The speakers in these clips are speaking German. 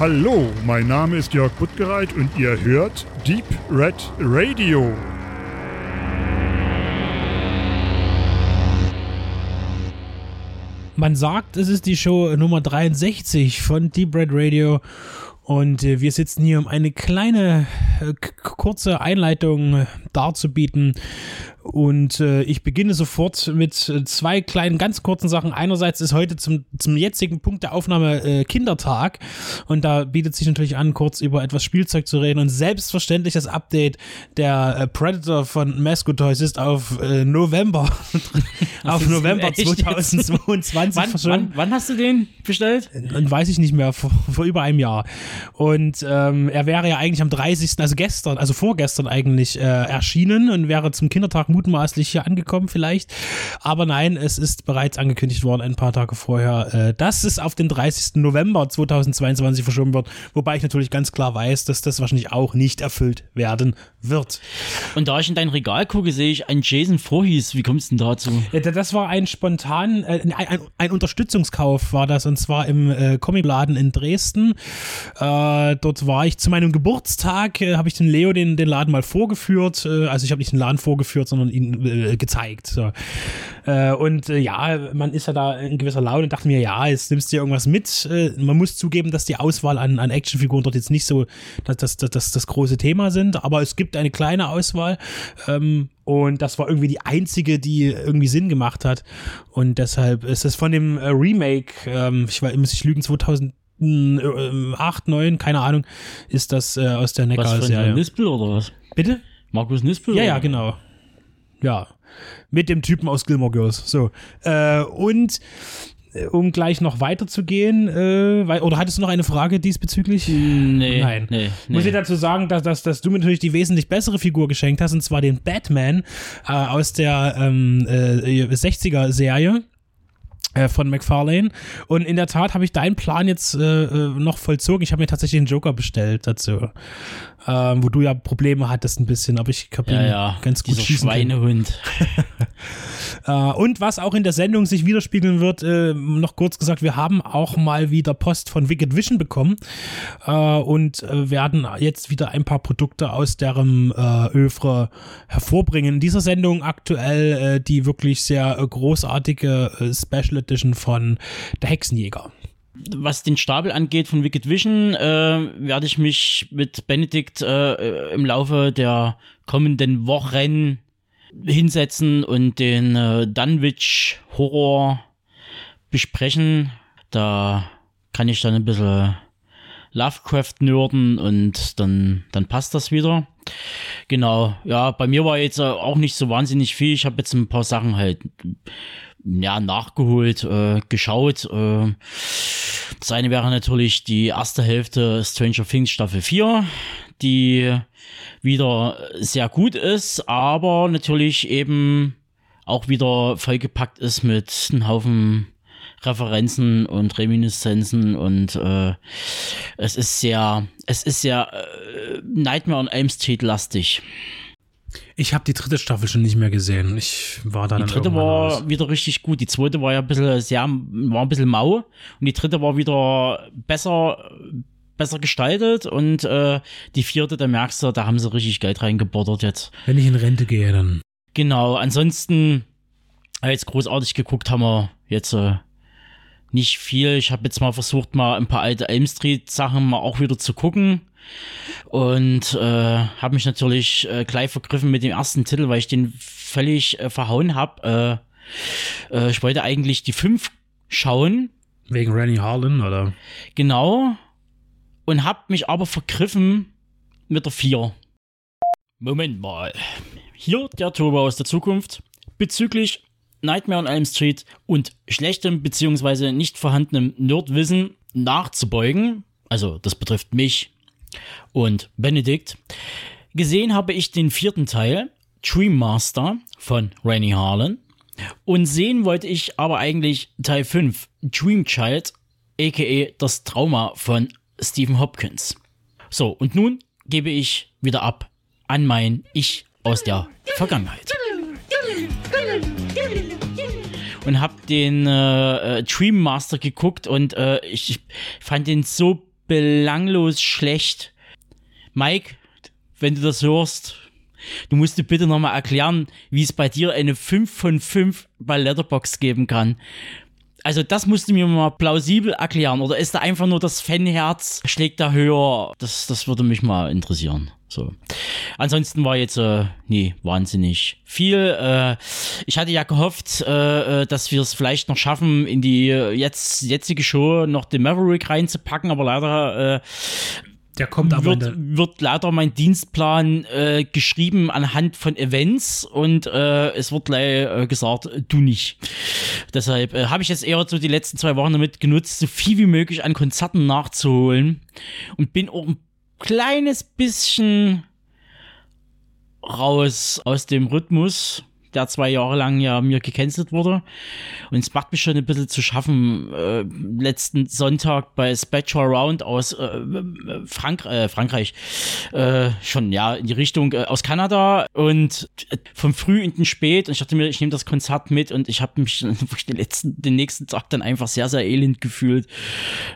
Hallo, mein Name ist Jörg Buttgereit und ihr hört Deep Red Radio. Man sagt, es ist die Show Nummer 63 von Deep Red Radio und äh, wir sitzen hier, um eine kleine, äh, kurze Einleitung darzubieten und äh, ich beginne sofort mit äh, zwei kleinen, ganz kurzen Sachen. Einerseits ist heute zum, zum jetzigen Punkt der Aufnahme äh, Kindertag und da bietet sich natürlich an, kurz über etwas Spielzeug zu reden. Und selbstverständlich das Update der äh, Predator von Masco Toys ist auf äh, November, auf November 2022 wann, wann, wann, hast du den bestellt? Und weiß ich nicht mehr, vor, vor über einem Jahr. Und ähm, er wäre ja eigentlich am 30., also gestern, also vorgestern eigentlich erschienen und wäre zum Kindertag mutmaßlich hier angekommen vielleicht. Aber nein, es ist bereits angekündigt worden, ein paar Tage vorher, äh, dass es auf den 30. November 2022 verschoben wird. Wobei ich natürlich ganz klar weiß, dass das wahrscheinlich auch nicht erfüllt werden wird. Und da ich in dein Regal gucke, sehe ich einen Jason Voorhees. Wie kommst du denn dazu? Ja, das war ein spontan, äh, ein, ein, ein, Unterstützungskauf war das und zwar im äh, Comicladen in Dresden. Äh, dort war ich zu meinem Geburtstag, äh, habe ich den Leo den, den Laden mal vorgeführt. Äh, also ich habe nicht den Laden vorgeführt, sondern sondern ihn äh, gezeigt. So. Äh, und äh, ja, man ist ja da in gewisser Laune und dachte mir, ja, jetzt nimmst du dir irgendwas mit. Äh, man muss zugeben, dass die Auswahl an, an Actionfiguren dort jetzt nicht so das, das, das, das, das große Thema sind, aber es gibt eine kleine Auswahl. Ähm, und das war irgendwie die einzige, die irgendwie Sinn gemacht hat. Und deshalb ist es von dem äh, Remake, ähm, ich weiß, muss ich lügen, 2000 8, 9, keine Ahnung, ist das äh, aus der Neckar-Serie. Von Nispel oder was? Bitte? Markus Nispel? Ja, ja, genau ja, mit dem Typen aus Gilmore Girls. So. Äh, und äh, um gleich noch weiterzugehen, äh, weil, oder hattest du noch eine Frage diesbezüglich? Nee. Nein. Nee, nee. Muss ich dazu sagen, dass, dass, dass du mir natürlich die wesentlich bessere Figur geschenkt hast, und zwar den Batman äh, aus der ähm, äh, 60er-Serie äh, von McFarlane. Und in der Tat habe ich deinen Plan jetzt äh, äh noch vollzogen. Ich habe mir tatsächlich einen Joker bestellt dazu ähm, wo du ja Probleme hattest ein bisschen, aber ich habe ja, ja, ganz gut schießen Schweinehund. äh, und was auch in der Sendung sich widerspiegeln wird, äh, noch kurz gesagt, wir haben auch mal wieder Post von Wicked Vision bekommen äh, und werden jetzt wieder ein paar Produkte aus deren Övre hervorbringen. In dieser Sendung aktuell die wirklich sehr großartige Special Edition von Der Hexenjäger was den Stapel angeht von Wicked Vision, äh, werde ich mich mit Benedikt äh, im Laufe der kommenden Wochen hinsetzen und den äh, Dunwich Horror besprechen. Da kann ich dann ein bisschen Lovecraft nörden und dann, dann passt das wieder. Genau, ja, bei mir war jetzt auch nicht so wahnsinnig viel. Ich habe jetzt ein paar Sachen halt ja, nachgeholt, äh, geschaut. Äh, das eine wäre natürlich die erste Hälfte Stranger Things Staffel 4, die wieder sehr gut ist, aber natürlich eben auch wieder vollgepackt ist mit einem Haufen Referenzen und Reminiszenzen und äh, es ist sehr, es ist sehr äh, Nightmare on Elm Street lastig. Ich habe die dritte Staffel schon nicht mehr gesehen. Ich war da Die dritte war raus. wieder richtig gut. Die zweite war ja ein bisschen sehr, war ein bisschen mau. Und die dritte war wieder besser, besser gestaltet. Und äh, die vierte, da merkst du, da haben sie richtig Geld reingebottert jetzt. Wenn ich in Rente gehe, dann. Genau. Ansonsten, als großartig geguckt haben wir jetzt äh, nicht viel. Ich habe jetzt mal versucht, mal ein paar alte Elm Street Sachen mal auch wieder zu gucken. Und äh, habe mich natürlich äh, gleich vergriffen mit dem ersten Titel, weil ich den völlig äh, verhauen habe. Äh, äh, ich wollte eigentlich die fünf schauen. Wegen Rennie Harlan, oder? Genau. Und habe mich aber vergriffen mit der vier. Moment mal. Hier der Turbo aus der Zukunft bezüglich Nightmare on Elm Street und schlechtem bzw. nicht vorhandenem Nerdwissen nachzubeugen. Also das betrifft mich und Benedikt. Gesehen habe ich den vierten Teil, Dream Master von Rainy Harlan. Und sehen wollte ich aber eigentlich Teil 5, Dream Child, aka das Trauma von Stephen Hopkins. So, und nun gebe ich wieder ab an mein Ich aus der Vergangenheit. Und hab den äh, Dream Master geguckt und äh, ich fand den so belanglos schlecht. Mike, wenn du das hörst, du musst dir bitte nochmal erklären, wie es bei dir eine 5 von 5 bei Letterbox geben kann. Also das musst du mir mal plausibel erklären. Oder ist da einfach nur das Fanherz, schlägt da höher? Das, das würde mich mal interessieren. So. Ansonsten war jetzt, äh, nee, wahnsinnig viel. Äh, ich hatte ja gehofft, äh, äh dass wir es vielleicht noch schaffen, in die jetzt, jetzige Show noch den Maverick reinzupacken, aber leider äh, der kommt am wird, Ende. wird leider mein Dienstplan äh, geschrieben anhand von Events und äh, es wird gleich äh, gesagt, du nicht. Deshalb äh, habe ich jetzt eher so die letzten zwei Wochen damit genutzt, so viel wie möglich an Konzerten nachzuholen und bin auch ein kleines bisschen raus aus dem Rhythmus der zwei Jahre lang ja mir gecancelt wurde. Und es macht mich schon ein bisschen zu schaffen. Äh, letzten Sonntag bei Spectral Round aus äh, Frank äh, Frankreich, äh, schon ja in die Richtung äh, aus Kanada und äh, vom früh in den spät. Und ich dachte mir, ich nehme das Konzert mit und ich habe mich den, letzten, den nächsten Tag dann einfach sehr, sehr elend gefühlt.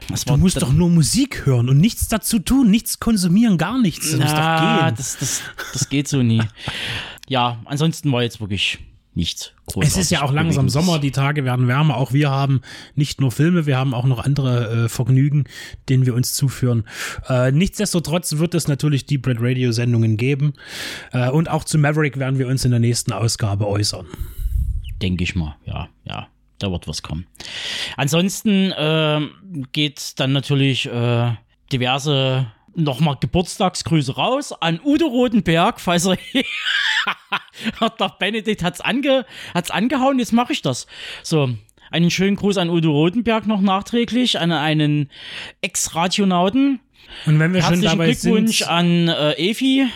Das du musst doch nur Musik hören und nichts dazu tun, nichts konsumieren, gar nichts. Das na, muss doch gehen. Das, das, das geht so nie ja, ansonsten war jetzt wirklich nichts. Es ist ja auch langsam Sommer, die Tage werden wärmer. Auch wir haben nicht nur Filme, wir haben auch noch andere äh, Vergnügen, denen wir uns zuführen. Äh, nichtsdestotrotz wird es natürlich Deep Red Radio Sendungen geben. Äh, und auch zu Maverick werden wir uns in der nächsten Ausgabe äußern. Denke ich mal, ja, ja. Da wird was kommen. Ansonsten äh, geht dann natürlich äh, diverse nochmal Geburtstagsgrüße raus an Udo Rotenberg, falls er der Benedikt hat's ange hat's angehauen, jetzt mache ich das. So, einen schönen Gruß an Udo Rotenberg noch nachträglich, an einen Ex-Radionauten. Und wenn wir schon dabei Glückwunsch sind, an äh, Evi.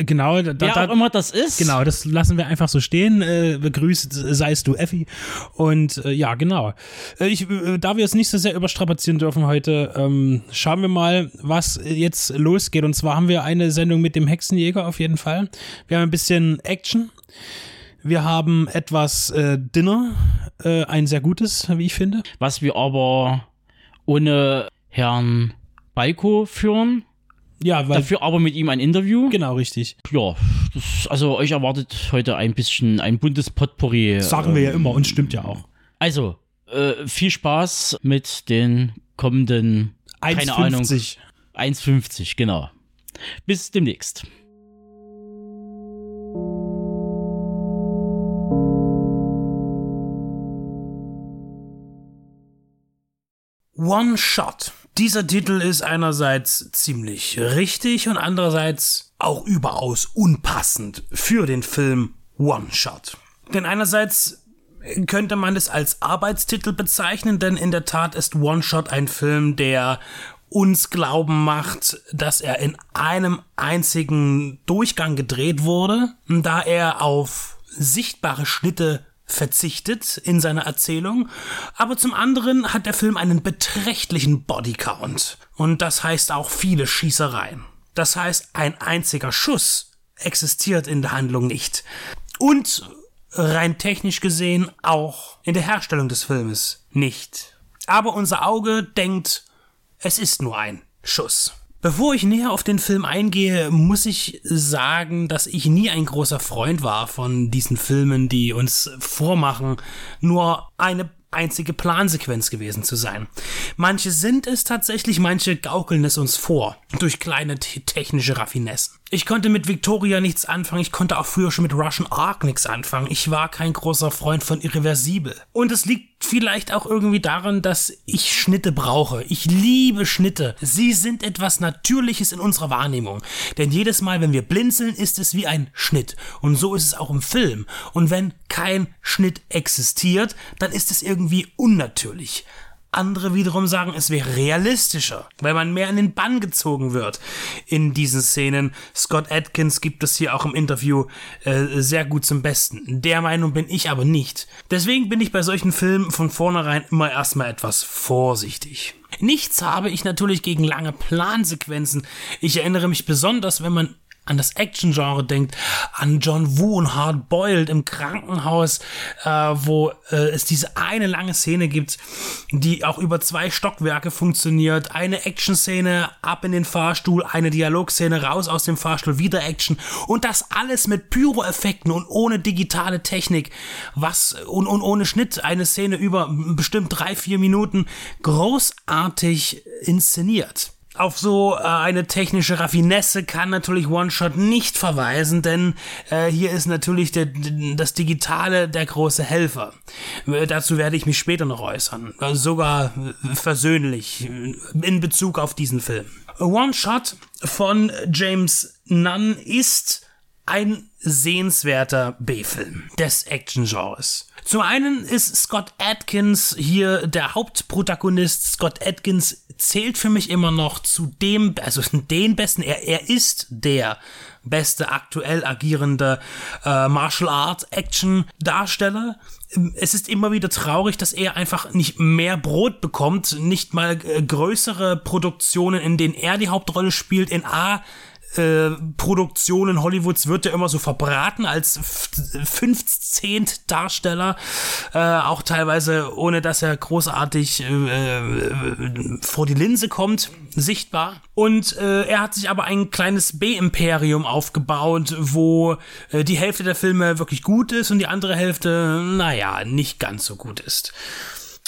Genau, da, wer da, auch immer das ist. Genau, das lassen wir einfach so stehen. Äh, begrüßt seist du, Effi. Und äh, ja, genau. Äh, ich, äh, da wir es nicht so sehr überstrapazieren dürfen heute, ähm, schauen wir mal, was jetzt losgeht. Und zwar haben wir eine Sendung mit dem Hexenjäger auf jeden Fall. Wir haben ein bisschen Action. Wir haben etwas äh, Dinner, äh, ein sehr gutes, wie ich finde. Was wir aber ohne Herrn Balko führen. Ja, weil Dafür aber mit ihm ein Interview. Genau, richtig. Ja, das, also euch erwartet heute ein bisschen ein buntes Potpourri. Sagen wir ja immer und stimmt ja auch. Also, äh, viel Spaß mit den kommenden, keine Ahnung, 1,50, genau. Bis demnächst. One Shot. Dieser Titel ist einerseits ziemlich richtig und andererseits auch überaus unpassend für den Film One Shot. Denn einerseits könnte man es als Arbeitstitel bezeichnen, denn in der Tat ist One Shot ein Film, der uns glauben macht, dass er in einem einzigen Durchgang gedreht wurde, da er auf sichtbare Schnitte verzichtet in seiner Erzählung, aber zum anderen hat der Film einen beträchtlichen Bodycount und das heißt auch viele Schießereien. Das heißt, ein einziger Schuss existiert in der Handlung nicht. Und rein technisch gesehen auch in der Herstellung des Filmes nicht. Aber unser Auge denkt, es ist nur ein Schuss. Bevor ich näher auf den Film eingehe, muss ich sagen, dass ich nie ein großer Freund war von diesen Filmen, die uns vormachen, nur eine einzige Plansequenz gewesen zu sein. Manche sind es tatsächlich, manche gaukeln es uns vor, durch kleine technische Raffinessen. Ich konnte mit Victoria nichts anfangen, ich konnte auch früher schon mit Russian Ark nichts anfangen. Ich war kein großer Freund von Irreversibel. Und es liegt vielleicht auch irgendwie daran, dass ich Schnitte brauche. Ich liebe Schnitte. Sie sind etwas Natürliches in unserer Wahrnehmung. Denn jedes Mal, wenn wir blinzeln, ist es wie ein Schnitt. Und so ist es auch im Film. Und wenn kein Schnitt existiert, dann ist es irgendwie unnatürlich. Andere wiederum sagen, es wäre realistischer, weil man mehr in den Bann gezogen wird in diesen Szenen. Scott Atkins gibt es hier auch im Interview äh, sehr gut zum Besten. Der Meinung bin ich aber nicht. Deswegen bin ich bei solchen Filmen von vornherein immer erstmal etwas vorsichtig. Nichts habe ich natürlich gegen lange Plansequenzen. Ich erinnere mich besonders, wenn man an das Action-Genre denkt, an John Woo und Hard Boiled im Krankenhaus, äh, wo äh, es diese eine lange Szene gibt, die auch über zwei Stockwerke funktioniert. Eine Action-Szene ab in den Fahrstuhl, eine Dialogszene raus aus dem Fahrstuhl, wieder Action und das alles mit Pyro-Effekten und ohne digitale Technik, was und, und ohne Schnitt, eine Szene über bestimmt drei, vier Minuten großartig inszeniert. Auf so äh, eine technische Raffinesse kann natürlich One-Shot nicht verweisen, denn äh, hier ist natürlich der, das Digitale der große Helfer. Äh, dazu werde ich mich später noch äußern, äh, sogar äh, versöhnlich äh, in Bezug auf diesen Film. One-Shot von James Nunn ist ein sehenswerter B-Film des Action-Genres. Zum einen ist Scott Atkins hier der Hauptprotagonist. Scott Atkins zählt für mich immer noch zu dem, also den besten, er, er ist der beste aktuell agierende äh, Martial Art Action Darsteller. Es ist immer wieder traurig, dass er einfach nicht mehr Brot bekommt, nicht mal äh, größere Produktionen, in denen er die Hauptrolle spielt, in A äh, Produktionen Hollywoods wird er immer so verbraten als 15 Darsteller, äh, auch teilweise ohne dass er großartig äh, äh, vor die Linse kommt, sichtbar. Und äh, er hat sich aber ein kleines B-Imperium aufgebaut, wo äh, die Hälfte der Filme wirklich gut ist und die andere Hälfte, naja, nicht ganz so gut ist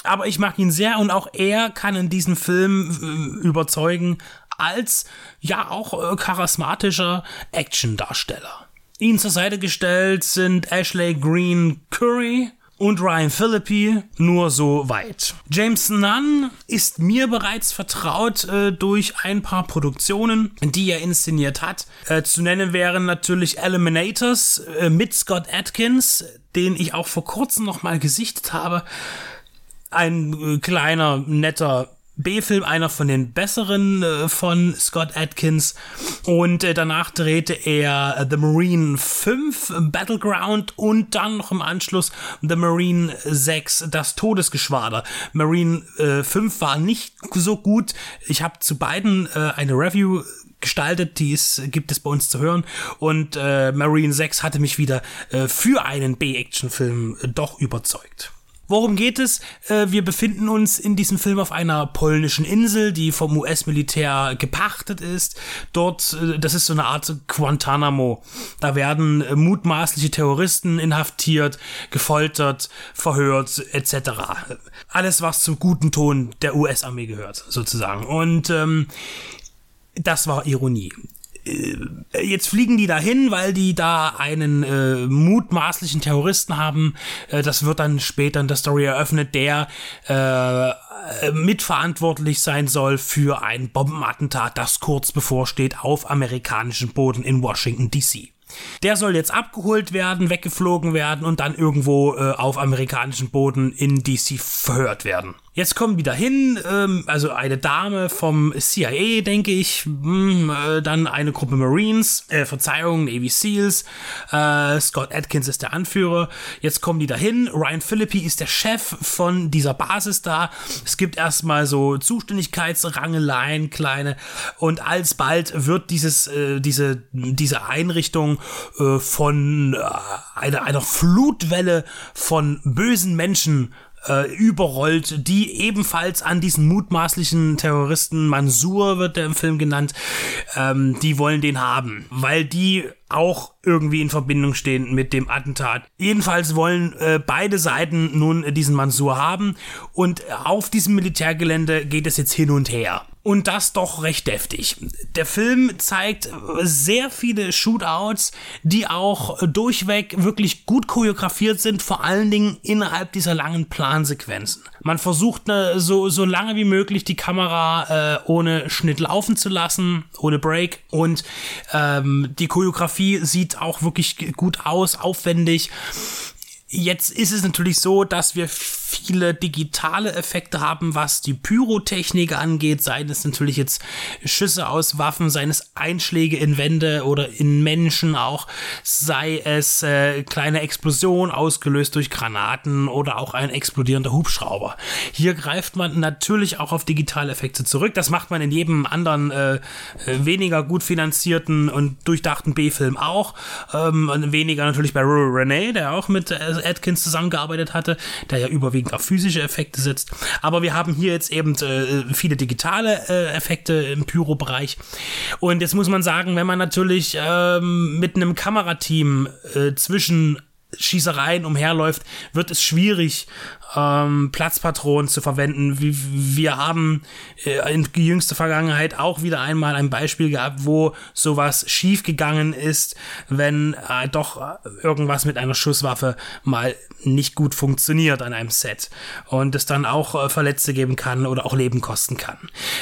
aber ich mag ihn sehr und auch er kann in diesem Film überzeugen, als ja auch äh, charismatischer Action-Darsteller. Ihnen zur Seite gestellt sind Ashley Green Curry und Ryan Philippi nur so weit. James Nunn ist mir bereits vertraut äh, durch ein paar Produktionen, die er inszeniert hat. Äh, zu nennen wären natürlich Eliminators äh, mit Scott Atkins, den ich auch vor kurzem noch mal gesichtet habe. Ein äh, kleiner, netter B-Film, einer von den besseren äh, von Scott Atkins. Und äh, danach drehte er äh, The Marine 5 Battleground und dann noch im Anschluss The Marine 6 Das Todesgeschwader. Marine 5 äh, war nicht so gut. Ich habe zu beiden äh, eine Review gestaltet, die ist, gibt es bei uns zu hören. Und Marine 6 hatte mich wieder für einen B-Action-Film doch überzeugt. Worum geht es? Äh, wir befinden uns in diesem Film auf einer polnischen Insel, die vom US-Militär gepachtet ist. Dort, äh, das ist so eine Art Guantanamo. Da werden äh, mutmaßliche Terroristen inhaftiert, gefoltert, verhört, etc. Alles, was zum guten Ton der US-Armee gehört, sozusagen. Und ähm, das war Ironie. Äh, jetzt fliegen die dahin, weil die da einen äh, mutmaßlichen Terroristen haben. Äh, das wird dann später in der Story eröffnet, der äh, mitverantwortlich sein soll für ein Bombenattentat, das kurz bevorsteht auf amerikanischem Boden in Washington DC. Der soll jetzt abgeholt werden, weggeflogen werden und dann irgendwo äh, auf amerikanischem Boden in DC verhört werden. Jetzt kommen wieder hin, ähm, also eine Dame vom CIA, denke ich, mh, hm, äh, dann eine Gruppe Marines, äh, Verzeihung, Navy SEALs, äh, Scott Atkins ist der Anführer. Jetzt kommen die dahin, Ryan Philippi ist der Chef von dieser Basis da. Es gibt erstmal so Zuständigkeitsrangeleien, kleine, und alsbald wird dieses, äh, diese, diese Einrichtung äh, von äh, einer, einer Flutwelle von bösen Menschen äh, überrollt, die ebenfalls an diesen mutmaßlichen Terroristen, Mansur wird der im Film genannt, ähm, die wollen den haben, weil die auch irgendwie in Verbindung stehen mit dem Attentat. Jedenfalls wollen äh, beide Seiten nun diesen Mansur haben und auf diesem Militärgelände geht es jetzt hin und her und das doch recht deftig. Der Film zeigt sehr viele Shootouts, die auch durchweg wirklich gut choreografiert sind, vor allen Dingen innerhalb dieser langen Plansequenzen. Man versucht ne, so, so lange wie möglich die Kamera äh, ohne Schnitt laufen zu lassen, ohne Break und ähm, die Choreografie sieht auch wirklich gut aus, aufwendig. Jetzt ist es natürlich so, dass wir viele digitale Effekte haben, was die Pyrotechnik angeht, seien es natürlich jetzt Schüsse aus Waffen, seien es Einschläge in Wände oder in Menschen auch, sei es äh, kleine Explosionen ausgelöst durch Granaten oder auch ein explodierender Hubschrauber. Hier greift man natürlich auch auf digitale Effekte zurück. Das macht man in jedem anderen äh, weniger gut finanzierten und durchdachten B-Film auch. Ähm, weniger natürlich bei Rural Renee, der auch mit äh, Atkins zusammengearbeitet hatte, der ja überwiegend überwiegend auf physische Effekte setzt. Aber wir haben hier jetzt eben äh, viele digitale äh, Effekte im Pyro-Bereich. Und jetzt muss man sagen, wenn man natürlich ähm, mit einem Kamerateam äh, zwischen Schießereien umherläuft, wird es schwierig, ähm, Platzpatronen zu verwenden. Wir, haben äh, in jüngster Vergangenheit auch wieder einmal ein Beispiel gehabt, wo sowas schiefgegangen ist, wenn äh, doch irgendwas mit einer Schusswaffe mal nicht gut funktioniert an einem Set und es dann auch äh, Verletzte geben kann oder auch Leben kosten kann.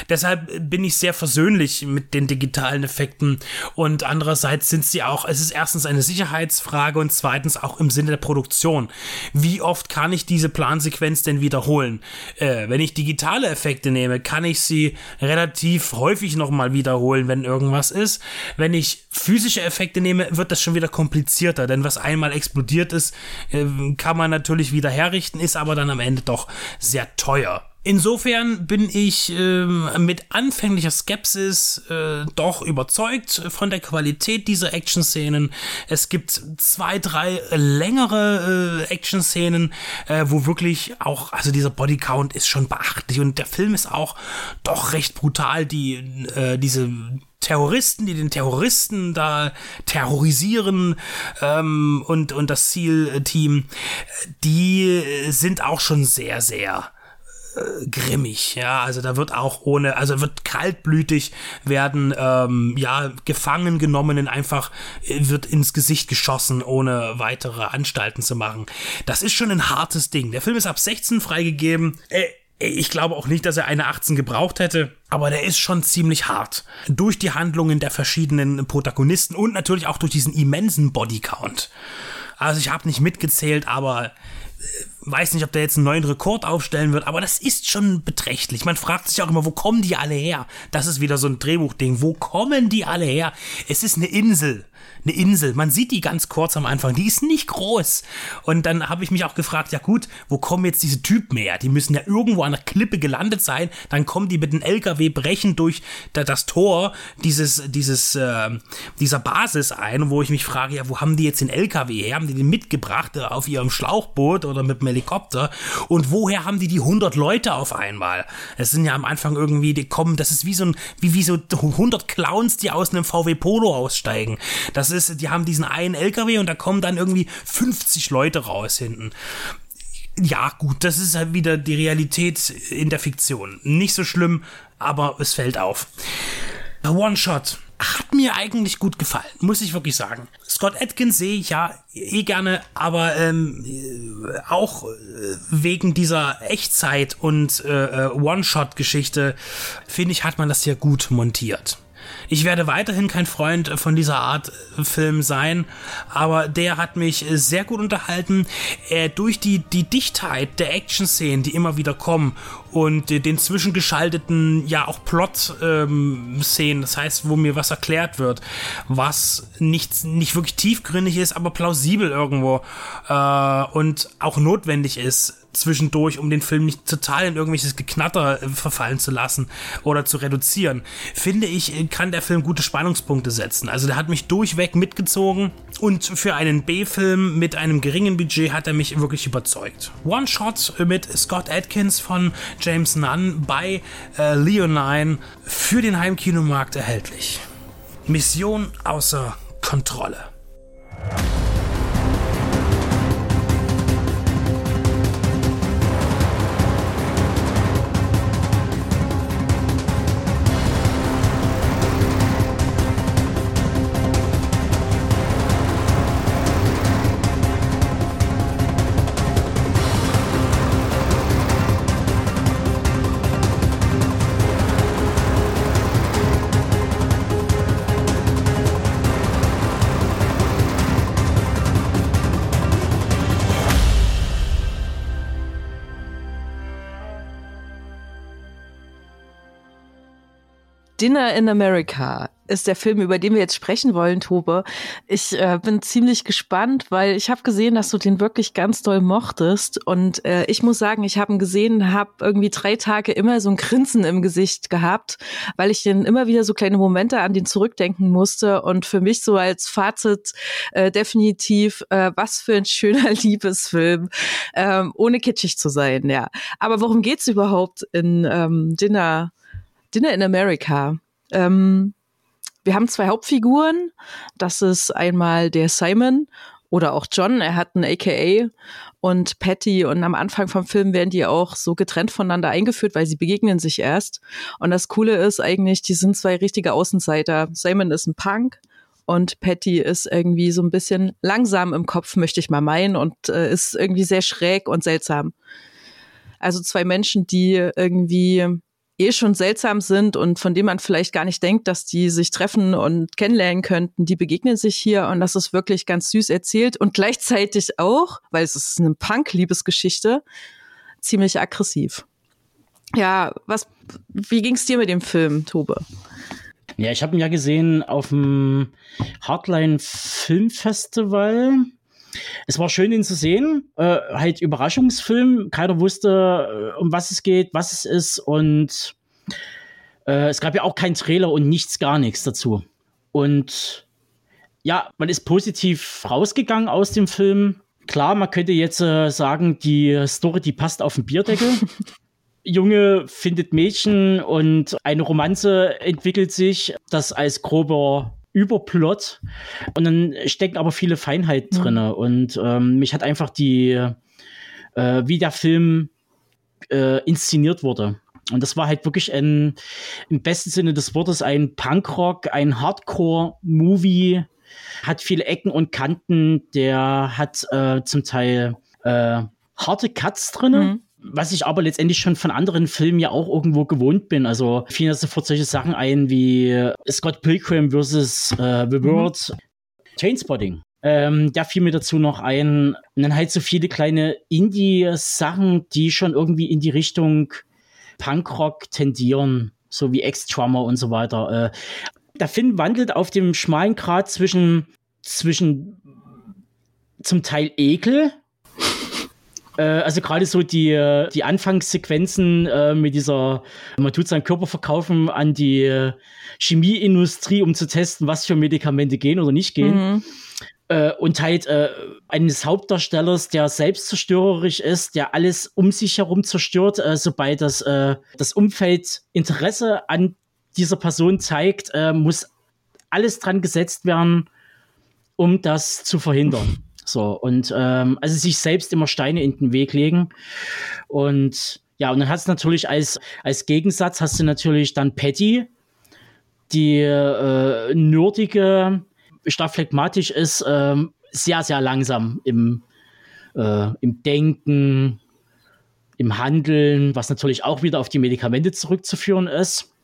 Deshalb bin ich sehr versöhnlich mit den digitalen Effekten und andererseits sind sie auch, es ist erstens eine Sicherheitsfrage und zweitens auch im Sinne der Produktion. Wie oft kann ich diese Plansequenz denn wiederholen? Äh, wenn ich digitale Effekte nehme, kann ich sie relativ häufig nochmal wiederholen, wenn irgendwas ist. Wenn ich physische Effekte nehme, wird das schon wieder komplizierter, denn was einmal explodiert ist, äh, kann man natürlich wieder herrichten, ist aber dann am Ende doch sehr teuer. Insofern bin ich äh, mit anfänglicher Skepsis äh, doch überzeugt von der Qualität dieser Action-Szenen. Es gibt zwei, drei längere äh, Action-Szenen, äh, wo wirklich auch, also dieser Bodycount ist schon beachtlich und der Film ist auch doch recht brutal, die äh, diese Terroristen, die den Terroristen da terrorisieren ähm, und, und das Zielteam, die sind auch schon sehr, sehr äh, grimmig, ja, also da wird auch ohne, also wird kaltblütig werden, ähm, ja, gefangen genommenen einfach äh, wird ins Gesicht geschossen, ohne weitere Anstalten zu machen. Das ist schon ein hartes Ding. Der Film ist ab 16 freigegeben. Äh, ich glaube auch nicht, dass er eine 18 gebraucht hätte, aber der ist schon ziemlich hart. Durch die Handlungen der verschiedenen Protagonisten und natürlich auch durch diesen immensen Bodycount. Also ich habe nicht mitgezählt, aber weiß nicht, ob der jetzt einen neuen Rekord aufstellen wird, aber das ist schon beträchtlich. Man fragt sich auch immer, wo kommen die alle her? Das ist wieder so ein Drehbuchding. Wo kommen die alle her? Es ist eine Insel eine Insel. Man sieht die ganz kurz am Anfang. Die ist nicht groß. Und dann habe ich mich auch gefragt, ja gut, wo kommen jetzt diese Typen her? Die müssen ja irgendwo an der Klippe gelandet sein. Dann kommen die mit dem LKW brechen durch das Tor dieses, dieses, äh, dieser Basis ein, wo ich mich frage, ja, wo haben die jetzt den LKW her? Haben die den mitgebracht äh, auf ihrem Schlauchboot oder mit dem Helikopter? Und woher haben die die 100 Leute auf einmal? Es sind ja am Anfang irgendwie, die kommen, das ist wie so ein, wie, wie so 100 Clowns, die aus einem VW Polo aussteigen. Das ist, die haben diesen einen LKW und da kommen dann irgendwie 50 Leute raus hinten. Ja, gut, das ist halt wieder die Realität in der Fiktion. Nicht so schlimm, aber es fällt auf. One-Shot hat mir eigentlich gut gefallen, muss ich wirklich sagen. Scott Atkins sehe ich ja eh gerne, aber ähm, auch äh, wegen dieser Echtzeit und äh, äh One-Shot-Geschichte, finde ich, hat man das hier gut montiert. Ich werde weiterhin kein Freund von dieser Art äh, Film sein, aber der hat mich sehr gut unterhalten. Äh, durch die, die Dichtheit der Action-Szenen, die immer wieder kommen und den zwischengeschalteten, ja auch Plot-Szenen, ähm, das heißt, wo mir was erklärt wird, was nicht, nicht wirklich tiefgründig ist, aber plausibel irgendwo äh, und auch notwendig ist zwischendurch, um den Film nicht total in irgendwelches Geknatter äh, verfallen zu lassen oder zu reduzieren, finde ich, äh, kann der Film gute Spannungspunkte setzen. Also der hat mich durchweg mitgezogen und für einen B-Film mit einem geringen Budget hat er mich wirklich überzeugt. One Shot mit Scott Atkins von James Nunn bei äh, Leonine für den Heimkinomarkt erhältlich. Mission außer Kontrolle. Dinner in America ist der Film, über den wir jetzt sprechen wollen, Tobe. Ich äh, bin ziemlich gespannt, weil ich habe gesehen, dass du den wirklich ganz doll mochtest. Und äh, ich muss sagen, ich habe ihn gesehen, habe irgendwie drei Tage immer so ein Grinsen im Gesicht gehabt, weil ich den immer wieder so kleine Momente an den zurückdenken musste. Und für mich so als Fazit äh, definitiv, äh, was für ein schöner Liebesfilm, ähm, ohne kitschig zu sein, ja. Aber worum geht's überhaupt in ähm, Dinner, Dinner in America? Ähm, wir haben zwei Hauptfiguren. Das ist einmal der Simon oder auch John, er hat ein AKA und Patty und am Anfang vom Film werden die auch so getrennt voneinander eingeführt, weil sie begegnen sich erst. Und das Coole ist eigentlich, die sind zwei richtige Außenseiter. Simon ist ein Punk und Patty ist irgendwie so ein bisschen langsam im Kopf, möchte ich mal meinen, und äh, ist irgendwie sehr schräg und seltsam. Also zwei Menschen, die irgendwie eh schon seltsam sind und von dem man vielleicht gar nicht denkt, dass die sich treffen und kennenlernen könnten, die begegnen sich hier und das ist wirklich ganz süß erzählt und gleichzeitig auch, weil es ist eine Punk-Liebesgeschichte, ziemlich aggressiv. Ja, was, wie ging's dir mit dem Film, Tobe? Ja, ich habe ihn ja gesehen auf dem Hardline Filmfestival. Es war schön, ihn zu sehen. Äh, halt Überraschungsfilm. Keiner wusste, äh, um was es geht, was es ist. Und äh, es gab ja auch keinen Trailer und nichts, gar nichts dazu. Und ja, man ist positiv rausgegangen aus dem Film. Klar, man könnte jetzt äh, sagen, die Story, die passt auf den Bierdeckel. Junge findet Mädchen und eine Romanze entwickelt sich, das als grober Überplot. Und dann stecken aber viele Feinheiten mhm. drin. Und ähm, mich hat einfach die, äh, wie der Film äh, inszeniert wurde. Und das war halt wirklich ein, im besten Sinne des Wortes, ein Punkrock, ein Hardcore-Movie, hat viele Ecken und Kanten, der hat äh, zum Teil äh, harte Cuts drin. Mhm was ich aber letztendlich schon von anderen Filmen ja auch irgendwo gewohnt bin. Also fielen da sofort solche Sachen ein wie Scott Pilgrim vs. Äh, The World, mhm. Chainspotting. Ähm, da fiel mir dazu noch ein. Und dann halt so viele kleine Indie-Sachen, die schon irgendwie in die Richtung Punkrock tendieren, so wie Ex-Drummer und so weiter. Äh, der Film wandelt auf dem schmalen Grad zwischen, zwischen zum Teil Ekel, äh, also gerade so die, äh, die Anfangssequenzen äh, mit dieser, man tut seinen Körper verkaufen an die äh, Chemieindustrie, um zu testen, was für Medikamente gehen oder nicht gehen. Mhm. Äh, und halt äh, eines Hauptdarstellers, der selbstzerstörerisch ist, der alles um sich herum zerstört, sobald das, das Umfeld Interesse an dieser Person zeigt, muss alles dran gesetzt werden, um das zu verhindern. So, und ähm, also sich selbst immer Steine in den Weg legen. Und ja, und dann hast du natürlich als, als Gegensatz hast du natürlich dann Patty, die äh, nerdige, stark phlegmatisch ist, äh, sehr, sehr langsam im, äh, im Denken, im Handeln, was natürlich auch wieder auf die Medikamente zurückzuführen ist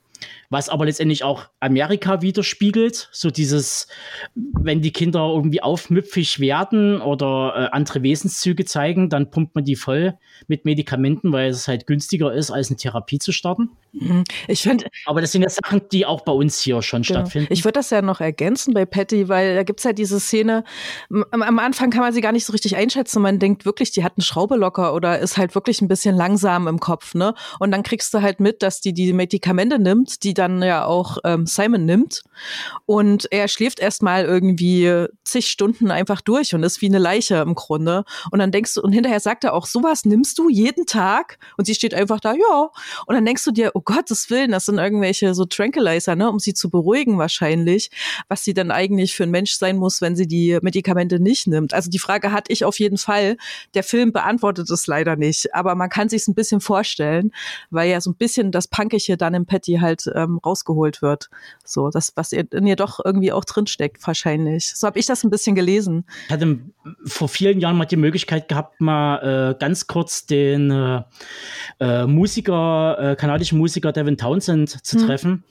was aber letztendlich auch Amerika widerspiegelt. So dieses, wenn die Kinder irgendwie aufmüpfig werden oder äh, andere Wesenszüge zeigen, dann pumpt man die voll mit Medikamenten, weil es halt günstiger ist, als eine Therapie zu starten. Mhm. Ich finde. Aber das sind ja Sachen, die auch bei uns hier schon genau. stattfinden. Ich würde das ja noch ergänzen bei Patty, weil da gibt es ja diese Szene, am, am, Anfang kann man sie gar nicht so richtig einschätzen. Man denkt wirklich, die hat eine Schraube locker oder ist halt wirklich ein bisschen langsam im Kopf, ne? Und dann kriegst du halt mit, dass die die Medikamente nimmt, die dann ja auch ähm, Simon nimmt. Und er schläft erstmal irgendwie zig Stunden einfach durch und ist wie eine Leiche im Grunde. Und dann denkst du, und hinterher sagt er auch, sowas nimmst du jeden Tag? Und sie steht einfach da, ja. Und dann denkst du dir, oh Gottes Willen, das sind irgendwelche so Tranquilizer, ne, um sie zu beruhigen wahrscheinlich, was sie dann eigentlich für ein Mensch sein muss, wenn sie die Medikamente nicht nimmt. Also die Frage hatte ich auf jeden Fall. Der Film beantwortet es leider nicht, aber man kann sich es ein bisschen vorstellen, weil ja so ein bisschen das Punkige dann im Patty halt ähm, rausgeholt wird. So, das, was in ihr doch irgendwie auch drinsteckt, wahrscheinlich. So habe ich das ein bisschen gelesen. Ich hatte vor vielen Jahren mal die Möglichkeit gehabt, mal äh, ganz kurz den äh, äh Musiker, äh, kanadischen Musiker Devin Townsend zu hm. treffen.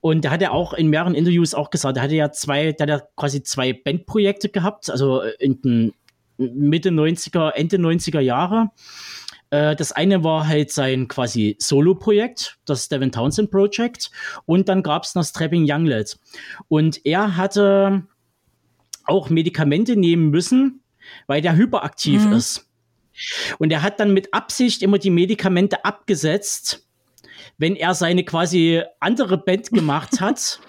Und der hat ja auch in mehreren Interviews auch gesagt, der hatte ja zwei, der hat ja quasi zwei Bandprojekte gehabt, also in den Mitte 90er, Ende 90er Jahre Äh, das eine war halt sein quasi Solo-Projekt, das Devin Townsend Project. Und dann gab es noch Strapping Younglet. Und er hatte auch Medikamente nehmen müssen, weil der hyperaktiv mhm. ist. Und er hat dann mit Absicht immer die Medikamente abgesetzt, wenn er seine quasi andere Band gemacht hat,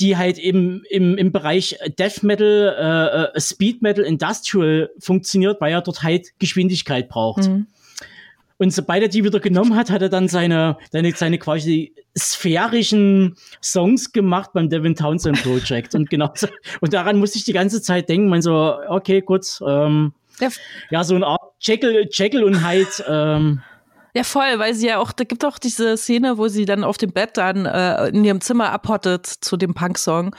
die halt im, im, im Bereich Death Metal, äh, äh, Speed Metal, Industrial funktioniert, weil er dort halt Geschwindigkeit braucht. Mhm. Und sobald er die wieder genommen hat, hat er dann seine, seine, seine quasi sphärischen Songs gemacht beim Devin Townsend Project. und genau so, und daran musste ich die ganze Zeit denken, man so, okay, gut, ähm, ja, so eine Art Jekyll, Jekyll und Hyde, ähm, ja, voll, weil sie ja auch, da gibt auch diese Szene, wo sie dann auf dem Bett dann äh, in ihrem Zimmer abhottet zu dem Punk-Song,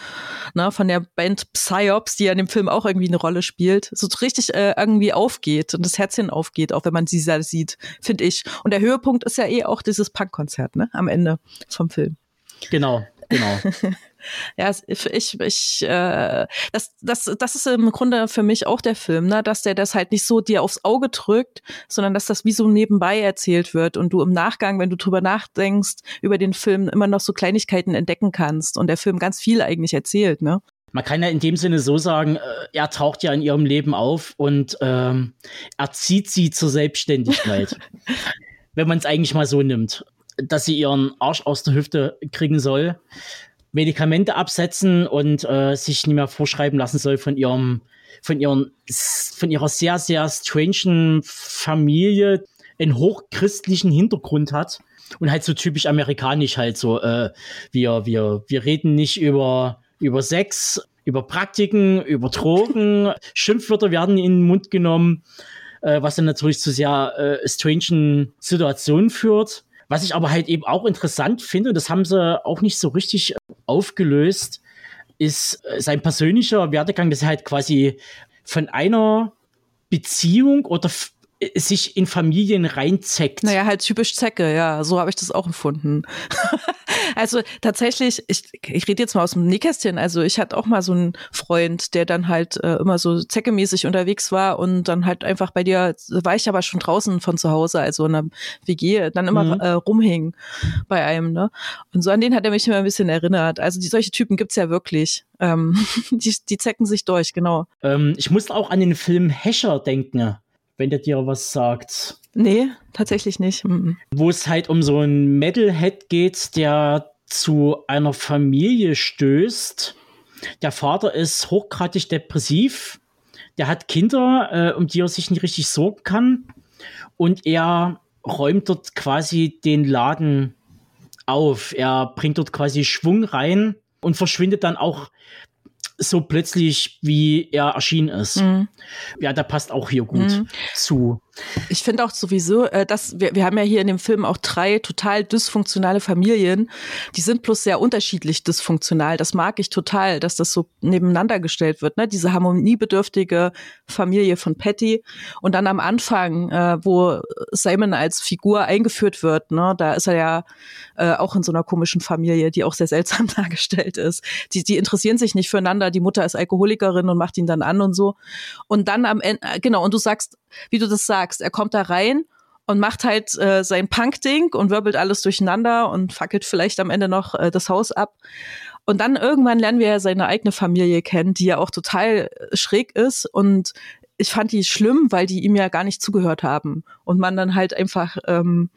ne, von der Band Psyops, die ja in dem Film auch irgendwie eine Rolle spielt, so richtig äh, irgendwie aufgeht und das Herzchen aufgeht, auch wenn man sie da sieht, finde ich. Und der Höhepunkt ist ja eh auch dieses Punk-Konzert, ne, am Ende vom Film. Genau, genau. ja, ich, ich, äh, das, das, das ist im Grunde für mich auch der Film, ne? dass der das halt nicht so dir aufs Auge drückt, sondern dass das wie so nebenbei erzählt wird und du im Nachgang, wenn du drüber nachdenkst, über den Film immer noch so Kleinigkeiten entdecken kannst und der Film ganz viel eigentlich erzählt, ne? Man kann ja in dem Sinne so sagen, äh, er taucht ja in ihrem Leben auf und ähm, erzieht sie zur Selbstständigkeit. wenn man es eigentlich mal so nimmt, dass sie ihren Arsch aus der Hüfte kriegen soll Medikamente absetzen und äh, sich nicht mehr vorschreiben lassen soll von ihrem, von ihren, von ihrer sehr, sehr strangen Familie, einen hochchristlichen Hintergrund hat und halt so typisch amerikanisch halt so, äh, wir, wir, wir reden nicht über, über Sex, über Praktiken, über Drogen, Schimpfwörter werden in den Mund genommen, äh, was dann natürlich zu sehr äh, strangen Situationen führt. Was ich aber halt eben auch interessant finde, das haben sie auch nicht so richtig äh, aufgelöst, ist äh, sein persönlicher Werdegang, dass er halt quasi von einer Beziehung oder sich in Familien reinzeckt. Naja, halt typisch Zecke, ja, so habe ich das auch empfunden. also tatsächlich, ich, ich rede jetzt mal aus dem Nähkästchen, also ich hatte auch mal so einen Freund, der dann halt äh, immer so zeckemäßig unterwegs war und dann halt einfach bei dir, war ich aber schon draußen von zu Hause, also in einer WG, dann immer mhm. äh, rumhing bei einem, ne? Und so an den hat er mich immer ein bisschen erinnert. Also die, solche Typen gibt's ja wirklich. Ähm, die, die zecken sich durch, genau. Ähm, ich musste auch an den Film Hescher denken wenn der dir was sagt. Nee, tatsächlich nicht. Mhm. Wo es halt um so einen Metalhead geht, der zu einer Familie stößt. Der Vater ist hochgradig depressiv. Der hat Kinder, äh, um die er sich nicht richtig sorgen kann. Und er räumt dort quasi den Laden auf. Er bringt dort quasi Schwung rein und verschwindet dann auch so plötzlich, wie er erschienen ist. Mhm. Ja, da passt auch hier gut mhm. zu. Ich finde auch sowieso, äh, dass wir, wir haben ja hier in dem Film auch drei total dysfunktionale Familien. Die sind bloß sehr unterschiedlich dysfunktional. Das mag ich total, dass das so nebeneinander gestellt wird. Ne? Diese harmoniebedürftige Familie von Patty. Und dann am Anfang, äh, wo Simon als Figur eingeführt wird, ne? da ist er ja äh, auch in so einer komischen Familie, die auch sehr seltsam dargestellt ist. Die, die interessieren sich nicht füreinander. Die Mutter ist Alkoholikerin und macht ihn dann an und so. Und dann am Ende, äh, genau, und du sagst, wie du das sagst, er kommt da rein und macht halt äh, sein Punk-Ding und wirbelt alles durcheinander und fackelt vielleicht am Ende noch äh, das Haus ab. Und dann irgendwann lernen wir ja seine eigene Familie kennen, die ja auch total äh, schräg ist und ich fand die schlimm, weil die ihm ja gar nicht zugehört haben und man dann halt einfach ähm,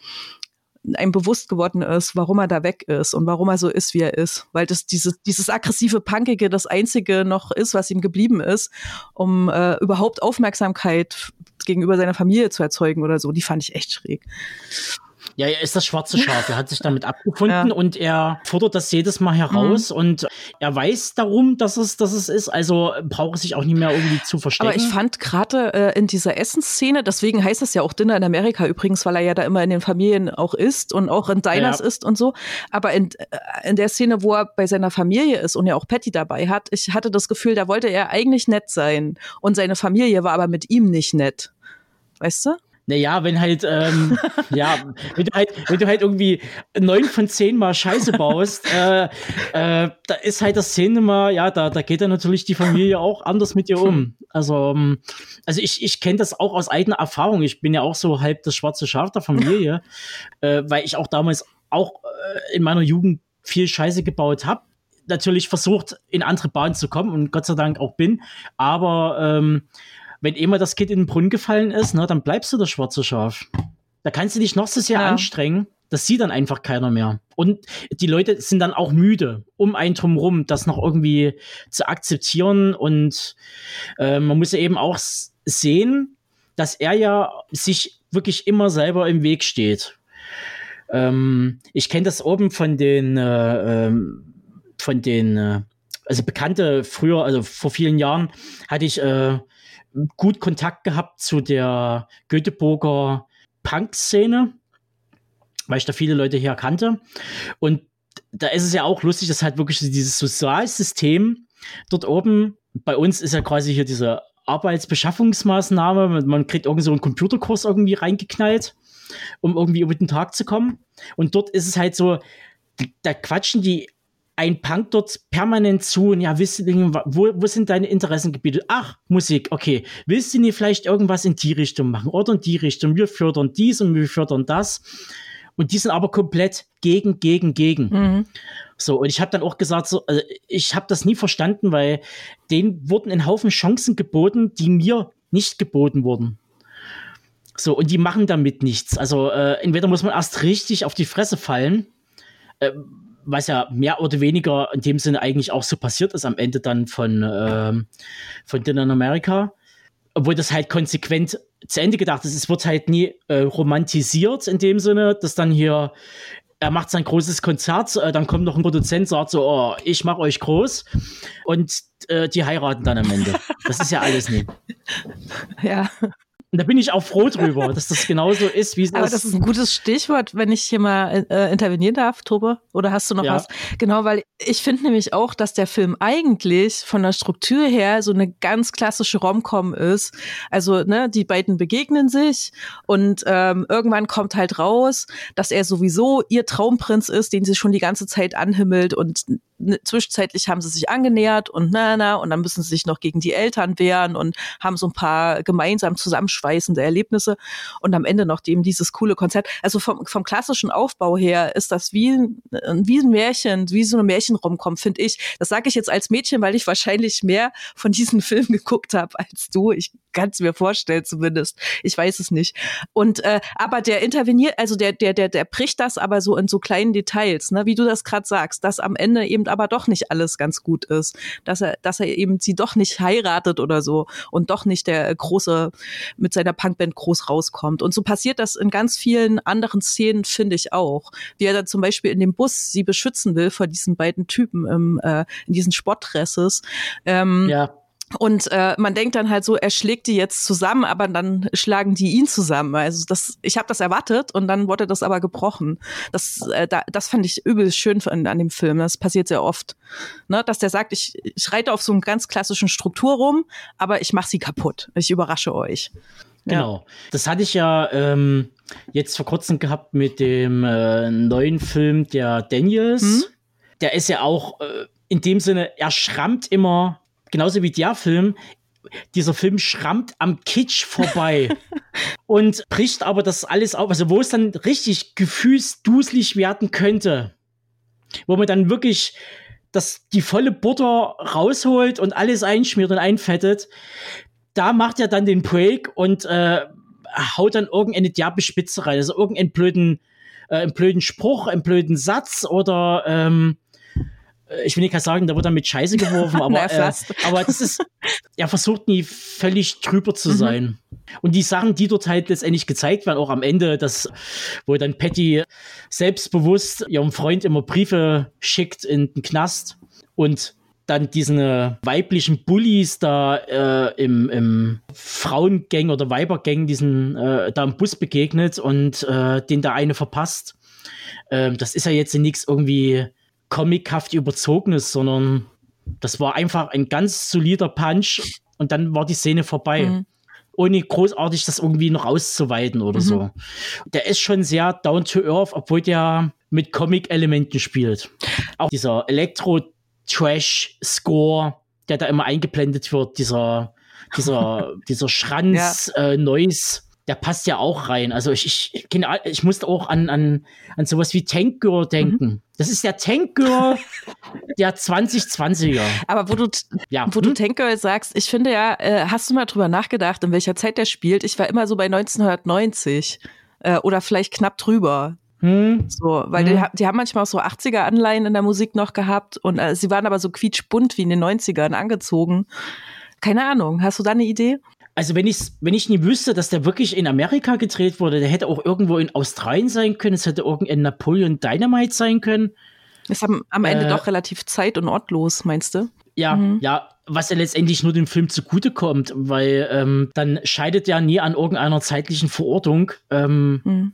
einem bewusst geworden ist, warum er da weg ist und warum er so ist, wie er ist. Weil das dieses, dieses aggressive Punkige das einzige noch ist, was ihm geblieben ist, um äh, überhaupt Aufmerksamkeit gegenüber seiner Familie zu erzeugen oder so. Die fand ich echt schräg. Ja, er ist das schwarze Schaf. Er hat sich damit abgefunden ja. und er fordert das jedes Mal heraus mhm. und er weiß darum, dass es, dass es ist. Also braucht es sich auch nicht mehr irgendwie zu verstecken. Aber ich fand gerade äh, in dieser Essensszene, deswegen heißt es ja auch Dinner in Amerika übrigens, weil er ja da immer in den Familien auch ist und auch in Diners ja. ist und so. Aber in, äh, in der Szene, wo er bei seiner Familie ist und ja auch Patty dabei hat, ich hatte das Gefühl, da wollte er eigentlich nett sein und seine Familie war aber mit ihm nicht nett. Weißt du? Naja, wenn halt, ähm, ja, wenn du halt, wenn du halt irgendwie neun von zehn Mal Scheiße baust, äh, äh, da ist halt das Szene mal, ja, da, da geht dann natürlich die Familie auch anders mit dir um. Also, ähm, also ich, ich kenne das auch aus eigener Erfahrung. Ich bin ja auch so halb das schwarze Schaf der Familie, äh, weil ich auch damals auch äh, in meiner Jugend viel Scheiße gebaut habe natürlich versucht, in andere Bahnen zu kommen und Gott sei Dank auch bin. Aber ähm, wenn immer das Kind in den Brunnen gefallen ist, ne, dann bleibst du das schwarze Schaf. Da kannst du dich noch so sehr ja. anstrengen. Das sieht dann einfach keiner mehr. Und die Leute sind dann auch müde, um einen drumherum, das noch irgendwie zu akzeptieren. Und äh, man muss ja eben auch sehen, dass er ja sich wirklich immer selber im Weg steht. Ähm, ich kenne das oben von den, äh, ähm, von den, äh, also Bekannte früher, also vor vielen Jahren hatte ich äh, gut Kontakt gehabt zu der Göteborger Punk-Szene, weil ich da viele Leute hier kannte. Und da ist es ja auch lustig, dass halt wirklich dieses Sozialsystem dort oben, bei uns ist ja quasi hier diese Arbeitsbeschaffungsmaßnahme, man kriegt irgendwie so einen Computerkurs irgendwie reingeknallt, um irgendwie über den Tag zu kommen. Und dort ist es halt so, da quatschen die ein Punk dort permanent zu und ja, wisst du, wo, wo sind deine Interessengebiete? Ach, Musik, okay. Willst du nicht vielleicht irgendwas in die Richtung machen oder in die Richtung? Wir fördern dies und wir fördern das. Und die sind aber komplett gegen, gegen, gegen. Mhm. So, und ich habe dann auch gesagt, so, also ich habe das nie verstanden, weil denen wurden ein Haufen Chancen geboten, die mir nicht geboten wurden. So, und die machen damit nichts. Also, äh, entweder muss man erst richtig auf die Fresse fallen, äh, was ja mehr oder weniger in dem Sinne eigentlich auch so passiert ist am Ende dann von, ähm, von Dinner in America. Obwohl das halt konsequent zu Ende gedacht ist. Es wird halt nie äh, romantisiert in dem Sinne, dass dann hier, er macht sein großes Konzert, äh, dann kommt noch ein Produzent, sagt so, oh, ich mach euch groß und äh, die heiraten dann am Ende. Das ist ja alles nicht. Ja. Und da bin ich auch froh drüber, dass das genauso ist, wie es ist. Aber das ist ein gutes Stichwort, wenn ich hier mal äh, intervenieren darf, Tobe. Oder hast du noch ja. was? Genau, weil ich finde nämlich auch, dass der Film eigentlich von der Struktur her so eine ganz klassische Romcom ist. Also, ne, die beiden begegnen sich und ähm, irgendwann kommt halt raus, dass er sowieso ihr Traumprinz ist, den sie schon die ganze Zeit anhimmelt und zwischenzeitlich haben sie sich angenähert und na, na, und dann müssen sie sich noch gegen die Eltern wehren und haben so ein paar gemeinsam zusammenschweißende Erlebnisse und am Ende noch dem dieses coole Konzert. Also vom, vom klassischen Aufbau her ist das wie ein, wie ein Märchen, wie so eine Märchenromcom, finde ich. Das sage ich jetzt als Mädchen, weil ich wahrscheinlich mehr von diesen Filmen geguckt habe als du. Ich kann es mir vorstellen zumindest. Ich weiß es nicht. Und äh, aber der interveniert, also der der der der bricht das aber so in so kleinen Details, ne, wie du das gerade sagst, dass am Ende eben aber doch nicht alles ganz gut ist, dass er dass er eben sie doch nicht heiratet oder so und doch nicht der große mit seiner Punkband groß rauskommt. Und so passiert das in ganz vielen anderen Szenen, finde ich auch. Wie er dann zum Beispiel in dem Bus sie beschützen will vor diesen beiden Typen im, äh, in diesen Sportdresses. Ähm, ja. Und äh, man denkt dann halt so, er schlägt die jetzt zusammen, aber dann schlagen die ihn zusammen. Also das, ich habe das erwartet und dann wurde das aber gebrochen. Das, äh, da, das fand ich übel schön an, an dem Film. Das passiert sehr oft, ne? dass der sagt, ich, ich reite auf so einen ganz klassischen Struktur rum, aber ich mache sie kaputt. Ich überrasche euch. Genau. Ja. Das hatte ich ja ähm, jetzt vor kurzem gehabt mit dem äh, neuen Film der Daniels. Hm? Der ist ja auch äh, in dem Sinne, er schrammt immer genauso wie der Film, dieser Film schrammt am Kitsch vorbei und bricht aber das alles auf, also wo es dann richtig gefühlsduselig werden könnte, wo man dann wirklich das, die volle Butter rausholt und alles einschmiert und einfettet, da macht er dann den Break und äh, haut dann irgendeine derbe Spitze rein, also irgendeinen blöden, äh, einen blöden Spruch, einen blöden Satz oder ähm, äh, ich will nicht sagen, da wird er mit Scheiße geworfen, aber, äh, aber das ist, er versucht nie völlig drüber zu mhm. sein. Mhm. Und die Sachen, die dort halt letztendlich gezeigt werden, auch am Ende, das, wo dann Patty selbstbewusst ihrem Freund immer Briefe schickt in den Knast und dann diesen weiblichen Bullies da äh, im, im Frauengang oder Weibergang diesen äh, da im Bus begegnet und äh, den da eine verpasst. Ähm, das ist ja jetzt nichts irgendwie comichaft überzogenes, sondern das war einfach ein ganz solider Punch und dann war die Szene vorbei. Mhm. ohne großartig das irgendwie noch auszuweiten oder mhm. so. Der ist schon sehr down to earth, obwohl der mit Comic-Elementen spielt. Auch dieser Elektro-Trash-Score, der da immer eingeblendet wird, dieser, dieser, dieser Schranz-Noise. Ja. Äh, der passt ja auch rein. Also ich, ich, ich musste auch an, an, an sowas wie Tank Girl denken. Mhm. Das ist der Tank Girl der 2020er. Aber wo du, ja. wo hm? du Tank Girl sagst, ich finde ja, äh, hast du mal drüber nachgedacht, in welcher Zeit der spielt? Ich war immer so bei 1990 äh, oder vielleicht knapp drüber. Hm. So, weil hm. die, die, haben manchmal auch so 80er-Anleihen in der Musik noch gehabt und äh, sie waren aber so quietschbunt wie in den 90ern angezogen. Keine Ahnung, hast du da eine Idee? Also wenn ich wenn ich nie wüsste, dass der wirklich in Amerika gedreht wurde, der hätte auch irgendwo in Australien sein können, es hätte irgendein Napoleon Dynamite sein können. Ist am, am Ende äh, doch relativ zeit- und ortlos, meinst du? Ja, mhm. ja, was ja letztendlich nur dem Film zugutekommt, weil ähm, dann scheidet ja nie an irgendeiner zeitlichen Verortung. Ähm, mhm.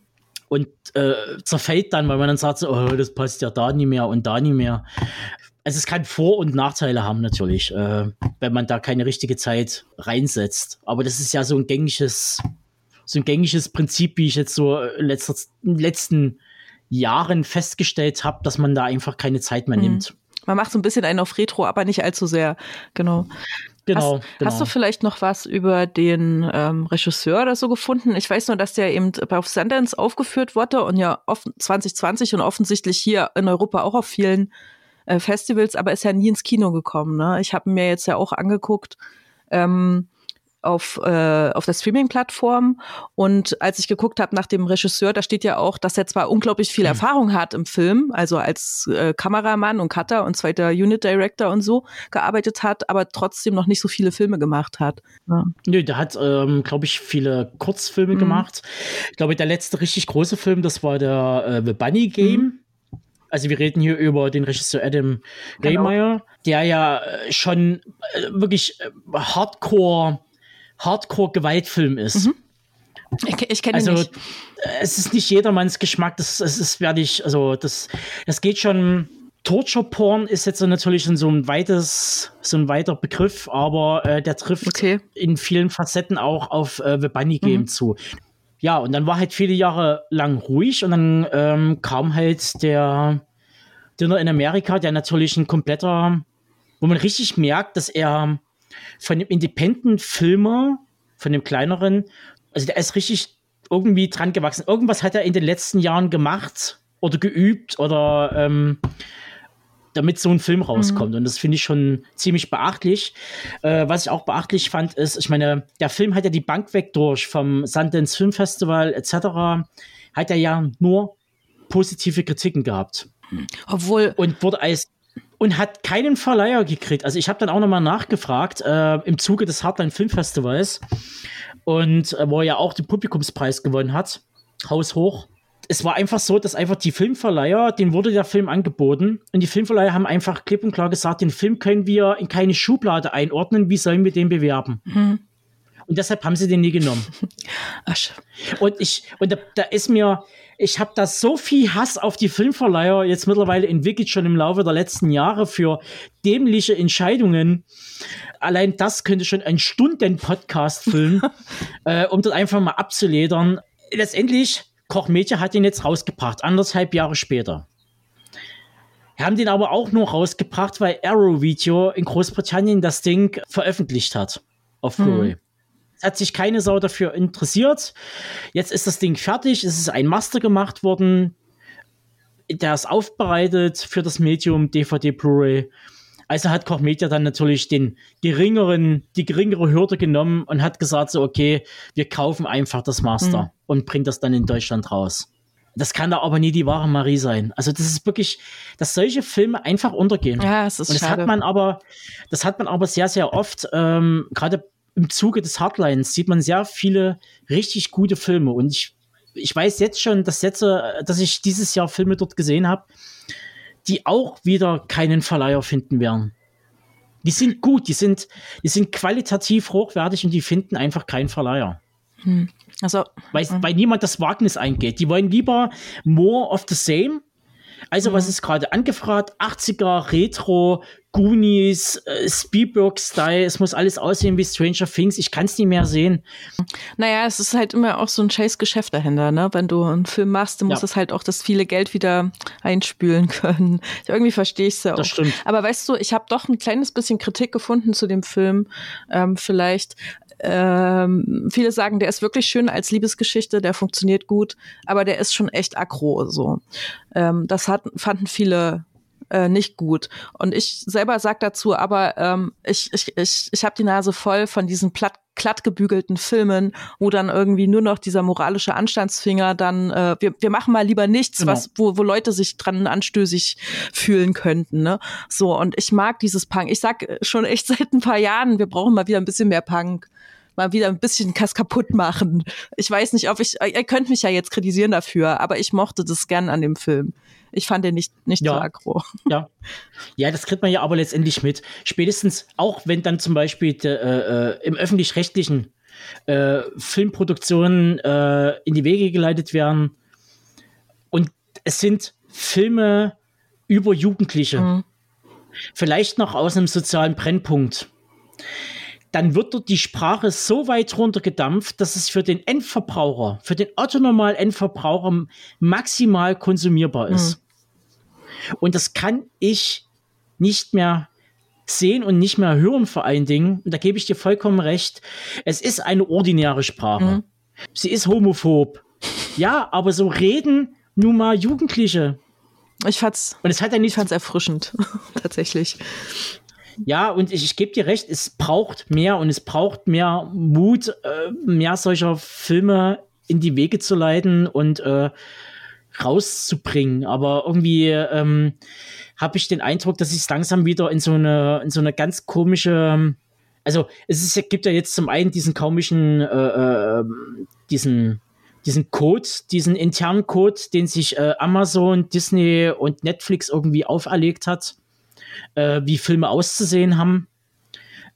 Und äh, zerfällt dann, weil man dann sagt, so, oh, das passt ja da nie mehr und da nie mehr also es kann Vor- und Nachteile haben natürlich, äh, wenn man da keine richtige Zeit reinsetzt. Aber das ist ja so ein gängiges, so ein gängiges Prinzip, wie ich jetzt so in, letzter, in den letzten Jahren festgestellt habe, dass man da einfach keine Zeit mehr mhm. nimmt. Man macht so ein bisschen einen auf Retro, aber nicht allzu sehr. Genau. Genau, hast, genau. hast du vielleicht noch was über den ähm, Regisseur oder so gefunden? Ich weiß nur, dass der eben auf Sundance aufgeführt wurde und ja 2020 und offensichtlich hier in Europa auch auf vielen äh, Festivals, aber ist ja nie ins Kino gekommen. Ne? Ich habe mir jetzt ja auch angeguckt ähm, auf, äh, auf der Streaming-Plattform und als ich geguckt habe nach dem Regisseur, da steht ja auch, dass er zwar unglaublich viel mhm. Erfahrung hat im Film, also als äh, Kameramann und Cutter und zweiter Unit Director und so gearbeitet hat, aber trotzdem noch nicht so viele Filme gemacht hat. Ja. Nö, der hat, ähm, glaube ich, viele Kurzfilme mhm. gemacht. Ich glaube, der letzte richtig große Film, das war der äh, The Bunny Game. Mhm also wir reden hier über den Regisseur Adam genau. Rehmeyer, der ja äh, schon äh, wirklich äh, Hardcore, Hardcore-Gewaltfilm ist. Mhm. Ich, ich kenne also, nicht. Es ist nicht jedermanns Geschmack, das, das ist werde ich, also das, das geht schon. Torture Porn ist jetzt natürlich so ein weites, so ein weiter Begriff, aber äh, der trifft okay. in vielen Facetten auch auf äh, The Bunny Game mhm. zu ja, und dann war halt viele Jahre lang ruhig und dann ähm, kam halt der Dinner in Amerika, der natürlich ein kompletter, wo man richtig merkt, dass er von dem Independent-Filmer, von dem kleineren, also der ist richtig irgendwie dran gewachsen. Irgendwas hat er in den letzten Jahren gemacht oder geübt oder ähm, damit so ein Film rauskommt. Mhm. Und das finde ich schon ziemlich beachtlich. Äh, was ich auch beachtlich fand, ist, ich meine, der Film hat ja die Bank weg durch vom Sundance Film Festival etc. Hat er ja nur positive Kritiken gehabt. Obwohl. Und wurde als und hat keinen Verleiher gekriegt. Also ich habe dann auch nochmal nachgefragt äh, im Zuge des Hardline Film Festivals und äh, wo er ja auch den Publikumspreis gewonnen hat, haushoch es war einfach so, dass einfach die Filmverleiher, denen wurde der Film angeboten und die Filmverleiher haben einfach klipp und klar gesagt, den Film können wir in keine Schublade einordnen, wie sollen wir den bewerben? Mhm. Und deshalb haben sie den nie genommen. Asche. Und ich, und da, da ist mir, ich habe da so viel Hass auf die Filmverleiher jetzt mittlerweile entwickelt, schon im Laufe der letzten Jahre für dämliche Entscheidungen. Allein das könnte schon ein Stunden-Podcast füllen, äh, um das einfach mal abzuledern. Letztendlich Koch Media hat ihn jetzt rausgebracht, anderthalb Jahre später. Haben den aber auch nur rausgebracht, weil Arrow Video in Großbritannien das Ding veröffentlicht hat auf Blu-ray. Mhm. Es hat sich keine Sau dafür interessiert. Jetzt ist das Ding fertig, es ist ein Master gemacht worden. Der ist aufbereitet für das Medium DVD Blu-ray. Also hat Koch Media dann natürlich den geringeren, die geringere Hürde genommen und hat gesagt so, okay, wir kaufen einfach das Master mhm. und bringen das dann in Deutschland raus. Das kann da aber nie die wahre Marie sein. Also das ist wirklich, dass solche Filme einfach untergehen. Ja, es ist Und das schade. hat man aber, das hat man aber sehr, sehr oft, ähm, gerade im Zuge des Hardlines sieht man sehr viele richtig gute Filme. Und ich, ich weiß jetzt schon, dass jetzt, äh, dass ich dieses Jahr Filme dort gesehen habe, die auch wieder keinen Verleiher finden werden. Die sind gut, die sind, die sind qualitativ hochwertig und die finden einfach keinen Verleiher. Hm. Also, weil, weil niemand das Wagnis eingeht. Die wollen lieber more of the same. Also, mhm. was ist gerade angefragt? 80er, Retro, Goonies, äh, Spielberg-Style, es muss alles aussehen wie Stranger Things, ich kann es nicht mehr sehen. Naja, es ist halt immer auch so ein Chase-Geschäft dahinter, ne? Wenn du einen Film machst, dann muss es halt auch das viele Geld wieder einspülen können. Irgendwie verstehe ich es ja auch. Das stimmt. Aber weißt du, ich habe doch ein kleines bisschen Kritik gefunden zu dem Film. Ähm, vielleicht ähm, viele sagen, der ist wirklich schön als Liebesgeschichte, der funktioniert gut, aber der ist schon echt aggro. So, ähm, das hat, fanden viele äh, nicht gut. Und ich selber sag dazu, aber ähm, ich, ich, ich, ich habe die Nase voll von diesen platt glatt gebügelten Filmen, wo dann irgendwie nur noch dieser moralische Anstandsfinger dann, äh, wir, wir machen mal lieber nichts, genau. was, wo, wo Leute sich dran anstößig fühlen könnten. Ne? So, und ich mag dieses Punk. Ich sag schon echt seit ein paar Jahren, wir brauchen mal wieder ein bisschen mehr Punk mal wieder ein bisschen Kass kaputt machen. Ich weiß nicht, ob ich, ihr könnt mich ja jetzt kritisieren dafür, aber ich mochte das gern an dem Film. Ich fand den nicht, nicht ja. so aggro. Ja. ja, das kriegt man ja aber letztendlich mit. Spätestens auch, wenn dann zum Beispiel de, äh, äh, im öffentlich-rechtlichen äh, Filmproduktionen äh, in die Wege geleitet werden und es sind Filme über Jugendliche, mhm. vielleicht noch aus einem sozialen Brennpunkt dann wird dort die Sprache so weit runtergedampft, dass es für den Endverbraucher, für den Otto-Normal-Endverbraucher maximal konsumierbar ist. Mhm. Und das kann ich nicht mehr sehen und nicht mehr hören vor allen Dingen. Und da gebe ich dir vollkommen recht. Es ist eine ordinäre Sprache. Mhm. Sie ist homophob. Ja, aber so reden nun mal Jugendliche. Ich fand's, und es hat ja nicht, ich fand's erfrischend, tatsächlich. Ja, und ich, ich gebe dir recht, es braucht mehr und es braucht mehr Mut, äh, mehr solcher Filme in die Wege zu leiten und äh, rauszubringen. Aber irgendwie ähm, habe ich den Eindruck, dass ich langsam wieder in so eine, in so eine ganz komische. Also es ist, gibt ja jetzt zum einen diesen komischen, äh, äh, diesen diesen Code, diesen internen Code, den sich äh, Amazon, Disney und Netflix irgendwie auferlegt hat äh, wie Filme auszusehen haben,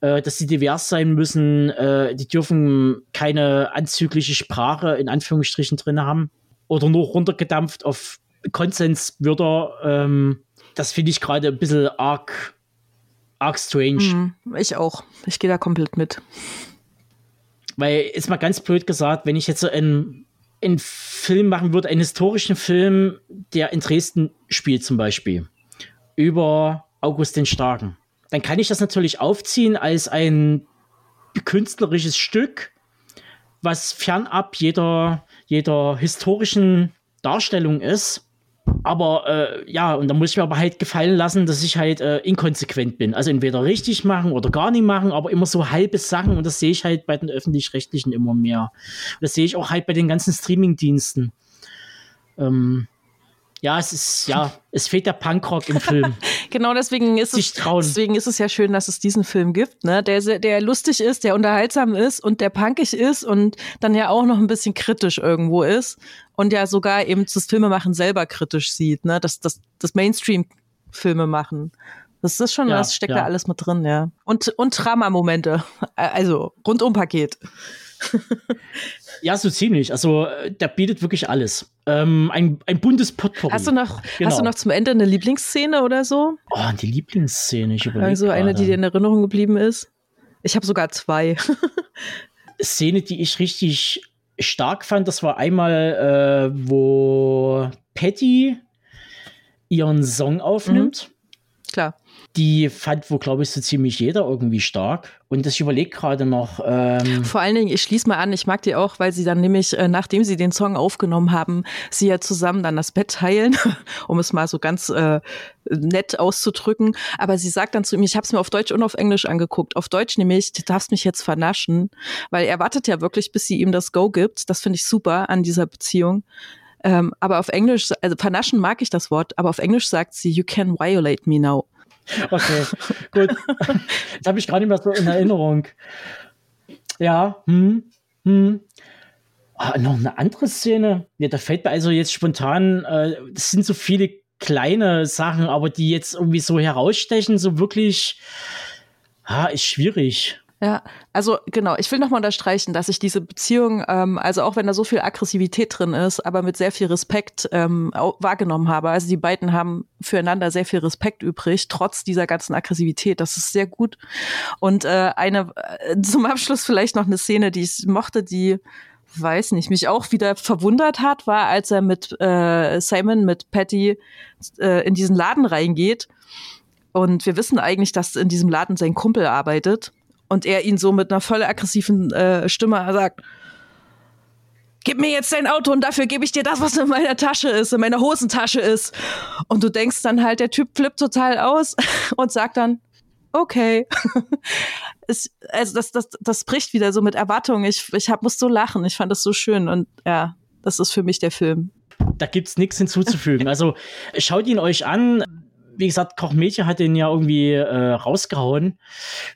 äh, dass sie divers sein müssen, äh, die dürfen keine anzügliche Sprache in Anführungsstrichen drin haben oder nur runtergedampft auf Konsenswörter. Ähm, das finde ich gerade ein bisschen arg, arg strange. Mhm, ich auch. Ich gehe da komplett mit. Weil, ist mal ganz blöd gesagt, wenn ich jetzt so einen, einen Film machen würde, einen historischen Film, der in Dresden spielt zum Beispiel, über August den Starken. Dann kann ich das natürlich aufziehen als ein künstlerisches Stück, was fernab jeder, jeder historischen Darstellung ist. Aber äh, ja, und da muss ich mir aber halt gefallen lassen, dass ich halt äh, inkonsequent bin. Also entweder richtig machen oder gar nicht machen, aber immer so halbe Sachen. Und das sehe ich halt bei den öffentlich-rechtlichen immer mehr. Das sehe ich auch halt bei den ganzen Streaming-Diensten. Ähm, ja, es ist, ja, es fehlt der Punkrock im Film. genau deswegen ist es, deswegen ist es ja schön, dass es diesen Film gibt, ne, der, der lustig ist, der unterhaltsam ist und der punkig ist und dann ja auch noch ein bisschen kritisch irgendwo ist und ja sogar eben das Filmemachen selber kritisch sieht, ne, das, das, das Mainstream-Filme machen. Das ist schon, ja, das steckt ja. da alles mit drin, ja. Und, und Drama-Momente. Also, rundum Paket. ja, so ziemlich. Also, äh, der bietet wirklich alles. Ähm, ein, ein buntes Potpourri. Hast du, noch, genau. hast du noch zum Ende eine Lieblingsszene oder so? Oh, die Lieblingsszene, ich überlege Also eine, die dir in Erinnerung geblieben ist? Ich habe sogar zwei. Szene, die ich richtig stark fand, das war einmal, äh, wo Patty ihren Song aufnimmt. Mhm. Klar die fand wohl, glaube ich, so ziemlich jeder irgendwie stark. Und das überlegt gerade noch. Ähm Vor allen Dingen, ich schließe mal an, ich mag die auch, weil sie dann nämlich, äh, nachdem sie den Song aufgenommen haben, sie ja zusammen dann das Bett teilen, um es mal so ganz äh, nett auszudrücken. Aber sie sagt dann zu ihm, ich habe es mir auf Deutsch und auf Englisch angeguckt. Auf Deutsch nämlich, du darfst mich jetzt vernaschen, weil er wartet ja wirklich, bis sie ihm das Go gibt. Das finde ich super an dieser Beziehung. Ähm, aber auf Englisch, also vernaschen mag ich das Wort, aber auf Englisch sagt sie, you can violate me now. Okay, gut. Jetzt habe ich gerade nicht mehr so in Erinnerung. Ja, hm, hm. Ah, noch eine andere Szene. Ja, da fällt mir also jetzt spontan, äh, das sind so viele kleine Sachen, aber die jetzt irgendwie so herausstechen, so wirklich, ah, ist schwierig. Ja, also genau, ich will nochmal unterstreichen, dass ich diese Beziehung, ähm, also auch wenn da so viel Aggressivität drin ist, aber mit sehr viel Respekt ähm, wahrgenommen habe. Also die beiden haben füreinander sehr viel Respekt übrig, trotz dieser ganzen Aggressivität. Das ist sehr gut. Und äh, eine äh, zum Abschluss vielleicht noch eine Szene, die ich mochte, die weiß nicht, mich auch wieder verwundert hat, war, als er mit äh, Simon, mit Patty äh, in diesen Laden reingeht. Und wir wissen eigentlich, dass in diesem Laden sein Kumpel arbeitet und er ihn so mit einer voll aggressiven äh, Stimme sagt, gib mir jetzt dein Auto und dafür gebe ich dir das, was in meiner Tasche ist, in meiner Hosentasche ist. Und du denkst dann halt, der Typ flippt total aus und sagt dann, okay. es, also das, das, das bricht wieder so mit Erwartungen. Ich, ich hab, muss so lachen. Ich fand das so schön und ja, das ist für mich der Film. Da gibt's nichts hinzuzufügen. Also schaut ihn euch an. Wie gesagt, Koch Mädchen hat den ja irgendwie äh, rausgehauen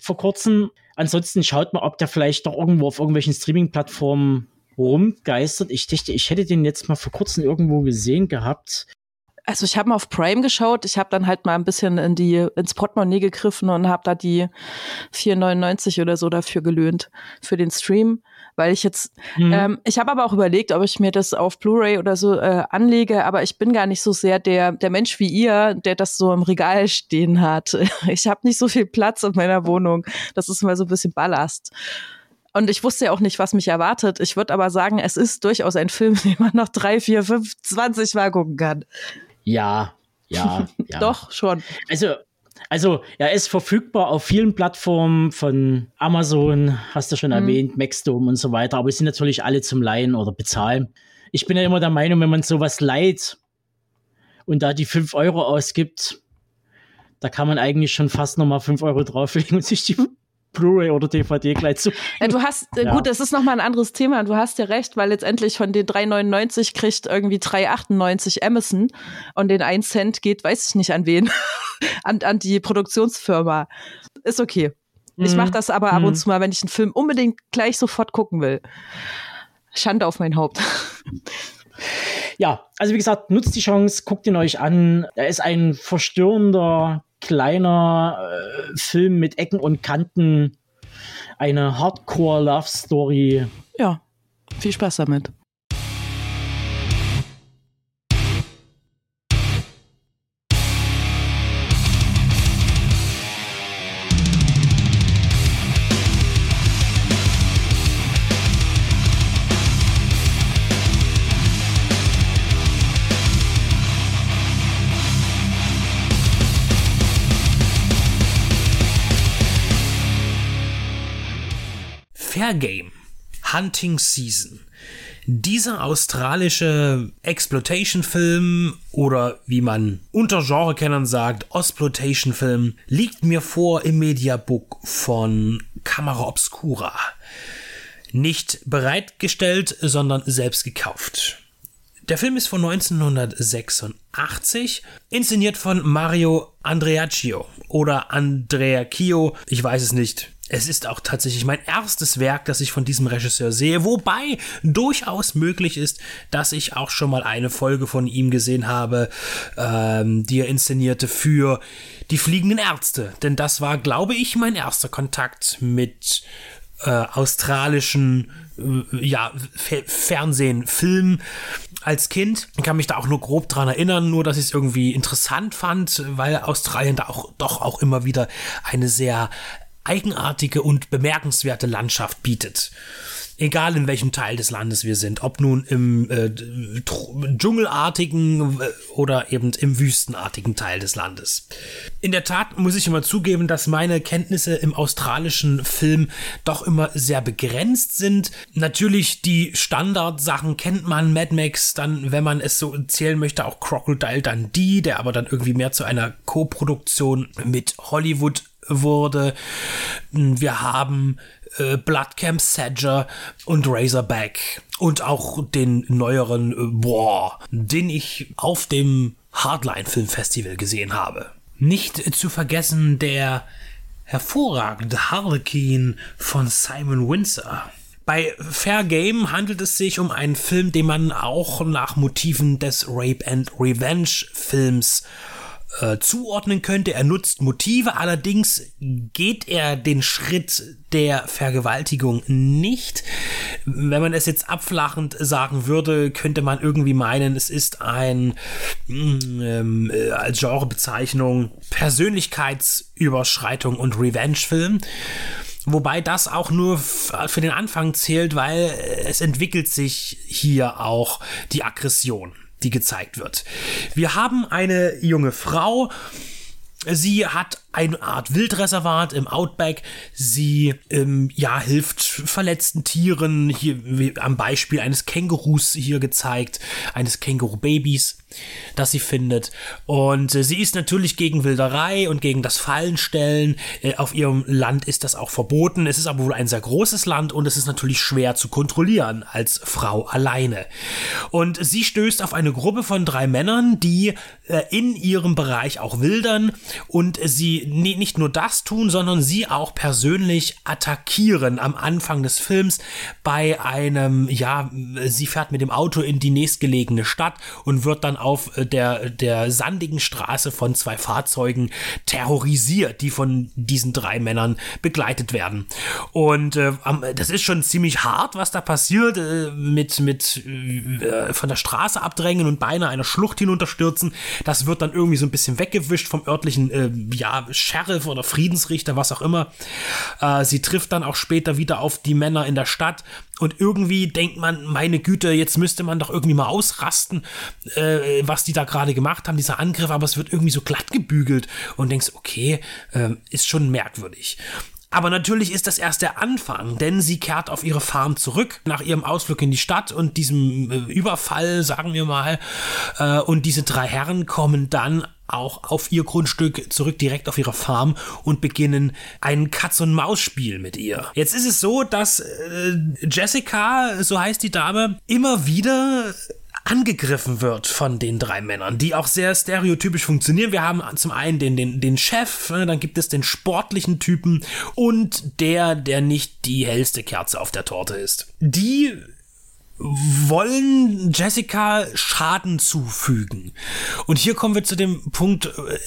vor kurzem. Ansonsten schaut mal, ob der vielleicht doch irgendwo auf irgendwelchen Streaming-Plattformen rumgeistert. Ich dachte, ich hätte den jetzt mal vor kurzem irgendwo gesehen gehabt. Also ich habe mal auf Prime geschaut. Ich habe dann halt mal ein bisschen in die ins Portemonnaie gegriffen und habe da die 4,99 oder so dafür gelöhnt für den Stream weil ich jetzt, mhm. ähm, ich habe aber auch überlegt, ob ich mir das auf Blu-ray oder so äh, anlege, aber ich bin gar nicht so sehr der, der Mensch wie ihr, der das so im Regal stehen hat. Ich habe nicht so viel Platz in meiner Wohnung. Das ist mal so ein bisschen Ballast. Und ich wusste ja auch nicht, was mich erwartet. Ich würde aber sagen, es ist durchaus ein Film, den man noch drei, vier, fünf, zwanzig Mal gucken kann. Ja, ja, ja. Doch, schon. Also, also, er ist verfügbar auf vielen Plattformen von Amazon, hast du schon mhm. erwähnt, Maxdome und so weiter, aber es sind natürlich alle zum Leihen oder bezahlen. Ich bin ja immer der Meinung, wenn man sowas leiht und da die 5 Euro ausgibt, da kann man eigentlich schon fast nochmal 5 Euro drauflegen und sich die Blu-ray oder DVD gleich zu. Ja, du hast, äh, ja. gut, das ist nochmal ein anderes Thema. Du hast ja recht, weil letztendlich von den 3,99 kriegt irgendwie 3,98 Amazon und den 1 Cent geht, weiß ich nicht an wen, an, an die Produktionsfirma. Ist okay. Ich mhm. mache das aber ab und mhm. zu mal, wenn ich einen Film unbedingt gleich sofort gucken will. Schande auf mein Haupt. Ja, also wie gesagt, nutzt die Chance, guckt ihn euch an. Er ist ein verstörender kleiner äh, Film mit Ecken und Kanten, eine Hardcore-Love-Story. Ja, viel Spaß damit. Fair Game Hunting Season. Dieser australische Exploitation-Film oder wie man unter Genrekennern sagt, Osploitation-Film liegt mir vor im Mediabook von Camera Obscura. Nicht bereitgestellt, sondern selbst gekauft. Der Film ist von 1986, inszeniert von Mario Andreacchio oder Andreacchio, ich weiß es nicht. Es ist auch tatsächlich mein erstes Werk, das ich von diesem Regisseur sehe, wobei durchaus möglich ist, dass ich auch schon mal eine Folge von ihm gesehen habe, ähm, die er inszenierte für die fliegenden Ärzte. Denn das war, glaube ich, mein erster Kontakt mit äh, australischen äh, ja, Fernsehen, Film als Kind. Ich kann mich da auch nur grob dran erinnern, nur dass ich es irgendwie interessant fand, weil Australien da auch doch auch immer wieder eine sehr eigenartige und bemerkenswerte Landschaft bietet. Egal in welchem Teil des Landes wir sind, ob nun im äh, dschungelartigen äh, oder eben im wüstenartigen Teil des Landes. In der Tat muss ich immer zugeben, dass meine Kenntnisse im australischen Film doch immer sehr begrenzt sind. Natürlich die Standardsachen kennt man, Mad Max, dann, wenn man es so zählen möchte, auch Crocodile Dundee, der aber dann irgendwie mehr zu einer Co-Produktion mit Hollywood wurde. Wir haben äh, Bloodcamp Sadger und Razorback und auch den neueren äh, Boah, den ich auf dem Hardline Filmfestival gesehen habe. Nicht zu vergessen der hervorragende Harlequin von Simon Windsor. Bei Fair Game handelt es sich um einen Film, den man auch nach Motiven des Rape and Revenge Films äh, zuordnen könnte. Er nutzt Motive, allerdings geht er den Schritt der Vergewaltigung nicht. Wenn man es jetzt abflachend sagen würde, könnte man irgendwie meinen, es ist ein mm, ähm, äh, als Genrebezeichnung Persönlichkeitsüberschreitung und Revenge-Film. Wobei das auch nur für den Anfang zählt, weil es entwickelt sich hier auch die Aggression, die gezeigt wird. Wir haben eine junge Frau, Sie hat eine Art Wildreservat im Outback. Sie ähm, ja hilft verletzten Tieren. Hier am Beispiel eines Kängurus hier gezeigt, eines Känguru-Babys, das sie findet. Und äh, sie ist natürlich gegen Wilderei und gegen das Fallenstellen. Äh, auf ihrem Land ist das auch verboten. Es ist aber wohl ein sehr großes Land und es ist natürlich schwer zu kontrollieren als Frau alleine. Und sie stößt auf eine Gruppe von drei Männern, die äh, in ihrem Bereich auch wildern und sie nicht nur das tun, sondern sie auch persönlich attackieren am Anfang des Films bei einem, ja, sie fährt mit dem Auto in die nächstgelegene Stadt und wird dann auf der, der sandigen Straße von zwei Fahrzeugen terrorisiert, die von diesen drei Männern begleitet werden. Und äh, das ist schon ziemlich hart, was da passiert, äh, mit, mit äh, von der Straße abdrängen und beinahe einer Schlucht hinunterstürzen. Das wird dann irgendwie so ein bisschen weggewischt vom örtlichen äh, ja, Sheriff oder Friedensrichter, was auch immer. Äh, sie trifft dann auch später wieder auf die Männer in der Stadt und irgendwie denkt man, meine Güte, jetzt müsste man doch irgendwie mal ausrasten, äh, was die da gerade gemacht haben, dieser Angriff, aber es wird irgendwie so glatt gebügelt und denkst, okay, äh, ist schon merkwürdig. Aber natürlich ist das erst der Anfang, denn sie kehrt auf ihre Farm zurück nach ihrem Ausflug in die Stadt und diesem äh, Überfall, sagen wir mal. Äh, und diese drei Herren kommen dann auch auf ihr Grundstück zurück, direkt auf ihre Farm und beginnen ein Katz-und-Maus-Spiel mit ihr. Jetzt ist es so, dass äh, Jessica, so heißt die Dame, immer wieder angegriffen wird von den drei Männern, die auch sehr stereotypisch funktionieren. Wir haben zum einen den, den, den Chef, ne, dann gibt es den sportlichen Typen und der, der nicht die hellste Kerze auf der Torte ist. Die wollen Jessica Schaden zufügen. Und hier kommen wir zu dem Punkt, äh,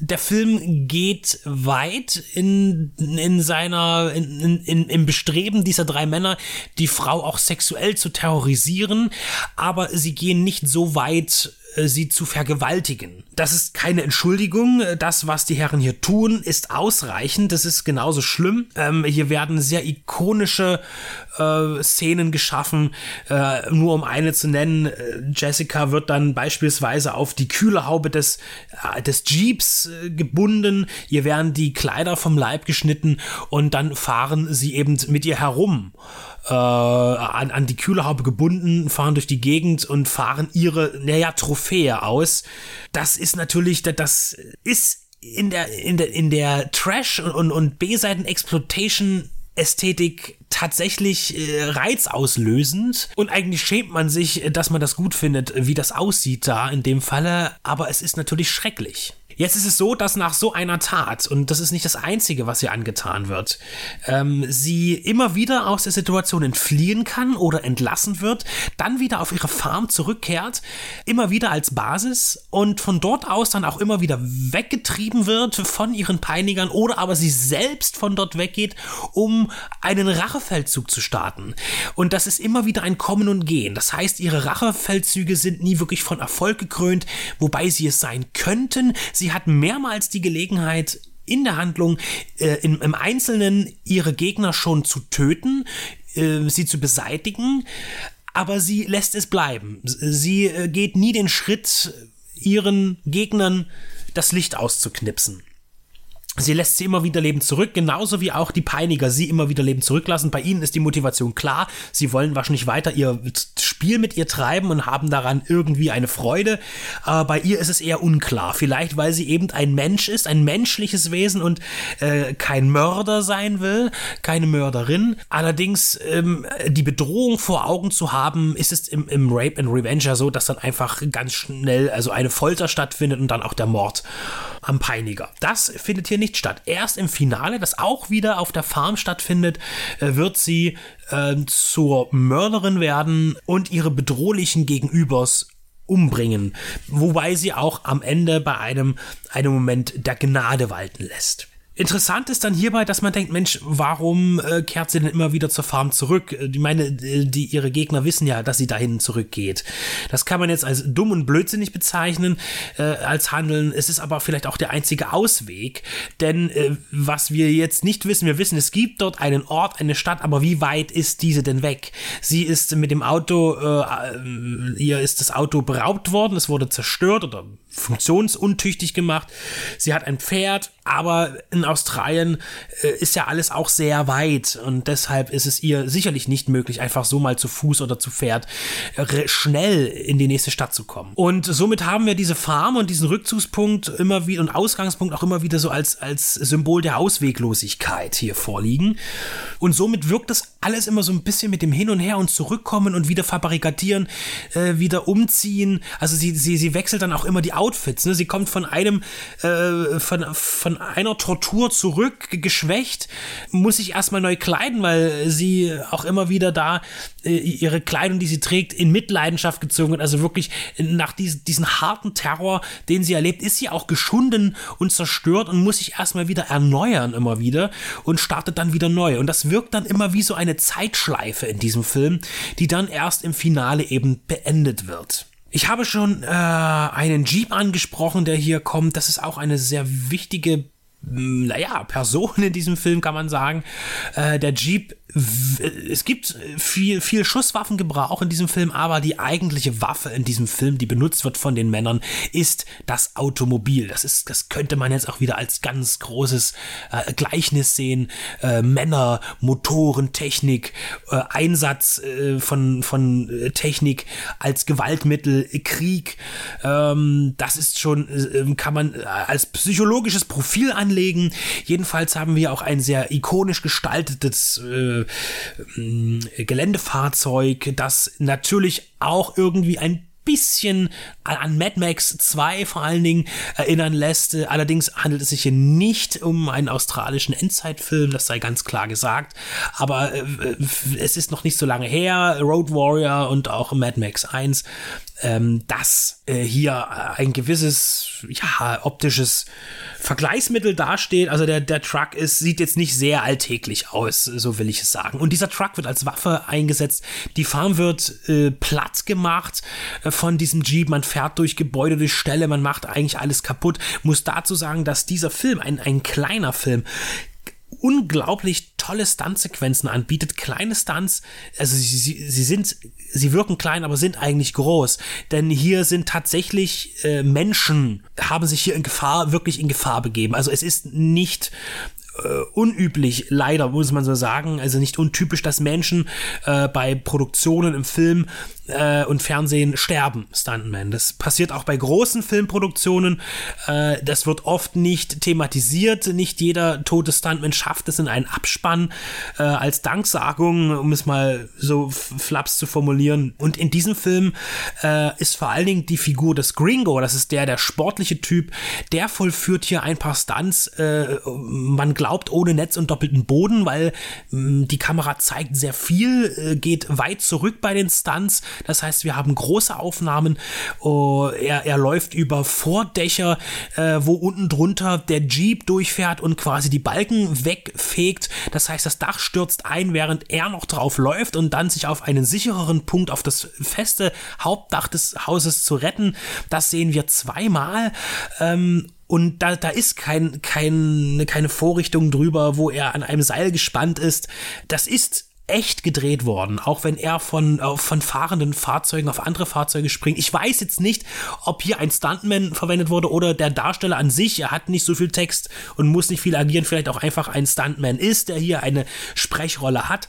der Film geht weit in, in seiner, in, in, im Bestreben dieser drei Männer, die Frau auch sexuell zu terrorisieren, aber sie gehen nicht so weit, sie zu vergewaltigen. Das ist keine Entschuldigung. Das, was die Herren hier tun, ist ausreichend. Das ist genauso schlimm. Ähm, hier werden sehr ikonische äh, Szenen geschaffen. Äh, nur um eine zu nennen, äh, Jessica wird dann beispielsweise auf die Kühlerhaube des, äh, des Jeeps äh, gebunden. Ihr werden die Kleider vom Leib geschnitten und dann fahren sie eben mit ihr herum äh, an, an die Kühlerhaube gebunden, fahren durch die Gegend und fahren ihre, naja, Trophäe aus. Das ist natürlich, das ist in der, in der, in der Trash- und, und B-Seiten-Exploitation Ästhetik tatsächlich äh, reizauslösend und eigentlich schämt man sich, dass man das gut findet, wie das aussieht da in dem Falle, aber es ist natürlich schrecklich. Jetzt ist es so, dass nach so einer Tat, und das ist nicht das Einzige, was ihr angetan wird, ähm, sie immer wieder aus der Situation entfliehen kann oder entlassen wird, dann wieder auf ihre Farm zurückkehrt, immer wieder als Basis und von dort aus dann auch immer wieder weggetrieben wird von ihren Peinigern oder aber sie selbst von dort weggeht, um einen Rachefeldzug zu starten. Und das ist immer wieder ein Kommen und Gehen. Das heißt, ihre Rachefeldzüge sind nie wirklich von Erfolg gekrönt, wobei sie es sein könnten. Sie sie hat mehrmals die Gelegenheit, in der Handlung äh, im, im, Einzelnen ihre Gegner schon zu töten, äh, sie zu beseitigen, aber sie lässt es bleiben. Sie äh, geht nie den Schritt, ihren Gegnern das Licht auszuknipsen. Sie lässt sie immer wieder leben zurück, genauso wie auch die Peiniger sie immer wieder leben zurücklassen. Bei ihnen ist die Motivation klar. Sie wollen wahrscheinlich weiter ihr Spiel mit ihr treiben und haben daran irgendwie eine Freude. Aber bei ihr ist es eher unklar. Vielleicht, weil sie eben ein Mensch ist, ein menschliches Wesen und äh, kein Mörder sein will, keine Mörderin. Allerdings ähm, die Bedrohung vor Augen zu haben, ist es im, im Rape and Revenge ja so, dass dann einfach ganz schnell also eine Folter stattfindet und dann auch der Mord am Peiniger. Das findet hier nicht statt. Erst im Finale, das auch wieder auf der Farm stattfindet, äh, wird sie äh, zur Mörderin werden und ihre bedrohlichen Gegenübers umbringen. Wobei sie auch am Ende bei einem, einem Moment der Gnade walten lässt. Interessant ist dann hierbei, dass man denkt, Mensch, warum äh, kehrt sie denn immer wieder zur Farm zurück? Äh, die meine, äh, die ihre Gegner wissen ja, dass sie dahin zurückgeht. Das kann man jetzt als dumm und blödsinnig bezeichnen, äh, als Handeln. Es ist aber vielleicht auch der einzige Ausweg, denn äh, was wir jetzt nicht wissen, wir wissen, es gibt dort einen Ort, eine Stadt, aber wie weit ist diese denn weg? Sie ist mit dem Auto, äh, ihr ist das Auto beraubt worden, es wurde zerstört oder funktionsuntüchtig gemacht. Sie hat ein Pferd, aber in Australien äh, ist ja alles auch sehr weit und deshalb ist es ihr sicherlich nicht möglich, einfach so mal zu Fuß oder zu Pferd äh, schnell in die nächste Stadt zu kommen. Und somit haben wir diese Farm und diesen Rückzugspunkt immer wieder und Ausgangspunkt auch immer wieder so als, als Symbol der Ausweglosigkeit hier vorliegen. Und somit wirkt das alles immer so ein bisschen mit dem Hin und Her und Zurückkommen und wieder fabrikatieren, äh, wieder umziehen. Also sie, sie, sie wechselt dann auch immer die Outfits. Ne? Sie kommt von einem, äh, von, von einer Tortur zurück, geschwächt, muss sich erstmal neu kleiden, weil sie auch immer wieder da äh, ihre Kleidung, die sie trägt, in Mitleidenschaft gezogen wird. Also wirklich nach diesen, diesen harten Terror, den sie erlebt, ist sie auch geschunden und zerstört und muss sich erstmal wieder erneuern, immer wieder und startet dann wieder neu. Und das wirkt dann immer wie so eine Zeitschleife in diesem Film, die dann erst im Finale eben beendet wird. Ich habe schon äh, einen Jeep angesprochen, der hier kommt. Das ist auch eine sehr wichtige naja, Person in diesem Film, kann man sagen. Äh, der Jeep es gibt viel, viel Schusswaffengebrauch in diesem Film, aber die eigentliche Waffe in diesem Film, die benutzt wird von den Männern, ist das Automobil. Das ist, das könnte man jetzt auch wieder als ganz großes äh, Gleichnis sehen. Äh, Männer, Motoren, Technik, äh, Einsatz äh, von, von äh, Technik als Gewaltmittel, Krieg. Ähm, das ist schon, äh, kann man als psychologisches Profil anlegen. Jedenfalls haben wir auch ein sehr ikonisch gestaltetes äh, Geländefahrzeug, das natürlich auch irgendwie ein bisschen an Mad Max 2 vor allen Dingen erinnern lässt. Allerdings handelt es sich hier nicht um einen australischen Endzeitfilm, das sei ganz klar gesagt. Aber äh, es ist noch nicht so lange her. Road Warrior und auch Mad Max 1 ähm, dass äh, hier ein gewisses ja, optisches Vergleichsmittel dasteht. Also der, der Truck ist, sieht jetzt nicht sehr alltäglich aus, so will ich es sagen. Und dieser Truck wird als Waffe eingesetzt. Die Farm wird äh, platt gemacht äh, von diesem Jeep. Man fährt durch Gebäude, durch Ställe, man macht eigentlich alles kaputt. Muss dazu sagen, dass dieser Film, ein, ein kleiner Film, unglaublich tolle Stuntsequenzen anbietet. Kleine Stunts, also sie, sie, sie sind, sie wirken klein, aber sind eigentlich groß. Denn hier sind tatsächlich äh, Menschen, haben sich hier in Gefahr, wirklich in Gefahr begeben. Also es ist nicht äh, unüblich, leider muss man so sagen, also nicht untypisch, dass Menschen äh, bei Produktionen im Film äh, und Fernsehen sterben, Stuntmen. Das passiert auch bei großen Filmproduktionen. Äh, das wird oft nicht thematisiert. Nicht jeder tote Stuntman schafft es in einen Abspann äh, als Danksagung, um es mal so flaps zu formulieren. Und in diesem Film äh, ist vor allen Dingen die Figur des Gringo, das ist der, der sportliche Typ, der vollführt hier ein paar Stunts. Man glaubt ohne Netz und doppelten Boden, weil mh, die Kamera zeigt sehr viel, äh, geht weit zurück bei den Stunts. Das heißt, wir haben große Aufnahmen. Oh, er, er läuft über Vordächer, äh, wo unten drunter der Jeep durchfährt und quasi die Balken wegfegt. Das heißt, das Dach stürzt ein, während er noch drauf läuft und dann sich auf einen sichereren Punkt auf das feste Hauptdach des Hauses zu retten. Das sehen wir zweimal. Ähm, und da, da ist kein, kein, keine Vorrichtung drüber, wo er an einem Seil gespannt ist. Das ist echt gedreht worden, auch wenn er von, äh, von fahrenden Fahrzeugen auf andere Fahrzeuge springt. Ich weiß jetzt nicht, ob hier ein Stuntman verwendet wurde oder der Darsteller an sich. Er hat nicht so viel Text und muss nicht viel agieren, vielleicht auch einfach ein Stuntman ist, der hier eine Sprechrolle hat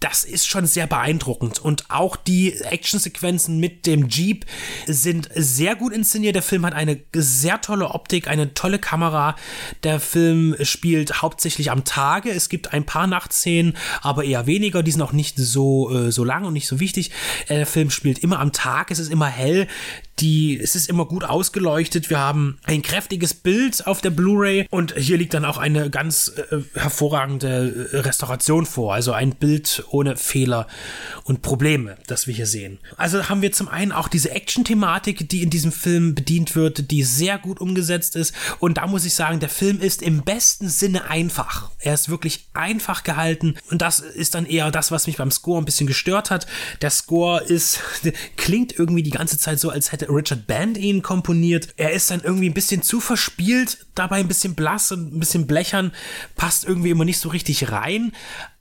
das ist schon sehr beeindruckend. Und auch die Actionsequenzen mit dem Jeep sind sehr gut inszeniert. Der Film hat eine sehr tolle Optik, eine tolle Kamera. Der Film spielt hauptsächlich am Tage. Es gibt ein paar Nachtszenen, aber eher weniger. Die sind auch nicht so, äh, so lang und nicht so wichtig. Der Film spielt immer am Tag. Es ist immer hell Die, es ist immer gut ausgeleuchtet. Wir haben ein kräftiges Bild auf der Blu-ray und hier liegt dann auch eine ganz äh, hervorragende äh, Restauration vor. Also ein Bild ohne Fehler und Probleme, das wir hier sehen. Also haben wir zum einen auch diese Action-Thematik, die in diesem Film bedient wird, die sehr gut umgesetzt ist. Und da muss ich sagen, der Film ist im besten Sinne einfach. Er ist wirklich einfach gehalten und das ist dann eher das, was mich beim Score ein bisschen gestört hat. Der Score ist, klingt irgendwie die ganze Zeit so, als hätte Richard Band ihn komponiert. Er ist dann irgendwie ein bisschen zu verspielt, dabei ein bisschen blass und ein bisschen blechern, passt irgendwie immer nicht so richtig rein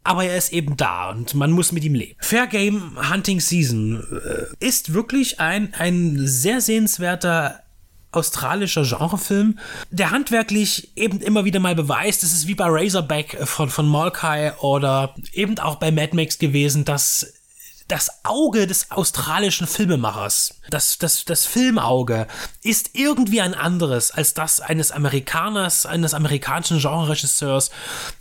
aber er ist eben da und man muss mit ihm leben. Fair Game Hunting Season äh, ist wirklich ein, ein sehr sehenswerter australischer Genrefilm, der handwerklich eben immer wieder mal beweist, es ist wie bei Razorback von, von Molkai oder eben auch bei Mad Max gewesen, dass das Auge des australischen Filmemachers, das, das, das Filmauge, ist irgendwie ein anderes als das eines Amerikaners, eines amerikanischen Genreregisseurs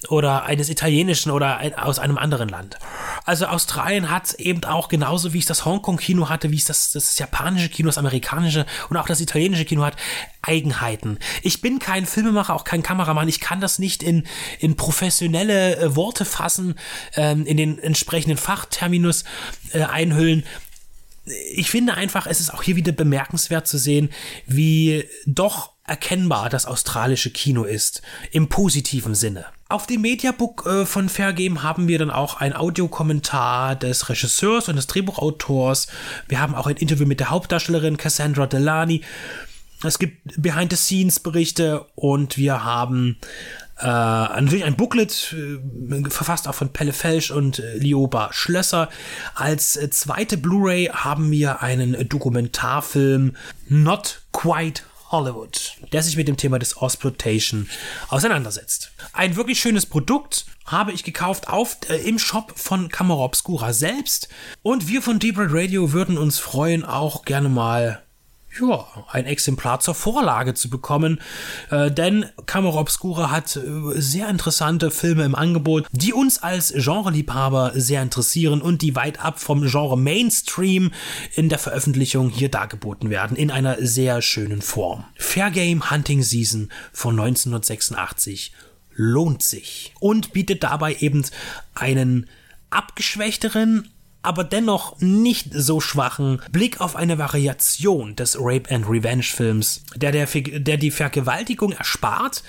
oder eines italienischen oder ein, aus einem anderen Land. Also Australien hat eben auch genauso wie es das Hongkong-Kino hatte, wie es das, das japanische Kino, das amerikanische und auch das italienische Kino hat, Eigenheiten. Ich bin kein Filmemacher, auch kein Kameramann. Ich kann das nicht in, in professionelle äh, Worte fassen, ähm, in den entsprechenden Fachterminus äh, einhüllen. Ich finde einfach, es ist auch hier wieder bemerkenswert zu sehen, wie doch erkennbar das australische Kino ist, im positiven Sinne. Auf dem Mediabook äh, von Fairgame haben wir dann auch ein Audiokommentar des Regisseurs und des Drehbuchautors. Wir haben auch ein Interview mit der Hauptdarstellerin Cassandra Delany. Es gibt Behind-the-Scenes-Berichte und wir haben äh, natürlich ein Booklet, äh, verfasst auch von Pelle Felsch und äh, Lioba Schlösser. Als äh, zweite Blu-ray haben wir einen Dokumentarfilm Not Quite Hollywood, der sich mit dem Thema des Exploitation auseinandersetzt. Ein wirklich schönes Produkt habe ich gekauft auf, äh, im Shop von Camera Obscura selbst. Und wir von Deep Red Radio würden uns freuen, auch gerne mal ja, ein Exemplar zur Vorlage zu bekommen. Äh, denn Camera Obscura hat äh, sehr interessante Filme im Angebot, die uns als Genreliebhaber sehr interessieren und die weit ab vom Genre Mainstream in der Veröffentlichung hier dargeboten werden, in einer sehr schönen Form. Fair Game Hunting Season von 1986 lohnt sich und bietet dabei eben einen abgeschwächteren, aber dennoch nicht so schwachen Blick auf eine Variation des Rape and Revenge Films, der, der, der die Vergewaltigung erspart,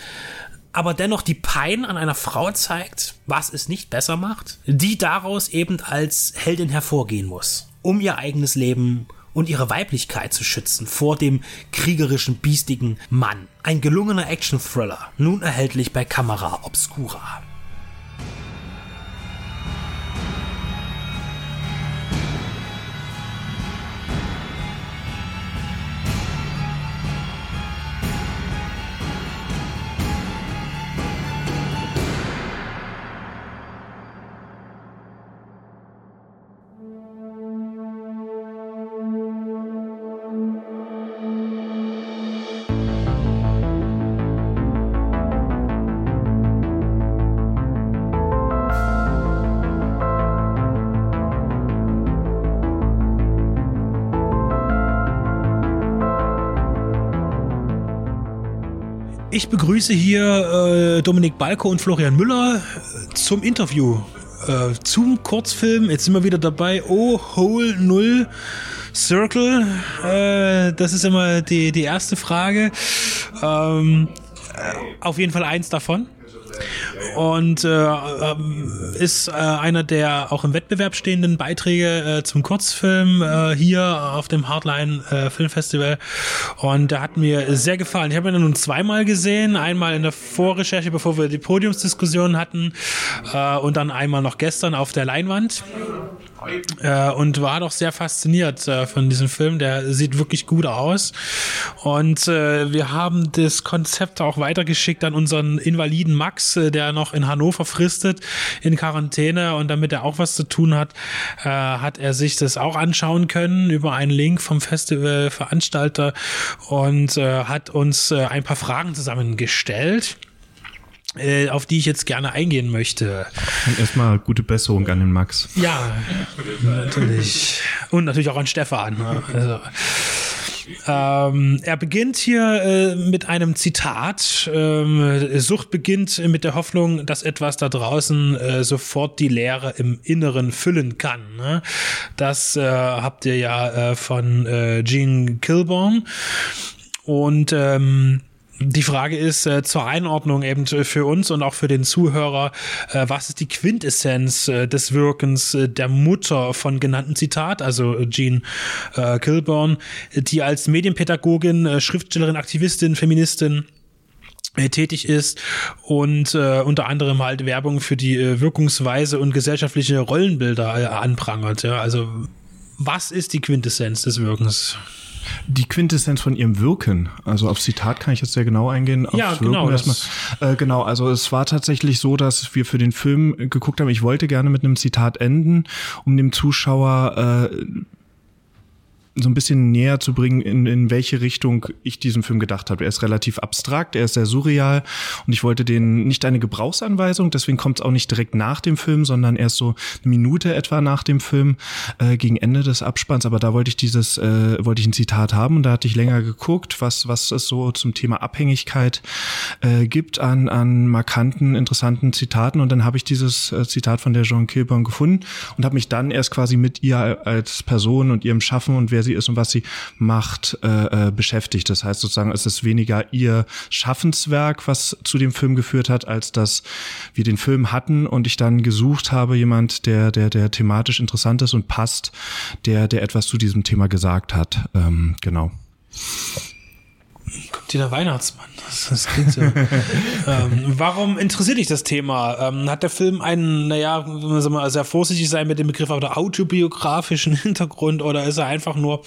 aber dennoch die Pein an einer Frau zeigt, was es nicht besser macht, die daraus eben als Heldin hervorgehen muss, um ihr eigenes Leben und ihre Weiblichkeit zu schützen vor dem kriegerischen, biestigen Mann. Ein gelungener Action-Thriller, nun erhältlich bei Camera Obscura. Ich begrüße hier äh, Dominik Balko und Florian Müller äh, zum Interview äh, zum Kurzfilm. Jetzt sind wir wieder dabei. Oh, Hole Null Circle. Äh, das ist immer die, die erste Frage. Ähm, äh, auf jeden Fall eins davon und äh, ähm, ist äh, einer der auch im Wettbewerb stehenden Beiträge äh, zum Kurzfilm äh, hier auf dem Hardline äh, Filmfestival und der hat mir sehr gefallen. Ich habe ihn nun zweimal gesehen, einmal in der Vorrecherche, bevor wir die Podiumsdiskussion hatten äh, und dann einmal noch gestern auf der Leinwand äh, und war doch sehr fasziniert äh, von diesem Film. Der sieht wirklich gut aus. Und äh, wir haben das Konzept auch weitergeschickt an unseren Invaliden Max, äh, der noch in Hannover fristet, in Quarantäne. Und damit er auch was zu tun hat, äh, hat er sich das auch anschauen können über einen Link vom Festivalveranstalter und äh, hat uns ein paar Fragen zusammengestellt äh, auf die ich jetzt gerne eingehen möchte. Und erstmal gute Besserung an den Max. Ja, natürlich. Und natürlich auch an Stefan. Ne? Also, Ähm, er beginnt hier äh, mit einem Zitat. Ähm, Sucht beginnt mit der Hoffnung, dass etwas da draußen äh, sofort die Leere im Inneren füllen kann. Ne? Das äh, habt ihr ja äh, von äh, Gene Kilborn. Und ähm, die Frage ist äh, zur Einordnung eben für uns und auch für den Zuhörer, äh, was ist die Quintessenz äh, des Wirkens äh, der Mutter von genannten Zitat, also Jean äh, Kilburn, die als Medienpädagogin, äh, Schriftstellerin, Aktivistin, Feministin äh, tätig ist und äh, unter anderem halt Werbung für die äh, Wirkungsweise und gesellschaftliche Rollenbilder äh, anprangert. Ja? Also was ist die Quintessenz des Wirkens? Die Quintessenz von ihrem Wirken, also auf Zitat kann ich jetzt sehr genau eingehen. Ja, aufs genau, Wirken das- erstmal. Äh, genau, also es war tatsächlich so, dass wir für den Film geguckt haben, ich wollte gerne mit einem Zitat enden, um dem Zuschauer äh, so ein bisschen näher zu bringen, in, in welche Richtung ich diesen Film gedacht habe. Er ist relativ abstrakt, er ist sehr surreal und ich wollte den nicht eine Gebrauchsanweisung, deswegen kommt es auch nicht direkt nach dem Film, sondern erst so eine Minute etwa nach dem Film, äh, gegen Ende des Abspanns. Aber da wollte ich dieses, äh, wollte ich ein Zitat haben und da hatte ich länger geguckt, was, was es so zum Thema Abhängigkeit äh, gibt an, an markanten, interessanten Zitaten. Und dann habe ich dieses äh, Zitat von der Jean Kilburn gefunden und habe mich dann erst quasi mit ihr als Person und ihrem Schaffen und wer sie ist und was sie macht, äh, äh, beschäftigt. Das heißt sozusagen, es ist weniger ihr Schaffenswerk, was zu dem Film geführt hat, als dass wir den Film hatten und ich dann gesucht habe, jemand, der, der, der thematisch interessant ist und passt, der, der etwas zu diesem Thema gesagt hat. Ähm, genau. Kommt hier der Weihnachtsmann. Das, das klingt so. ähm, warum interessiert dich das Thema? Ähm, hat der Film einen, naja, wenn mal sehr vorsichtig sein mit dem Begriff, aber autobiografischen Hintergrund oder ist er einfach nur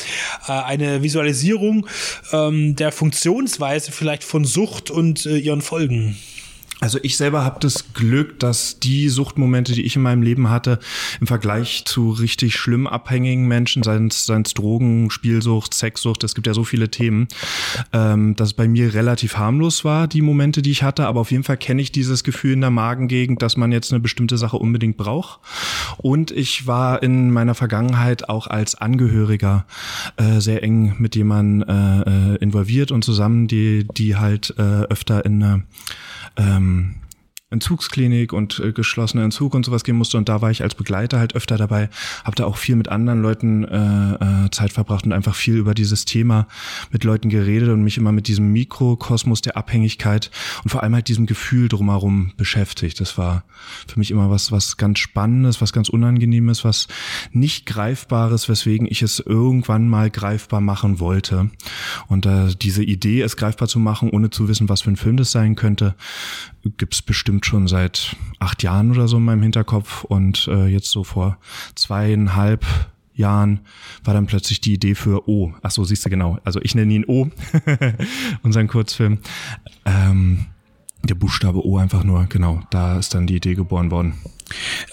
äh, eine Visualisierung ähm, der Funktionsweise vielleicht von Sucht und äh, ihren Folgen? Also ich selber habe das Glück, dass die Suchtmomente, die ich in meinem Leben hatte, im Vergleich zu richtig schlimm abhängigen Menschen, seien es Drogen, Spielsucht, Sexsucht, es gibt ja so viele Themen, ähm, dass es bei mir relativ harmlos war, die Momente, die ich hatte. Aber auf jeden Fall kenne ich dieses Gefühl in der Magengegend, dass man jetzt eine bestimmte Sache unbedingt braucht. Und ich war in meiner Vergangenheit auch als Angehöriger äh, sehr eng mit jemandem äh, äh, involviert und zusammen, die, die halt äh, öfter in eine ähm, Entzugsklinik und äh, geschlossener Entzug und sowas gehen musste und da war ich als Begleiter halt öfter dabei, habe da auch viel mit anderen Leuten äh, äh, Zeit verbracht und einfach viel über dieses Thema mit Leuten geredet und mich immer mit diesem Mikrokosmos der Abhängigkeit und vor allem halt diesem Gefühl drumherum beschäftigt. Das war für mich immer was was ganz Spannendes, was ganz Unangenehmes, was nicht greifbares, weswegen ich es irgendwann mal greifbar machen wollte. Und äh, diese Idee, es greifbar zu machen, ohne zu wissen, was für ein Film das sein könnte, gibt's bestimmt schon seit acht Jahren oder so in meinem Hinterkopf. Und äh, jetzt so vor zweieinhalb Jahren war dann plötzlich die Idee für O. Ach so, siehst du genau. Also ich nenne ihn O, unseren Kurzfilm. Ähm, der Buchstabe O einfach nur, genau. Da ist dann die Idee geboren worden.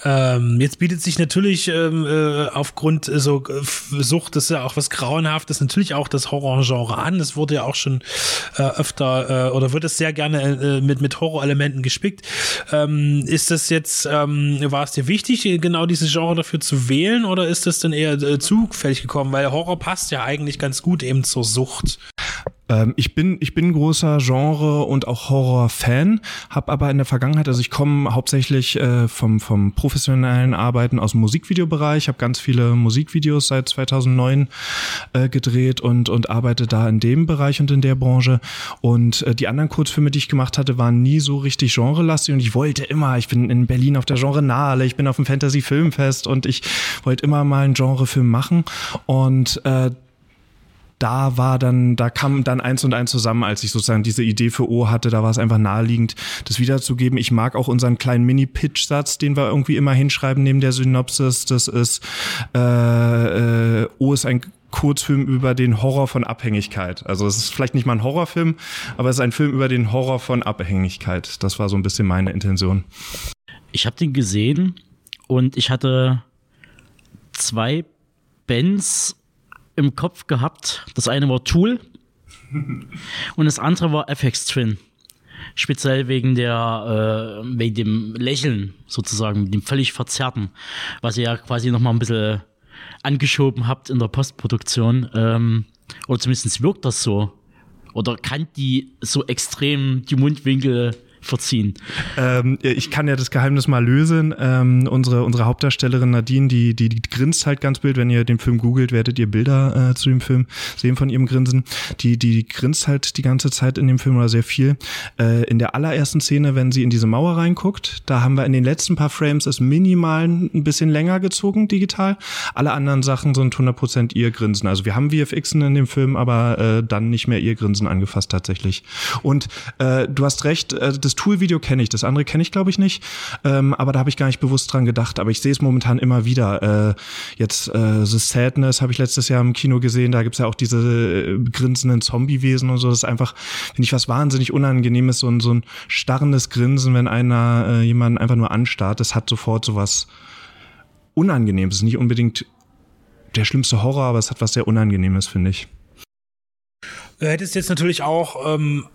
Ähm, jetzt bietet sich natürlich ähm, äh, aufgrund äh, so äh, Sucht, das ist ja auch was Grauenhaftes, natürlich auch das Horrorgenre an. Das wurde ja auch schon äh, öfter äh, oder wird es sehr gerne äh, mit, mit Horrorelementen gespickt. Ähm, ist das jetzt, ähm, war es dir wichtig, genau dieses Genre dafür zu wählen oder ist das dann eher zufällig gekommen? Weil Horror passt ja eigentlich ganz gut eben zur Sucht. Ähm, ich bin ich bin großer Genre und auch Horror-Fan, habe aber in der Vergangenheit, also ich komme hauptsächlich äh, vom vom professionellen Arbeiten aus dem Musikvideobereich, habe ganz viele Musikvideos seit 2009 äh, gedreht und und arbeite da in dem Bereich und in der Branche. Und äh, die anderen Kurzfilme, die ich gemacht hatte, waren nie so richtig genrelastig und ich wollte immer, ich bin in Berlin auf der Genrenale, ich bin auf dem Fantasy Filmfest und ich wollte immer mal einen Genrefilm machen. Und äh, da war dann, da kam dann eins und eins zusammen, als ich sozusagen diese Idee für O hatte, da war es einfach naheliegend, das wiederzugeben. Ich mag auch unseren kleinen Mini-Pitch-Satz, den wir irgendwie immer hinschreiben neben der Synopsis. Das ist, äh, äh, O ist ein Kurzfilm über den Horror von Abhängigkeit. Also es ist vielleicht nicht mal ein Horrorfilm, aber es ist ein Film über den Horror von Abhängigkeit. Das war so ein bisschen meine Intention. Ich habe den gesehen und ich hatte zwei Bands im Kopf gehabt. Das eine war Tool und das andere war FX Twin. Speziell wegen der, äh, wegen dem Lächeln sozusagen, dem völlig verzerrten, was ihr ja quasi noch mal ein bisschen angeschoben habt in der Postproduktion. Ähm, Oder zumindest wirkt das so. Oder kann die so extrem die Mundwinkel verziehen. Ähm, ich kann ja das Geheimnis mal lösen. Ähm, unsere, unsere Hauptdarstellerin Nadine, die, die, die grinst halt ganz wild. Wenn ihr den Film googelt, werdet ihr Bilder äh, zu dem Film sehen von ihrem Grinsen. Die, die grinst halt die ganze Zeit in dem Film oder sehr viel. Äh, in der allerersten Szene, wenn sie in diese Mauer reinguckt, da haben wir in den letzten paar Frames es minimal ein bisschen länger gezogen, digital. Alle anderen Sachen sind 100% ihr Grinsen. Also wir haben VFX in dem Film, aber äh, dann nicht mehr ihr Grinsen angefasst tatsächlich. Und äh, du hast recht, äh, das Tool-Video kenne ich, das andere kenne ich glaube ich nicht, ähm, aber da habe ich gar nicht bewusst dran gedacht. Aber ich sehe es momentan immer wieder. Äh, jetzt äh, The Sadness habe ich letztes Jahr im Kino gesehen, da gibt's ja auch diese äh, grinsenden Zombie-Wesen und so. Das ist einfach, finde ich, was wahnsinnig Unangenehmes, so ein, so ein starrendes Grinsen, wenn einer äh, jemanden einfach nur anstarrt. Das hat sofort so was Unangenehmes. Nicht unbedingt der schlimmste Horror, aber es hat was sehr Unangenehmes, finde ich. Du hättest jetzt natürlich auch ähm,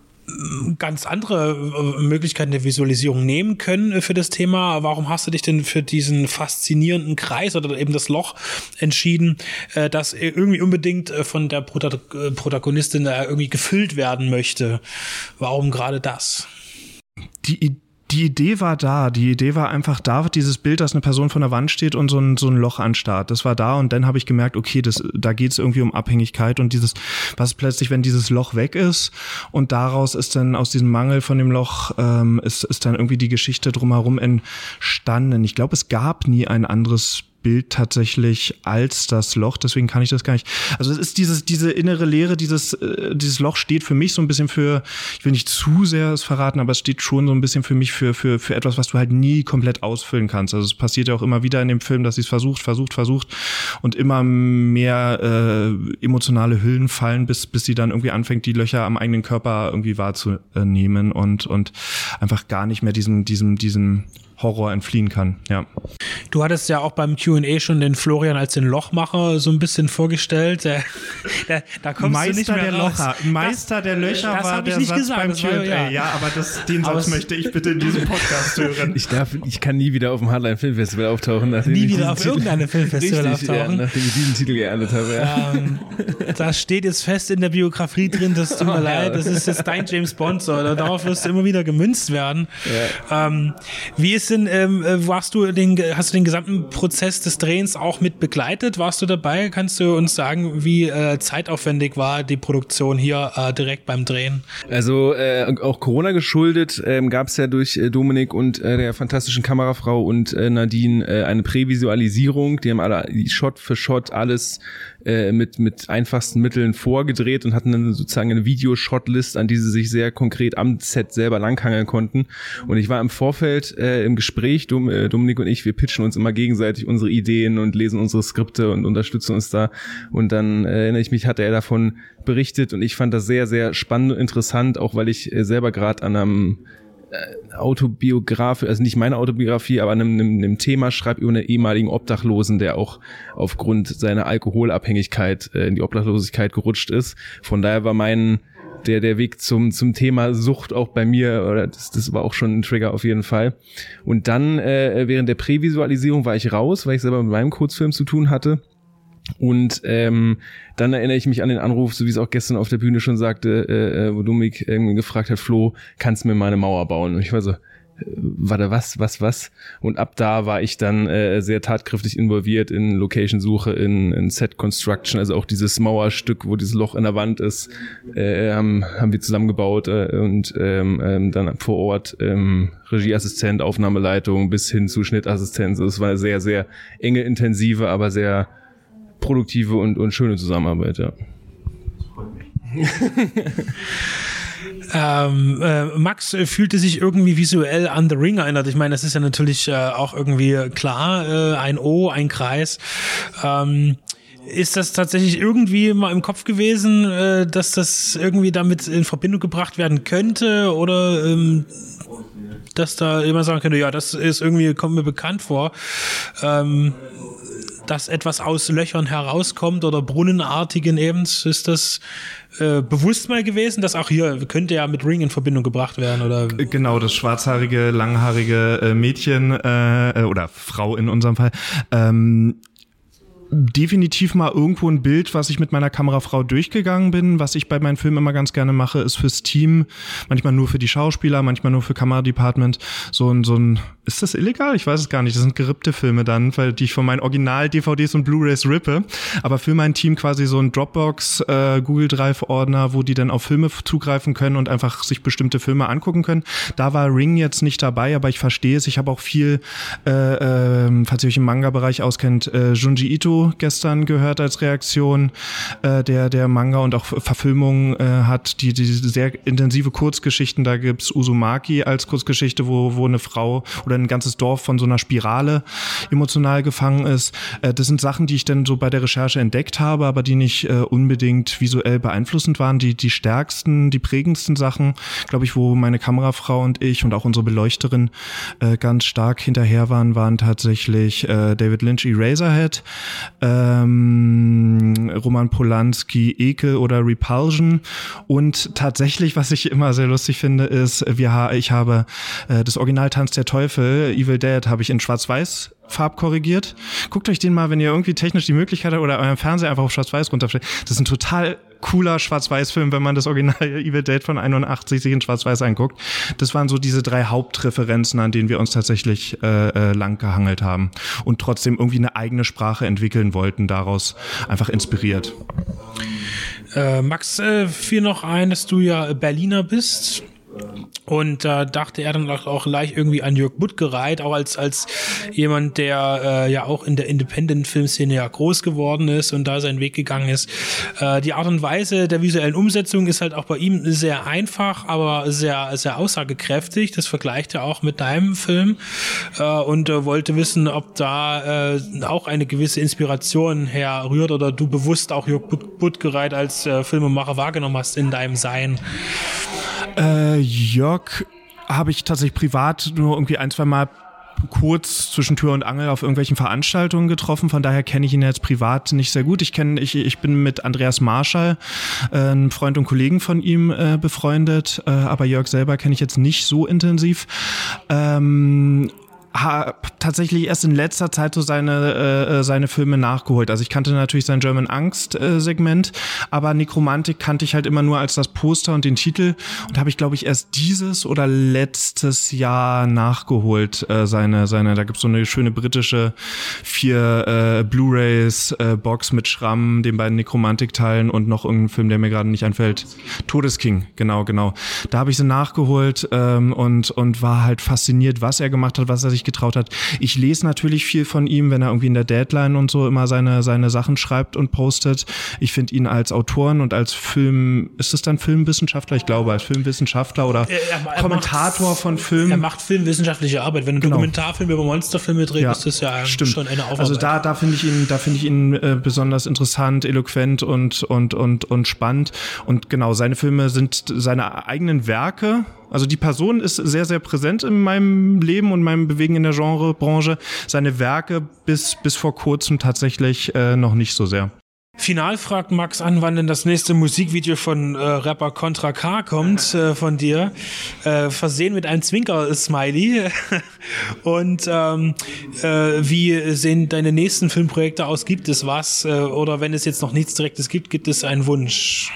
ganz andere äh, Möglichkeiten der Visualisierung nehmen können äh, für das Thema. Warum hast du dich denn für diesen faszinierenden Kreis oder eben das Loch entschieden, äh, das irgendwie unbedingt von der Protagonistin irgendwie gefüllt werden möchte? Warum gerade das? Die die Idee war da. Die Idee war einfach da, dieses Bild, dass eine Person von der Wand steht und so ein, so ein Loch anstarrt. Das war da und dann habe ich gemerkt, okay, das, da geht es irgendwie um Abhängigkeit und dieses, was plötzlich, wenn dieses Loch weg ist und daraus ist dann aus diesem Mangel von dem Loch, ähm, ist, ist dann irgendwie die Geschichte drumherum entstanden. Ich glaube, es gab nie ein anderes Bild tatsächlich als das Loch, deswegen kann ich das gar nicht. Also es ist dieses, diese innere Leere, dieses, äh, dieses Loch steht für mich so ein bisschen für, ich will nicht zu sehr es verraten, aber es steht schon so ein bisschen für mich für, für, für etwas, was du halt nie komplett ausfüllen kannst. Also es passiert ja auch immer wieder in dem Film, dass sie es versucht, versucht, versucht und immer mehr äh, emotionale Hüllen fallen, bis, bis sie dann irgendwie anfängt, die Löcher am eigenen Körper irgendwie wahrzunehmen und, und einfach gar nicht mehr diesem, diesem, diesem Horror entfliehen kann. Ja. Du hattest ja auch beim Q&A schon den Florian als den Lochmacher so ein bisschen vorgestellt. Der, der, da kommst Meister du nicht mehr der raus. Locher. Meister das, der Löcher das war der Satz gesagt, beim Q&A. Ja. ja. aber das, den Satz möchte ich bitte in diesem Podcast hören. Ich darf, ich kann nie wieder auf dem Hardline Filmfestival auftauchen. Nie wieder auf irgendeinem Filmfestival richtig, auftauchen. Ja, nachdem ich diesen Titel geerntet habe. Ja. Ähm, das steht jetzt fest in der Biografie drin. Das tut mir oh, leid. Das ist jetzt dein James Bond. So. Darauf wirst du immer wieder gemünzt werden. Ähm, wie ist denn, ähm, äh, warst du den, hast du den gesamten Prozess des Drehens auch mit begleitet? Warst du dabei? Kannst du uns sagen, wie äh, zeitaufwendig war die Produktion hier äh, direkt beim Drehen? Also äh, auch Corona geschuldet ähm, gab es ja durch äh, Dominik und äh, der fantastischen Kamerafrau und äh, Nadine äh, eine Prävisualisierung. Die haben alle Shot für Shot alles äh, mit, mit einfachsten Mitteln vorgedreht und hatten dann sozusagen eine Videoshotlist, an die sie sich sehr konkret am Set selber langhangeln konnten. Und ich war im Vorfeld äh, im Gespräch, Dom, äh, Dominik und ich, wir pitchen uns immer gegenseitig unsere Ideen und lesen unsere Skripte und unterstützen uns da. Und dann äh, erinnere ich mich, hatte er davon berichtet und ich fand das sehr, sehr spannend und interessant, auch weil ich äh, selber gerade an einem Autobiografie, also nicht meine Autobiografie, aber einem, einem, einem Thema schreibt über einen ehemaligen Obdachlosen, der auch aufgrund seiner Alkoholabhängigkeit äh, in die Obdachlosigkeit gerutscht ist. Von daher war mein der der Weg zum zum Thema Sucht auch bei mir oder das, das war auch schon ein Trigger auf jeden Fall. Und dann äh, während der Prävisualisierung war ich raus, weil ich selber mit meinem Kurzfilm zu tun hatte und ähm, dann erinnere ich mich an den Anruf, so wie es auch gestern auf der Bühne schon sagte, äh, äh wo Dominik irgendwie gefragt hat, Flo, kannst du mir meine Mauer bauen? Und ich war so, äh, warte, was, was, was? Und ab da war ich dann äh, sehr tatkräftig involviert in Location-Suche, in, in Set-Construction, also auch dieses Mauerstück, wo dieses Loch in der Wand ist, äh, haben, haben wir zusammengebaut äh, und ähm, ähm, dann vor Ort ähm, Regieassistent, Aufnahmeleitung bis hin zu Schnittassistenz. Also es war eine sehr, sehr enge, intensive, aber sehr produktive und, und schöne Zusammenarbeit, ja. ähm, äh, Max fühlte sich irgendwie visuell an The Ring erinnert. Ich meine, das ist ja natürlich äh, auch irgendwie klar, äh, ein O, ein Kreis. Ähm, ist das tatsächlich irgendwie mal im Kopf gewesen, äh, dass das irgendwie damit in Verbindung gebracht werden könnte oder ähm, dass da jemand sagen könnte, ja, das ist irgendwie, kommt mir bekannt vor. Dass etwas aus Löchern herauskommt oder brunnenartigen eben, ist das äh, bewusst mal gewesen, dass auch hier könnte ja mit Ring in Verbindung gebracht werden oder? Genau das schwarzhaarige langhaarige äh, Mädchen äh, äh, oder Frau in unserem Fall. Ähm, definitiv mal irgendwo ein Bild, was ich mit meiner Kamerafrau durchgegangen bin. Was ich bei meinen Filmen immer ganz gerne mache, ist fürs Team, manchmal nur für die Schauspieler, manchmal nur für Kameradepartment, so ein, so ein, ist das illegal? Ich weiß es gar nicht. Das sind gerippte Filme dann, weil die ich von meinen Original-DVDs und Blu-Rays rippe. Aber für mein Team quasi so ein Dropbox, äh, Google Drive-Ordner, wo die dann auf Filme zugreifen können und einfach sich bestimmte Filme angucken können. Da war Ring jetzt nicht dabei, aber ich verstehe es. Ich habe auch viel, äh, äh, falls ihr euch im Manga-Bereich auskennt, äh, Junji Ito gestern gehört als Reaktion, äh, der der Manga und auch Verfilmungen äh, hat, die, die sehr intensive Kurzgeschichten. Da gibt's Uzumaki als Kurzgeschichte, wo, wo eine Frau oder ein ganzes Dorf von so einer Spirale emotional gefangen ist. Äh, das sind Sachen, die ich dann so bei der Recherche entdeckt habe, aber die nicht äh, unbedingt visuell beeinflussend waren. Die, die stärksten, die prägendsten Sachen, glaube ich, wo meine Kamerafrau und ich und auch unsere Beleuchterin äh, ganz stark hinterher waren, waren tatsächlich äh, David Lynch Eraserhead, ähm, Roman Polanski Ekel oder Repulsion und tatsächlich, was ich immer sehr lustig finde, ist, wir, ich habe äh, das Original Tanz der Teufel, Evil Dead, habe ich in Schwarz-Weiß farbkorrigiert. Guckt euch den mal, wenn ihr irgendwie technisch die Möglichkeit habt oder euren Fernseher einfach auf Schwarz-Weiß runterstellt. Das ist ein total cooler Schwarz-Weiß-Film, wenn man das Original Evil Dead von 81 sich in Schwarz-Weiß anguckt. Das waren so diese drei Hauptreferenzen, an denen wir uns tatsächlich äh, äh, lang gehangelt haben und trotzdem irgendwie eine eigene Sprache entwickeln wollten, daraus einfach inspiriert. Äh, Max, äh, fiel noch ein, dass du ja Berliner bist. Und da dachte er dann auch gleich irgendwie an Jörg Buttgereit, auch als, als jemand, der äh, ja auch in der Independent-Filmszene ja groß geworden ist und da seinen Weg gegangen ist. Äh, die Art und Weise der visuellen Umsetzung ist halt auch bei ihm sehr einfach, aber sehr, sehr aussagekräftig. Das vergleicht er auch mit deinem Film äh, und äh, wollte wissen, ob da äh, auch eine gewisse Inspiration herrührt oder du bewusst auch Jörg Buttgereit als äh, Filmemacher wahrgenommen hast in deinem Sein. Äh, Jörg habe ich tatsächlich privat nur irgendwie ein, zwei Mal kurz zwischen Tür und Angel auf irgendwelchen Veranstaltungen getroffen. Von daher kenne ich ihn jetzt privat nicht sehr gut. Ich kenne, ich, ich bin mit Andreas Marschall, äh, einem Freund und Kollegen von ihm, äh, befreundet. Äh, aber Jörg selber kenne ich jetzt nicht so intensiv. Ähm, habe tatsächlich erst in letzter Zeit so seine, äh, äh, seine Filme nachgeholt. Also ich kannte natürlich sein German Angst-Segment, äh, aber Nekromantik kannte ich halt immer nur als das Poster und den Titel und habe ich, glaube ich, erst dieses oder letztes Jahr nachgeholt. Äh, seine, seine, da gibt's so eine schöne britische vier äh, Blu-Rays äh, Box mit Schramm, den beiden Nekromantik-Teilen und noch irgendein Film, der mir gerade nicht einfällt. Todesking, genau, genau. Da habe ich sie nachgeholt ähm, und, und war halt fasziniert, was er gemacht hat, was er sich sich getraut hat. Ich lese natürlich viel von ihm, wenn er irgendwie in der Deadline und so immer seine, seine Sachen schreibt und postet. Ich finde ihn als Autoren und als Film, ist es dann Filmwissenschaftler? Ich glaube, als Filmwissenschaftler oder er, er Kommentator macht, von Filmen. Er macht filmwissenschaftliche Arbeit. Wenn du genau. Dokumentarfilme über Monsterfilme drehst, ja, ist das ja stimmt. schon eine Aufarbeit. Also da, da finde ich ihn, da finde ich ihn äh, besonders interessant, eloquent und, und, und, und spannend. Und genau, seine Filme sind seine eigenen Werke also die Person ist sehr, sehr präsent in meinem Leben und meinem Bewegen in der Genrebranche. Seine Werke bis, bis vor kurzem tatsächlich äh, noch nicht so sehr. Final fragt Max an, wann denn das nächste Musikvideo von äh, Rapper Contra K kommt äh, von dir. Äh, versehen mit einem Zwinker-Smiley. Und ähm, äh, wie sehen deine nächsten Filmprojekte aus? Gibt es was? Äh, oder wenn es jetzt noch nichts Direktes gibt, gibt es einen Wunsch?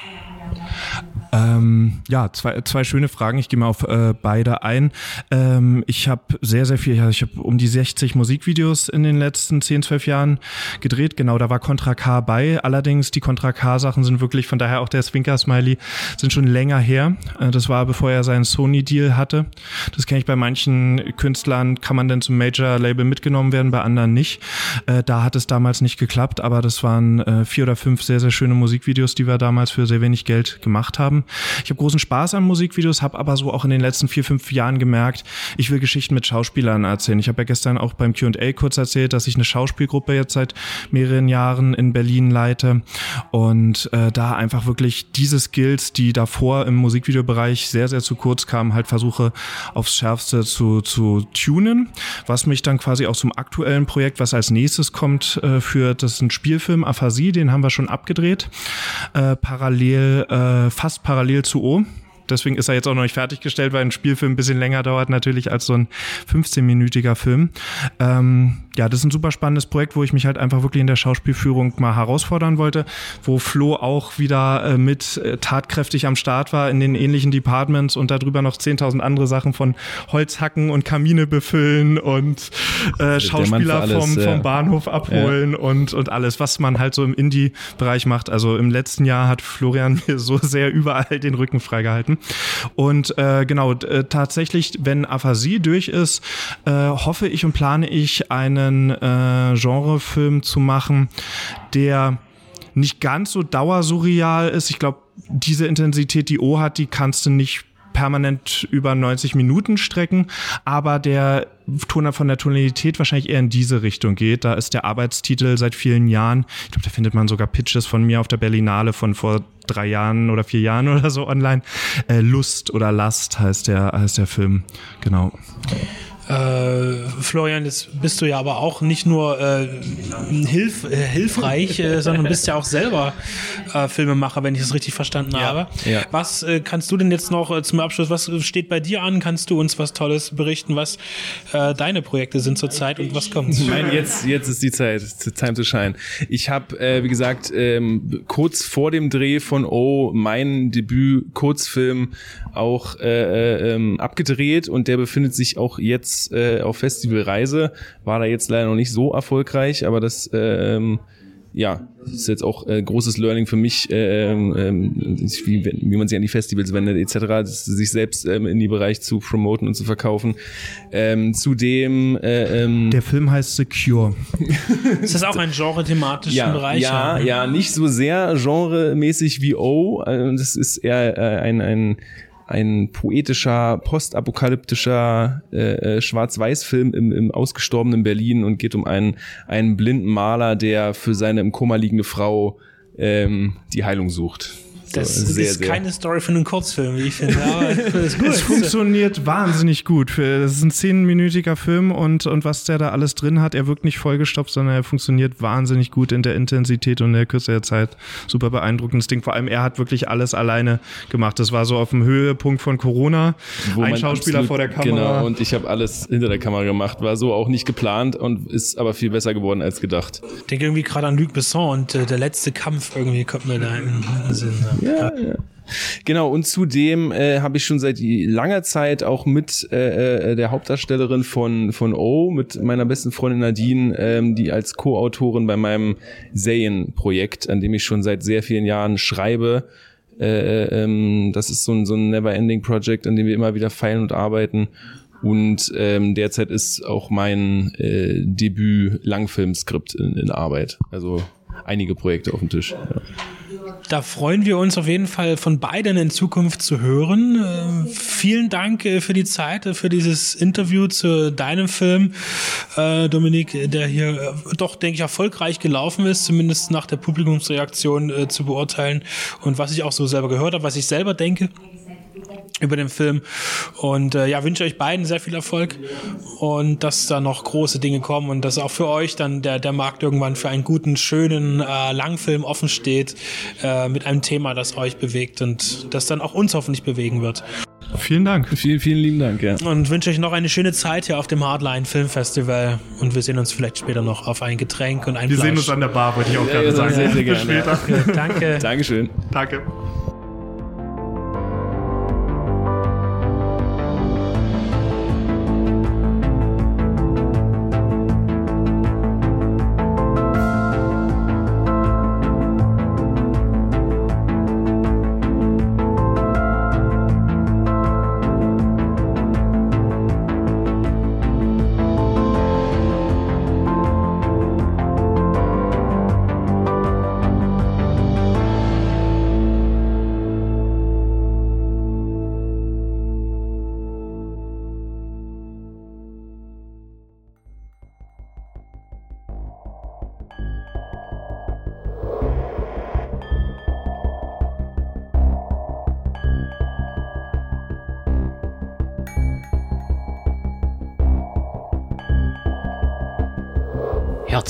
Ähm, ja, zwei, zwei schöne Fragen. Ich gehe mal auf äh, beide ein. Ähm, ich habe sehr, sehr viel, ja, ich habe um die 60 Musikvideos in den letzten 10, 12 Jahren gedreht. Genau, da war Contra K bei. Allerdings, die Contra K-Sachen sind wirklich, von daher auch der Swinker-Smiley, sind schon länger her. Äh, das war, bevor er seinen Sony-Deal hatte. Das kenne ich bei manchen Künstlern, kann man dann zum Major-Label mitgenommen werden, bei anderen nicht. Äh, da hat es damals nicht geklappt, aber das waren äh, vier oder fünf sehr, sehr schöne Musikvideos, die wir damals für sehr wenig Geld gemacht haben. Ich habe großen Spaß an Musikvideos, habe aber so auch in den letzten vier, fünf Jahren gemerkt, ich will Geschichten mit Schauspielern erzählen. Ich habe ja gestern auch beim Q&A kurz erzählt, dass ich eine Schauspielgruppe jetzt seit mehreren Jahren in Berlin leite und äh, da einfach wirklich diese Skills, die davor im Musikvideobereich sehr, sehr zu kurz kamen, halt versuche aufs Schärfste zu, zu tunen, was mich dann quasi auch zum aktuellen Projekt, was als nächstes kommt, äh, führt. Das ist ein Spielfilm, Aphasie, den haben wir schon abgedreht. Äh, parallel, äh, fast parallel zu O. Deswegen ist er jetzt auch noch nicht fertiggestellt, weil ein Spielfilm ein bisschen länger dauert natürlich als so ein 15-minütiger Film. Ähm, ja, das ist ein super spannendes Projekt, wo ich mich halt einfach wirklich in der Schauspielführung mal herausfordern wollte, wo Flo auch wieder äh, mit äh, tatkräftig am Start war in den ähnlichen Departments und darüber noch 10.000 andere Sachen von Holzhacken und Kamine befüllen und äh, Schauspieler alles, vom, ja. vom Bahnhof abholen ja. und, und alles, was man halt so im Indie-Bereich macht. Also im letzten Jahr hat Florian mir so sehr überall den Rücken freigehalten. Und äh, genau, äh, tatsächlich, wenn Aphasie durch ist, äh, hoffe ich und plane ich einen äh, Genrefilm zu machen, der nicht ganz so dauersurreal ist. Ich glaube, diese Intensität, die O hat, die kannst du nicht permanent über 90 Minuten strecken, aber der Toner von der Tonalität wahrscheinlich eher in diese Richtung geht. Da ist der Arbeitstitel seit vielen Jahren, ich glaube, da findet man sogar Pitches von mir auf der Berlinale von vor drei Jahren oder vier Jahren oder so online. Äh, Lust oder Last heißt der, heißt der Film, genau. Äh, Florian, jetzt bist du ja aber auch nicht nur äh, hilf, äh, hilfreich, äh, sondern bist ja auch selber äh, Filmemacher, wenn ich es richtig verstanden ja. habe. Ja. Was äh, kannst du denn jetzt noch zum Abschluss, was steht bei dir an? Kannst du uns was Tolles berichten, was deine Projekte sind zurzeit und was kommt? Ich meine, jetzt, jetzt ist die Zeit, time to shine. Ich habe, wie gesagt, ähm, kurz vor dem Dreh von O mein Debüt-Kurzfilm auch ähm, abgedreht und der befindet sich auch jetzt äh, auf Festivalreise. War da jetzt leider noch nicht so erfolgreich, aber das ähm, ja, ist jetzt auch äh, großes Learning für mich, äh, ähm, wie, wie man sich an die Festivals wendet etc., sich selbst ähm, in die Bereich zu promoten und zu verkaufen. Ähm, zudem äh, ähm, Der Film heißt Secure. ist das auch ein genre-thematischen ja, Bereich? Ja, ja, nicht so sehr genremäßig wie O. Also das ist eher äh, ein, ein ein poetischer, postapokalyptischer äh, äh, Schwarz-Weiß-Film im, im ausgestorbenen Berlin und geht um einen, einen blinden Maler, der für seine im Koma liegende Frau ähm, die Heilung sucht. Das sehr, ist sehr. keine Story für einen Kurzfilm, wie ich finde. Aber es funktioniert wahnsinnig gut. Für, das ist ein zehnminütiger Film und, und was der da alles drin hat, er wirkt nicht vollgestopft, sondern er funktioniert wahnsinnig gut in der Intensität und der Kürze der Zeit. Super beeindruckendes Ding. Vor allem, er hat wirklich alles alleine gemacht. Das war so auf dem Höhepunkt von Corona. Wo ein Schauspieler absolut, vor der Kamera. Genau, und ich habe alles hinter der Kamera gemacht. War so auch nicht geplant und ist aber viel besser geworden als gedacht. Ich denke irgendwie gerade an Luc Besson und äh, der letzte Kampf irgendwie kommt mir da in den Sinn. Ja, ja. Genau, und zudem äh, habe ich schon seit langer Zeit auch mit äh, äh, der Hauptdarstellerin von, von O, mit meiner besten Freundin Nadine, ähm, die als Co-Autorin bei meinem Zayn-Projekt, an dem ich schon seit sehr vielen Jahren schreibe, äh, äh ähm, das ist so ein, so ein Never-Ending-Project, an dem wir immer wieder feilen und arbeiten. Und ähm, derzeit ist auch mein äh, Debüt-Langfilmskript in, in Arbeit. Also einige Projekte auf dem Tisch. Ja da freuen wir uns auf jeden Fall von beiden in Zukunft zu hören. Äh, vielen Dank äh, für die Zeit, äh, für dieses Interview zu deinem Film, äh, Dominik, der hier äh, doch, denke ich, erfolgreich gelaufen ist, zumindest nach der Publikumsreaktion äh, zu beurteilen. Und was ich auch so selber gehört habe, was ich selber denke über den Film. Und äh, ja, wünsche euch beiden sehr viel Erfolg und dass da noch große Dinge kommen und dass auch für euch dann der, der Markt irgendwann für einen guten, schönen äh, Langfilm offen steht äh, mit einem Thema, das euch bewegt und das dann auch uns hoffentlich bewegen wird. Vielen Dank. Vielen, vielen lieben Dank, ja. Und wünsche euch noch eine schöne Zeit hier auf dem Hardline Film Festival. Und wir sehen uns vielleicht später noch auf ein Getränk und ein Wir Fleisch. sehen uns an der Bar, würde ich auch ja, gerne sagen. Sehr, sehr gerne. Bis später. Ja. Danke. Dankeschön. Danke.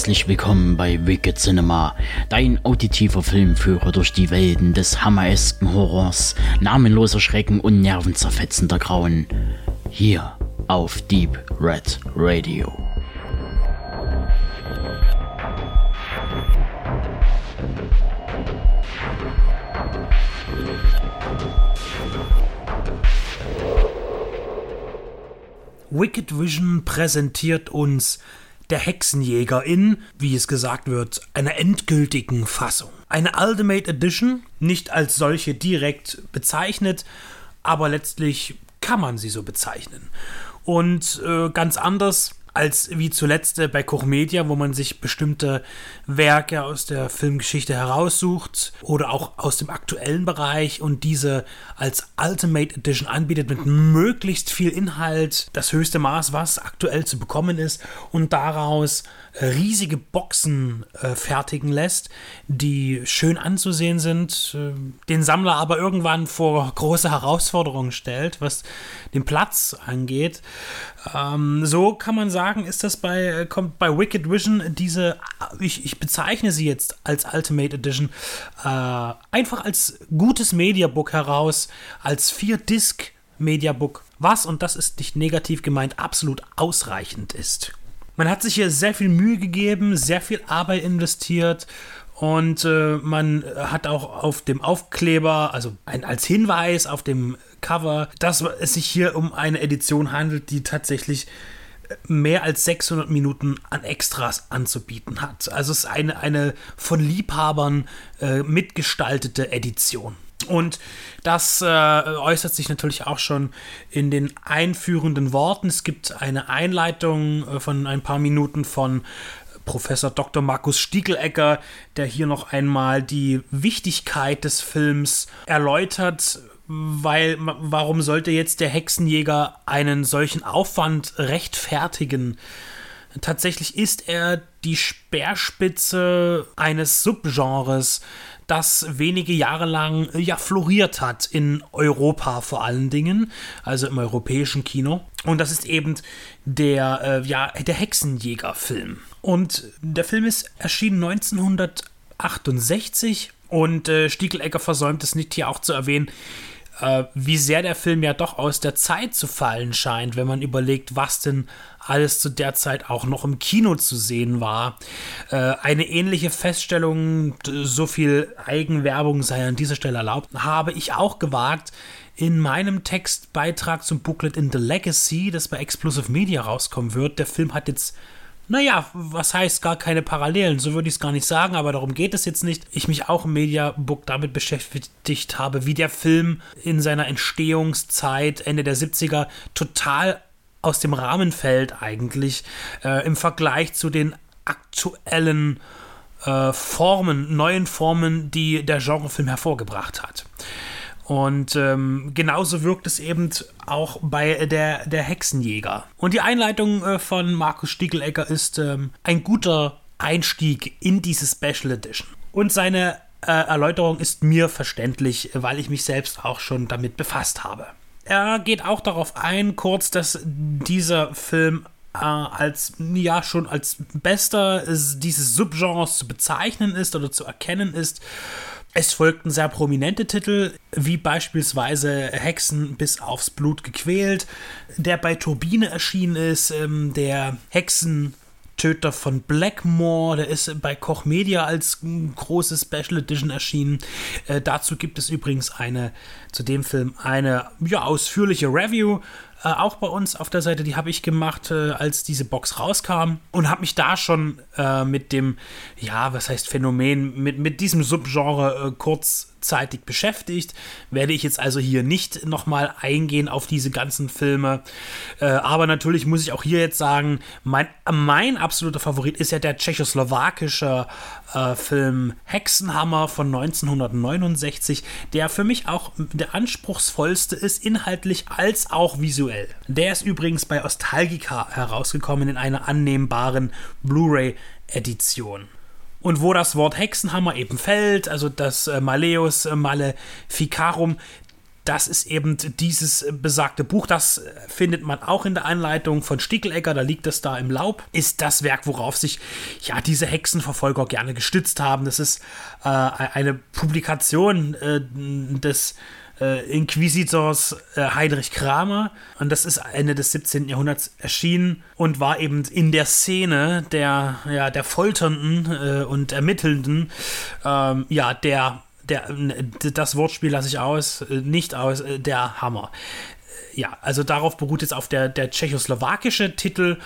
herzlich willkommen bei Wicked Cinema, dein auditiver Filmführer durch die Welten des hammeresken Horrors, namenloser Schrecken und nervenzerfetzender Grauen. Hier auf Deep Red Radio. Wicked Vision präsentiert uns der Hexenjäger in, wie es gesagt wird, einer endgültigen Fassung. Eine Ultimate Edition, nicht als solche direkt bezeichnet, aber letztlich kann man sie so bezeichnen. Und äh, ganz anders als wie zuletzt bei Koch Media, wo man sich bestimmte Werke aus der Filmgeschichte heraussucht oder auch aus dem aktuellen Bereich und diese als Ultimate Edition anbietet mit möglichst viel Inhalt, das höchste Maß, was aktuell zu bekommen ist und daraus riesige Boxen äh, fertigen lässt, die schön anzusehen sind, äh, den Sammler aber irgendwann vor große Herausforderungen stellt, was den Platz angeht. Ähm, so kann man sagen, ist das bei, äh, kommt bei Wicked Vision diese, ich, ich bezeichne sie jetzt als Ultimate Edition, äh, einfach als gutes Mediabook heraus, als vier-Disc Mediabook, was, und das ist nicht negativ gemeint, absolut ausreichend ist. Man hat sich hier sehr viel Mühe gegeben, sehr viel Arbeit investiert und äh, man hat auch auf dem Aufkleber, also ein, als Hinweis auf dem Cover, dass es sich hier um eine Edition handelt, die tatsächlich mehr als 600 Minuten an Extras anzubieten hat. Also es ist eine, eine von Liebhabern äh, mitgestaltete Edition. Und das äh, äußert sich natürlich auch schon in den einführenden Worten. Es gibt eine Einleitung äh, von ein paar Minuten von Professor Dr. Markus Stiegelecker, der hier noch einmal die Wichtigkeit des Films erläutert, weil warum sollte jetzt der Hexenjäger einen solchen Aufwand rechtfertigen? Tatsächlich ist er die Speerspitze eines Subgenres, das wenige Jahre lang ja floriert hat in Europa vor allen Dingen, also im europäischen Kino. Und das ist eben der, äh, ja, der Hexenjäger-Film. Und der Film ist erschienen 1968 und äh, Stiegelecker versäumt es nicht hier auch zu erwähnen, äh, wie sehr der Film ja doch aus der Zeit zu fallen scheint, wenn man überlegt, was denn alles zu der Zeit auch noch im Kino zu sehen war. Äh, eine ähnliche Feststellung, so viel Eigenwerbung sei an dieser Stelle erlaubt, habe ich auch gewagt in meinem Textbeitrag zum Booklet in The Legacy, das bei Explosive Media rauskommen wird. Der Film hat jetzt naja, was heißt gar keine Parallelen? So würde ich es gar nicht sagen, aber darum geht es jetzt nicht. Ich mich auch im Mediabook damit beschäftigt habe, wie der Film in seiner Entstehungszeit Ende der 70er total aus dem Rahmen fällt eigentlich äh, im Vergleich zu den aktuellen äh, Formen, neuen Formen, die der Genrefilm hervorgebracht hat. Und ähm, genauso wirkt es eben auch bei der, der Hexenjäger. Und die Einleitung äh, von Markus Stiegelecker ist ähm, ein guter Einstieg in diese Special Edition. Und seine äh, Erläuterung ist mir verständlich, weil ich mich selbst auch schon damit befasst habe. Er geht auch darauf ein, kurz, dass dieser Film äh, als ja schon als bester dieses Subgenres zu bezeichnen ist oder zu erkennen ist. Es folgten sehr prominente Titel, wie beispielsweise Hexen bis aufs Blut gequält, der bei Turbine erschienen ist, ähm, der Hexentöter von Blackmore, der ist bei Koch Media als große Special Edition erschienen. Äh, dazu gibt es übrigens eine, zu dem Film, eine ja, ausführliche Review äh, auch bei uns auf der Seite, die habe ich gemacht, äh, als diese Box rauskam und habe mich da schon äh, mit dem, ja, was heißt Phänomen, mit, mit diesem Subgenre äh, kurz kurzzeitig beschäftigt. Werde ich jetzt also hier nicht nochmal eingehen auf diese ganzen Filme. Äh, aber natürlich muss ich auch hier jetzt sagen, mein, mein absoluter Favorit ist ja der tschechoslowakische äh, Film Hexenhammer von 1969, der für mich auch der anspruchsvollste ist, inhaltlich als auch visuell. Der ist übrigens bei Ostalgica herausgekommen in einer annehmbaren Blu-ray-Edition. Und wo das Wort Hexenhammer eben fällt, also das äh, Maleus äh, Maleficarum, das ist eben dieses besagte Buch, das äh, findet man auch in der Anleitung von Stickelegger, da liegt es da im Laub, ist das Werk, worauf sich ja diese Hexenverfolger gerne gestützt haben. Das ist äh, eine Publikation äh, des äh, Inquisitors äh, Heinrich Kramer. Und das ist Ende des 17. Jahrhunderts erschienen und war eben in der Szene der, ja, der Folternden äh, und Ermittelnden, ähm, ja, der, der, das Wortspiel lasse ich aus, äh, nicht aus, äh, der Hammer. ja, also darauf beruht jetzt auf der, der tschechoslowakische Titel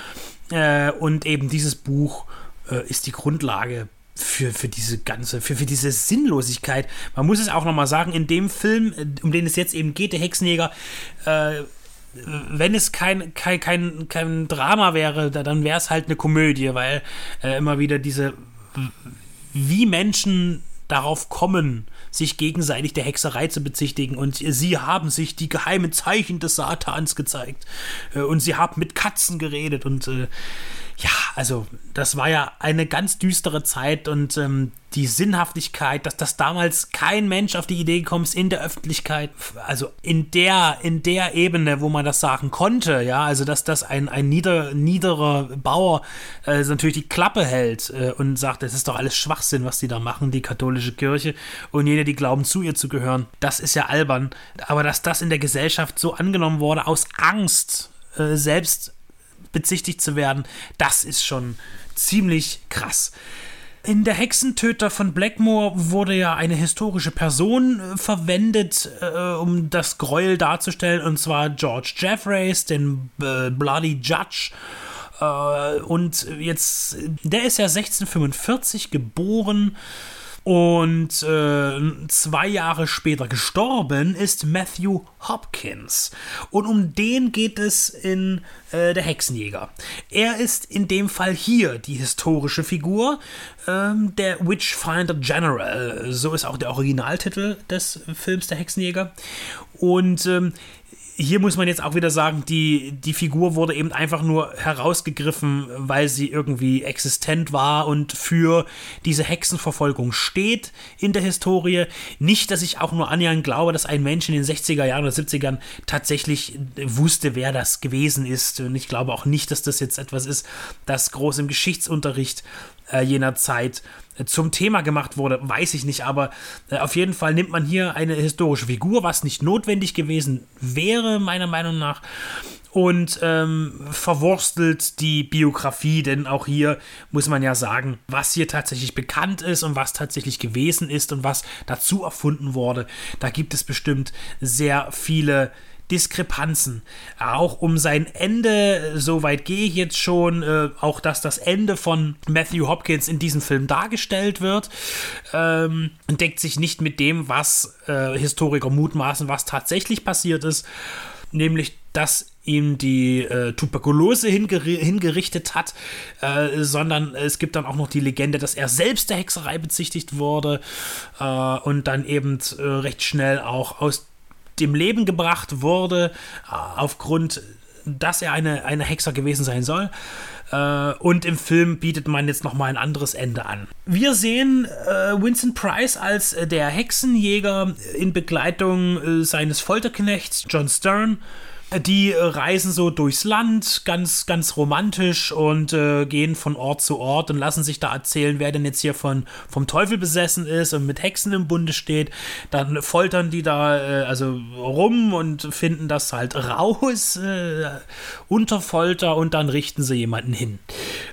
äh, und eben dieses Buch äh, ist die Grundlage für, für diese ganze, für, für diese Sinnlosigkeit. Man muss es auch nochmal sagen, in dem Film, äh, um den es jetzt eben geht, der Hexenjäger, äh, wenn es kein, kein, kein, kein Drama wäre, dann wäre es halt eine Komödie, weil äh, immer wieder diese, wie Menschen darauf kommen, sich gegenseitig der Hexerei zu bezichtigen. Und sie haben sich die geheimen Zeichen des Satans gezeigt. Äh, und sie haben mit Katzen geredet. Und äh, ja, also das war ja eine ganz düstere Zeit und ähm, die Sinnhaftigkeit, dass das damals kein Mensch auf die Idee gekommen ist in der Öffentlichkeit, also in der, in der Ebene, wo man das sagen konnte, ja, also dass das ein, ein nieder, niederer Bauer äh, natürlich die Klappe hält äh, und sagt, das ist doch alles Schwachsinn, was die da machen, die katholische Kirche und jeder, die glauben, zu ihr zu gehören. Das ist ja albern. Aber dass das in der Gesellschaft so angenommen wurde, aus Angst, äh, selbst bezichtigt zu werden, das ist schon ziemlich krass. In der Hexentöter von Blackmore wurde ja eine historische Person äh, verwendet, äh, um das Gräuel darzustellen, und zwar George Jeffreys, den äh, Bloody Judge. Äh, und jetzt, der ist ja 1645 geboren und äh, zwei Jahre später gestorben ist Matthew Hopkins. Und um den geht es in äh, Der Hexenjäger. Er ist in dem Fall hier die historische Figur, ähm, der Witchfinder General. So ist auch der Originaltitel des Films Der Hexenjäger. Und ähm, hier muss man jetzt auch wieder sagen, die, die Figur wurde eben einfach nur herausgegriffen, weil sie irgendwie existent war und für diese Hexenverfolgung steht in der Historie. Nicht, dass ich auch nur annähernd glaube, dass ein Mensch in den 60er Jahren oder 70ern tatsächlich wusste, wer das gewesen ist. Und ich glaube auch nicht, dass das jetzt etwas ist, das groß im Geschichtsunterricht äh, jener Zeit äh, zum Thema gemacht wurde, weiß ich nicht, aber äh, auf jeden Fall nimmt man hier eine historische Figur, was nicht notwendig gewesen wäre, meiner Meinung nach, und ähm, verwurstelt die Biografie, denn auch hier muss man ja sagen, was hier tatsächlich bekannt ist und was tatsächlich gewesen ist und was dazu erfunden wurde. Da gibt es bestimmt sehr viele Diskrepanzen. Auch um sein Ende, so weit gehe ich jetzt schon, äh, auch dass das Ende von Matthew Hopkins in diesem Film dargestellt wird, ähm, deckt sich nicht mit dem, was äh, Historiker mutmaßen, was tatsächlich passiert ist, nämlich dass ihm die äh, Tuberkulose hinger hingerichtet hat, äh, sondern es gibt dann auch noch die Legende, dass er selbst der Hexerei bezichtigt wurde äh, und dann eben äh, recht schnell auch aus dem Leben gebracht wurde, äh, aufgrund, dass er eine, eine Hexer gewesen sein soll. Äh, und im Film bietet man jetzt nochmal ein anderes Ende an. Wir sehen äh, Vincent Price als der Hexenjäger in Begleitung seines Folterknechts John Stern die reisen so durchs Land, ganz, ganz romantisch und äh, gehen von Ort zu Ort und lassen sich da erzählen, wer denn jetzt hier von, vom Teufel besessen ist und mit Hexen im Bunde steht. Dann foltern die da äh, also rum und finden das halt raus äh, unter Folter und dann richten sie jemanden hin.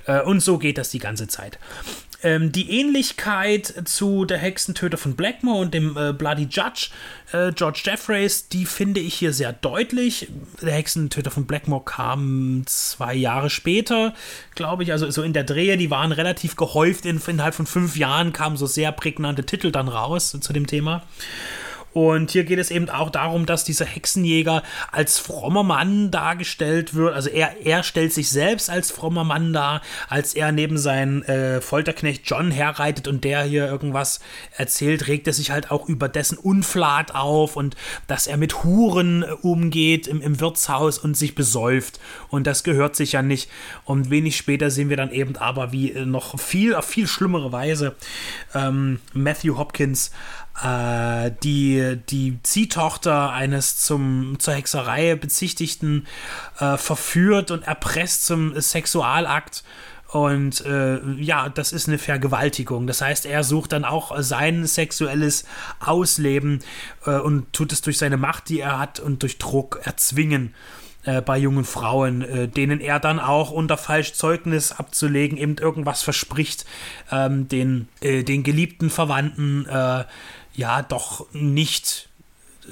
Äh, und so geht das die ganze Zeit. Ähm, die Ähnlichkeit zu der Hexentöter von Blackmore und dem äh, Bloody Judge, äh, George Jeffreys, die finde ich hier sehr deutlich. Der Hexentöter von Blackmore kam zwei Jahre später, glaube ich, also so in der Drehe, die waren relativ gehäuft. In, innerhalb von fünf Jahren kamen so sehr prägnante Titel dann raus zu dem Thema. Und hier geht es eben auch darum, dass dieser Hexenjäger als frommer Mann dargestellt wird. Also er, er stellt sich selbst als frommer Mann dar, als er neben seinen äh, Folterknecht John herreitet und der hier irgendwas erzählt, regt er sich halt auch über dessen Unflat auf und dass er mit Huren äh, umgeht im, im Wirtshaus und sich besäuft. Und das gehört sich ja nicht. Und wenig später sehen wir dann eben aber, wie äh, noch viel, auf viel schlimmere Weise ähm, Matthew Hopkins äh, die, die Ziehtochter eines zum, zur Hexerei bezichtigten äh, verführt und erpresst zum Sexualakt. Und äh, ja, das ist eine Vergewaltigung. Das heißt, er sucht dann auch sein sexuelles Ausleben äh, und tut es durch seine Macht, die er hat, und durch Druck erzwingen äh, bei jungen Frauen, äh, denen er dann auch unter Falschzeugnis abzulegen eben irgendwas verspricht, ähm, den, äh, den geliebten Verwandten äh, ja doch nicht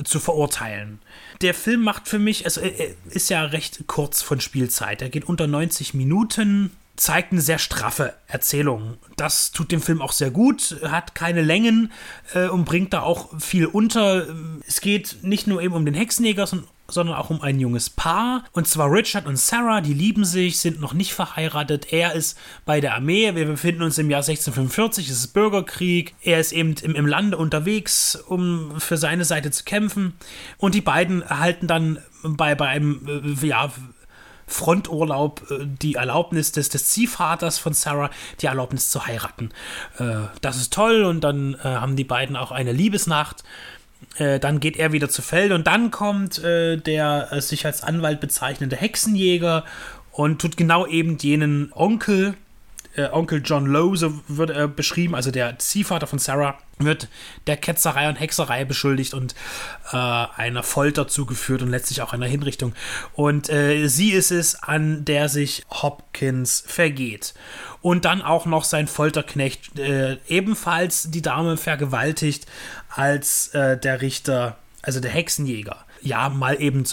zu verurteilen. Der Film macht für mich, also er ist ja recht kurz von Spielzeit. Er geht unter 90 Minuten, zeigt eine sehr straffe Erzählung. Das tut dem Film auch sehr gut, hat keine Längen äh, und bringt da auch viel unter. Es geht nicht nur eben um den Hexenjäger, sondern auch um ein junges Paar. Und zwar Richard und Sarah, die lieben sich, sind noch nicht verheiratet. Er ist bei der Armee. Wir befinden uns im Jahr 1645, es ist Bürgerkrieg. Er ist eben im, im Lande unterwegs, um für seine Seite zu kämpfen. Und die beiden erhalten dann bei, bei einem äh, ja, Fronturlaub äh, die Erlaubnis des, des Ziehvaters von Sarah, die Erlaubnis zu heiraten. Äh, das ist toll und dann äh, haben die beiden auch eine Liebesnacht. Äh, dann geht er wieder zu Feld und dann kommt äh, der äh, sich als Anwalt bezeichnende Hexenjäger und tut genau eben jenen Onkel, äh, Onkel John Lowe, so wird er beschrieben, also der Ziehvater von Sarah, wird der Ketzerei und Hexerei beschuldigt und äh, einer Folter zugeführt und letztlich auch einer Hinrichtung. Und sie ist es, an der sich Hopkins vergeht. Und dann auch noch sein Folterknecht ebenfalls die Dame vergewaltigt, als äh, der Richter, also der Hexenjäger, ja, mal eben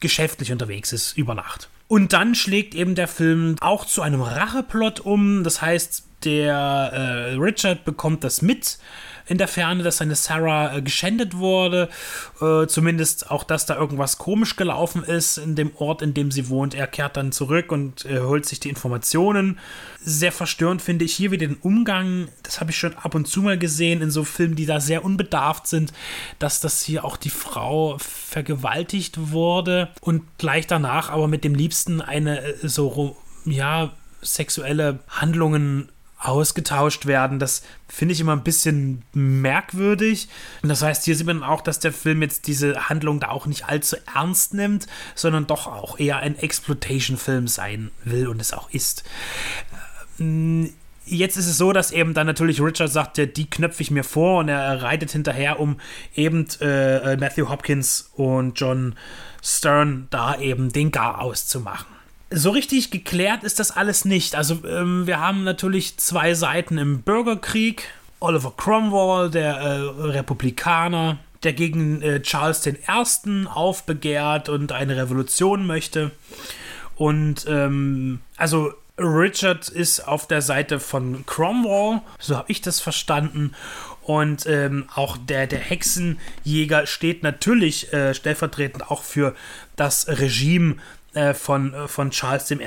geschäftlich unterwegs ist über Nacht. Und dann schlägt eben der Film auch zu einem Racheplot um. Das heißt, der äh, Richard bekommt das mit in der Ferne, dass seine Sarah äh, geschändet wurde. Äh, zumindest auch, dass da irgendwas komisch gelaufen ist in dem Ort, in dem sie wohnt. Er kehrt dann zurück und äh, holt sich die Informationen. Sehr verstörend finde ich hier wieder den Umgang. Das habe ich schon ab und zu mal gesehen in so Filmen, die da sehr unbedarft sind, dass das hier auch die Frau vergewaltigt wurde und gleich danach aber mit dem Liebsten eine äh, so ja sexuelle Handlungen ausgetauscht werden. Das finde ich immer ein bisschen merkwürdig. Und das heißt, hier sieht man auch, dass der Film jetzt diese Handlung da auch nicht allzu ernst nimmt, sondern doch auch eher ein Exploitation-Film sein will und es auch ist. Ähm, jetzt ist es so, dass eben dann natürlich Richard sagt, ja, die knöpfe ich mir vor und er reitet hinterher, um eben äh, Matthew Hopkins und John Stern da eben den Gar auszumachen so richtig geklärt ist das alles nicht. Also ähm, wir haben natürlich zwei Seiten im Bürgerkrieg. Oliver Cromwell, der äh, Republikaner, der gegen äh, Charles I. aufbegehrt und eine Revolution möchte. Und ähm, also Richard ist auf der Seite von Cromwell, so habe ich das verstanden. Und ähm, auch der, der Hexenjäger steht natürlich äh, stellvertretend auch für das Regime äh, von, äh, von Charles I.,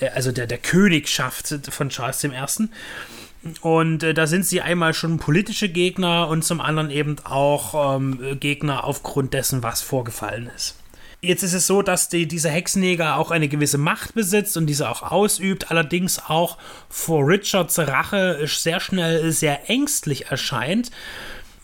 äh, also der, der Königschaft von Charles I. Und äh, da sind sie einmal schon politische Gegner und zum anderen eben auch ähm, Gegner aufgrund dessen, was vorgefallen ist. Jetzt ist es so, dass die, dieser Hexenjäger auch eine gewisse Macht besitzt und diese auch ausübt, allerdings auch vor Richards Rache sehr schnell sehr ängstlich erscheint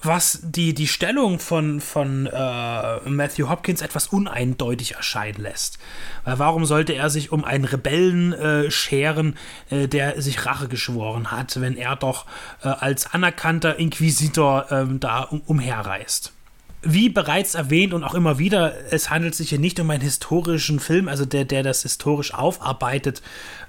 was die, die Stellung von, von äh, Matthew Hopkins etwas uneindeutig erscheinen lässt. Weil warum sollte er sich um einen Rebellen äh, scheren, äh, der sich Rache geschworen hat, wenn er doch äh, als anerkannter Inquisitor ähm, da um, umherreist? Wie bereits erwähnt und auch immer wieder, es handelt sich hier nicht um einen historischen Film, also der, der das historisch aufarbeitet,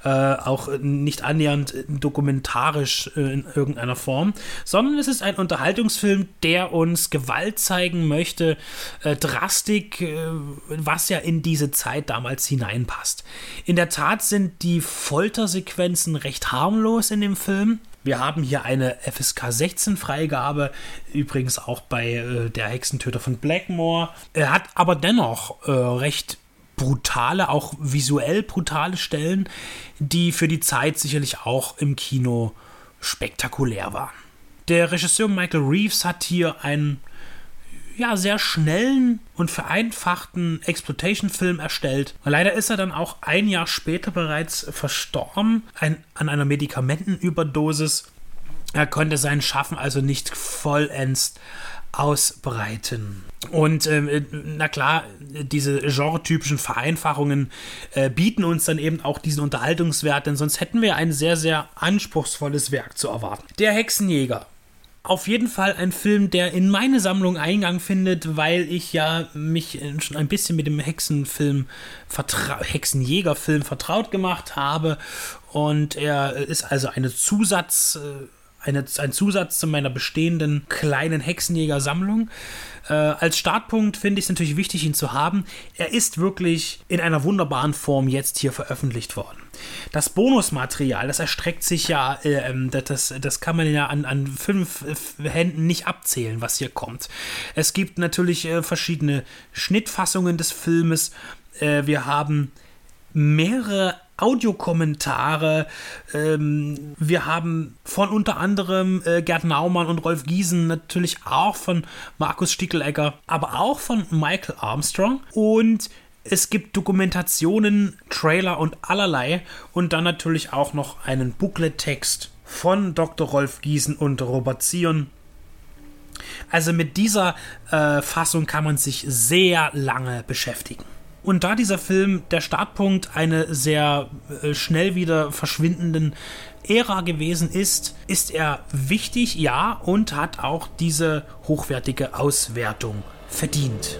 äh, auch nicht annähernd dokumentarisch äh, in irgendeiner Form, sondern es ist ein Unterhaltungsfilm, der uns Gewalt zeigen möchte, äh, Drastik, äh, was ja in diese Zeit damals hineinpasst. In der Tat sind die Foltersequenzen recht harmlos in dem Film. Wir haben hier eine FSK 16 Freigabe, übrigens auch bei äh, der Hexentöter von Blackmore. Er hat aber dennoch äh, recht brutale, auch visuell brutale Stellen, die für die Zeit sicherlich auch im Kino spektakulär waren. Der Regisseur Michael Reeves hat hier einen ja, sehr schnellen und vereinfachten Exploitation-Film erstellt. Leider ist er dann auch ein Jahr später bereits verstorben ein, an einer Medikamentenüberdosis. Er konnte sein Schaffen also nicht vollends ausbreiten. Und ähm, na klar, diese genretypischen Vereinfachungen äh, bieten uns dann eben auch diesen Unterhaltungswert, denn sonst hätten wir ein sehr, sehr anspruchsvolles Werk zu erwarten. Der Hexenjäger auf jeden Fall ein Film, der in meine Sammlung Eingang findet, weil ich ja mich schon ein bisschen mit dem Hexenfilm, Hexenjägerfilm vertraut gemacht habe. Und er ist also eine Zusatz. Eine, ein Zusatz zu meiner bestehenden kleinen Hexenjäger-Sammlung. Äh, als Startpunkt finde ich es natürlich wichtig, ihn zu haben. Er ist wirklich in einer wunderbaren Form jetzt hier veröffentlicht worden. Das Bonusmaterial, das erstreckt sich ja, äh, ähm, das, das kann man ja an, an fünf äh, Händen nicht abzählen, was hier kommt. Es gibt natürlich äh, verschiedene Schnittfassungen des Filmes. Äh, wir haben mehrere Audiokommentare. Ähm, wir haben von unter anderem äh, Gerd Naumann und Rolf Giesen, natürlich auch von Markus Stickelegger, aber auch von Michael Armstrong. Und es gibt Dokumentationen, Trailer und allerlei. Und dann natürlich auch noch einen Booklet-Text von Dr. Rolf Giesen und Robert Zion. Also mit dieser äh, Fassung kann man sich sehr lange beschäftigen. Und da dieser Film der Startpunkt einer sehr äh, schnell wieder verschwindenden Ära gewesen ist, ist er wichtig, ja, und hat auch diese hochwertige Auswertung verdient.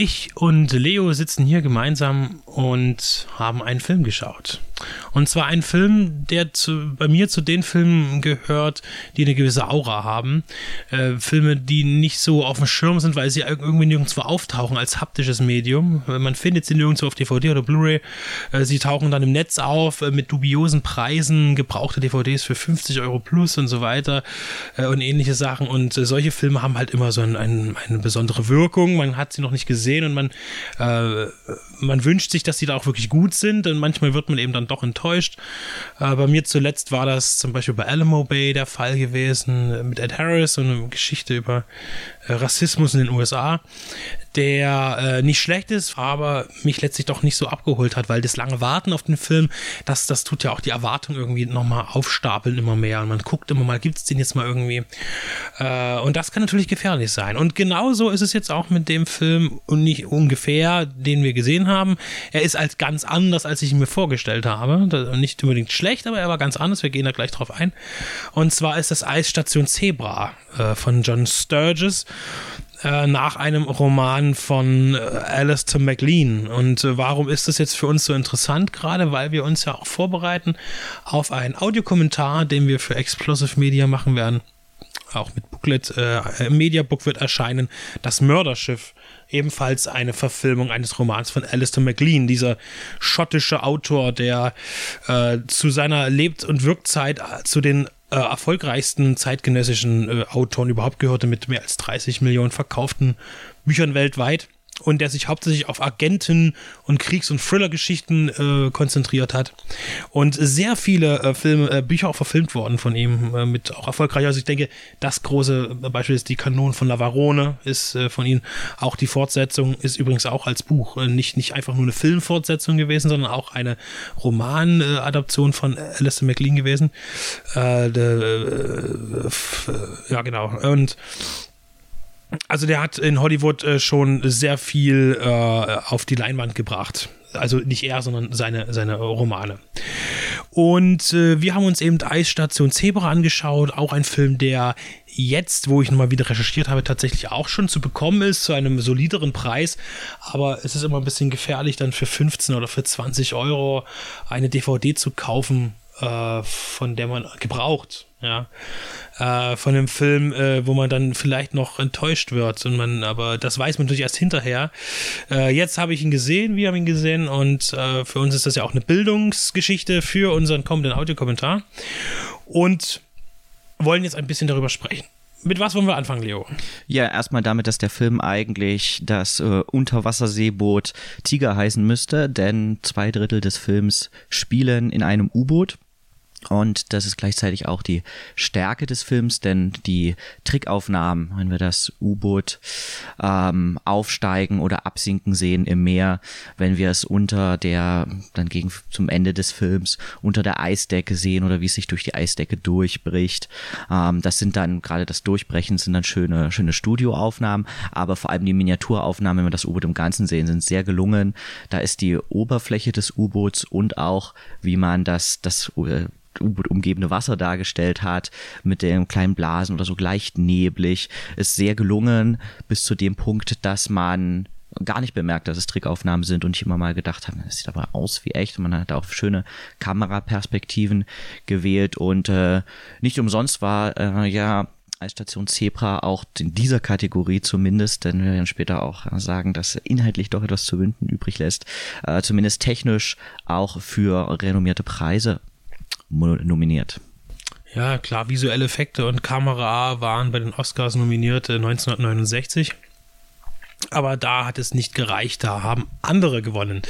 Ich und Leo sitzen hier gemeinsam und haben einen Film geschaut. Und zwar ein Film, der zu, bei mir zu den Filmen gehört, die eine gewisse Aura haben. Äh, Filme, die nicht so auf dem Schirm sind, weil sie irgendwie nirgendwo auftauchen als haptisches Medium. Man findet sie nirgendwo auf DVD oder Blu-ray. Äh, sie tauchen dann im Netz auf äh, mit dubiosen Preisen, gebrauchte DVDs für 50 Euro plus und so weiter äh, und ähnliche Sachen. Und äh, solche Filme haben halt immer so ein, ein, eine besondere Wirkung. Man hat sie noch nicht gesehen und man, äh, man wünscht sich, dass sie da auch wirklich gut sind. Und manchmal wird man eben dann doch enttäuscht. Äh, bei mir zuletzt war das zum Beispiel bei Alamo Bay der Fall gewesen mit Ed Harris und eine Geschichte über Rassismus in den USA der äh, nicht schlecht ist, aber mich letztlich doch nicht so abgeholt hat, weil das lange Warten auf den Film, das, das tut ja auch die Erwartung irgendwie nochmal aufstapeln immer mehr und man guckt immer mal, gibt es den jetzt mal irgendwie? Äh, und das kann natürlich gefährlich sein. Und genauso ist es jetzt auch mit dem Film und nicht ungefähr, den wir gesehen haben. Er ist als ganz anders, als ich ihn mir vorgestellt habe, nicht unbedingt schlecht, aber er war ganz anders, wir gehen da gleich drauf ein. Und zwar ist das Eisstation Zebra äh, von John Sturges äh, nach einem Roman von äh, Alistair MacLean. Und äh, warum ist das jetzt für uns so interessant? Gerade weil wir uns ja auch vorbereiten auf einen Audiokommentar, den wir für Explosive Media machen werden. Auch mit Booklet, äh, Mediabook wird erscheinen. Das Mörderschiff ebenfalls eine Verfilmung eines Romans von Alistair MacLean, dieser schottische Autor, der äh, zu seiner Lebt- und Wirkzeit zu den äh, erfolgreichsten zeitgenössischen äh, Autoren überhaupt gehörte, mit mehr als 30 Millionen verkauften Büchern weltweit und der sich hauptsächlich auf Agenten und Kriegs- und Thriller-Geschichten äh, konzentriert hat. Und sehr viele äh, Filme, äh, Bücher auch verfilmt worden von ihm, äh, mit auch erfolgreich. Also ich denke, das große Beispiel ist die Kanonen von Lavarone, ist äh, von ihm. Auch die Fortsetzung ist übrigens auch als Buch äh, nicht, nicht einfach nur eine Filmfortsetzung gewesen, sondern auch eine Romanadaption von Alistair MacLean gewesen. De, ja, genau. Und also der hat in Hollywood äh, schon sehr viel äh, auf die Leinwand gebracht. Also nicht er, sondern seine, seine Romane. Und äh, wir haben uns eben Eisstation Zebra angeschaut, auch ein Film, der jetzt, wo ich nochmal wieder recherchiert habe, tatsächlich auch schon zu bekommen ist, zu einem solideren Preis. Aber es ist immer ein bisschen gefährlich, dann für 15 oder für 20 Euro eine DVD zu kaufen, äh, von der man gebraucht ja, äh, von einem Film, äh, wo man dann vielleicht noch enttäuscht wird und man, aber das weiß man natürlich erst hinterher. Äh, jetzt habe ich ihn gesehen, wir haben ihn gesehen und äh, für uns ist das ja auch eine Bildungsgeschichte für unseren kommenden Audiokommentar und wollen jetzt ein bisschen darüber sprechen. Mit was wollen wir anfangen, Leo? Ja, erstmal damit, dass der Film eigentlich das äh, Unterwasserseeboot Tiger heißen müsste, denn zwei Drittel des Films spielen in einem U-Boot Und das ist gleichzeitig auch die Stärke des Films, denn die Trickaufnahmen, wenn wir das U-Boot ähm, aufsteigen oder absinken sehen im Meer, wenn wir es unter der, dann gegen zum Ende des Films, unter der Eisdecke sehen oder wie es sich durch die Eisdecke durchbricht, ähm, das sind dann, gerade das Durchbrechen sind dann schöne, schöne Studioaufnahmen, aber vor allem die Miniaturaufnahmen, wenn wir das U-Boot im Ganzen sehen, sind sehr gelungen. Da ist die Oberfläche des U-Boots und auch, wie man das, das äh, Umgebende Wasser dargestellt hat, mit den kleinen Blasen oder so leicht neblig, ist sehr gelungen bis zu dem Punkt, dass man gar nicht bemerkt, dass es Trickaufnahmen sind und ich immer mal gedacht habe, das sieht aber aus wie echt. Und man hat auch schöne Kameraperspektiven gewählt und äh, nicht umsonst war äh, ja als Station Zebra auch in dieser Kategorie zumindest, denn wir werden später auch sagen, dass inhaltlich doch etwas zu wünschen übrig lässt, äh, zumindest technisch auch für renommierte Preise nominiert. Ja, klar, visuelle Effekte und Kamera waren bei den Oscars nominiert 1969. Aber da hat es nicht gereicht, da haben andere gewonnen.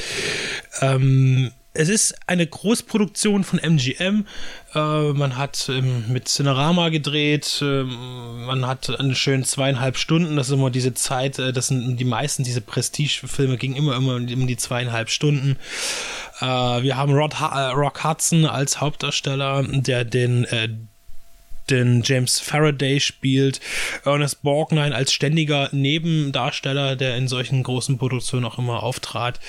Ähm, es ist eine Großproduktion von MGM. Äh, man hat ähm, mit Cinerama gedreht. Äh, man hat eine schöne zweieinhalb Stunden. Das ist immer diese Zeit. Äh, das sind die meisten diese Prestige-Filme gingen immer immer um die zweieinhalb Stunden. Äh, wir haben Rod, äh, Rock Hudson als Hauptdarsteller, der den äh, den James Faraday spielt, Ernest Borgnine als ständiger Nebendarsteller, der in solchen großen Produktionen auch immer auftrat,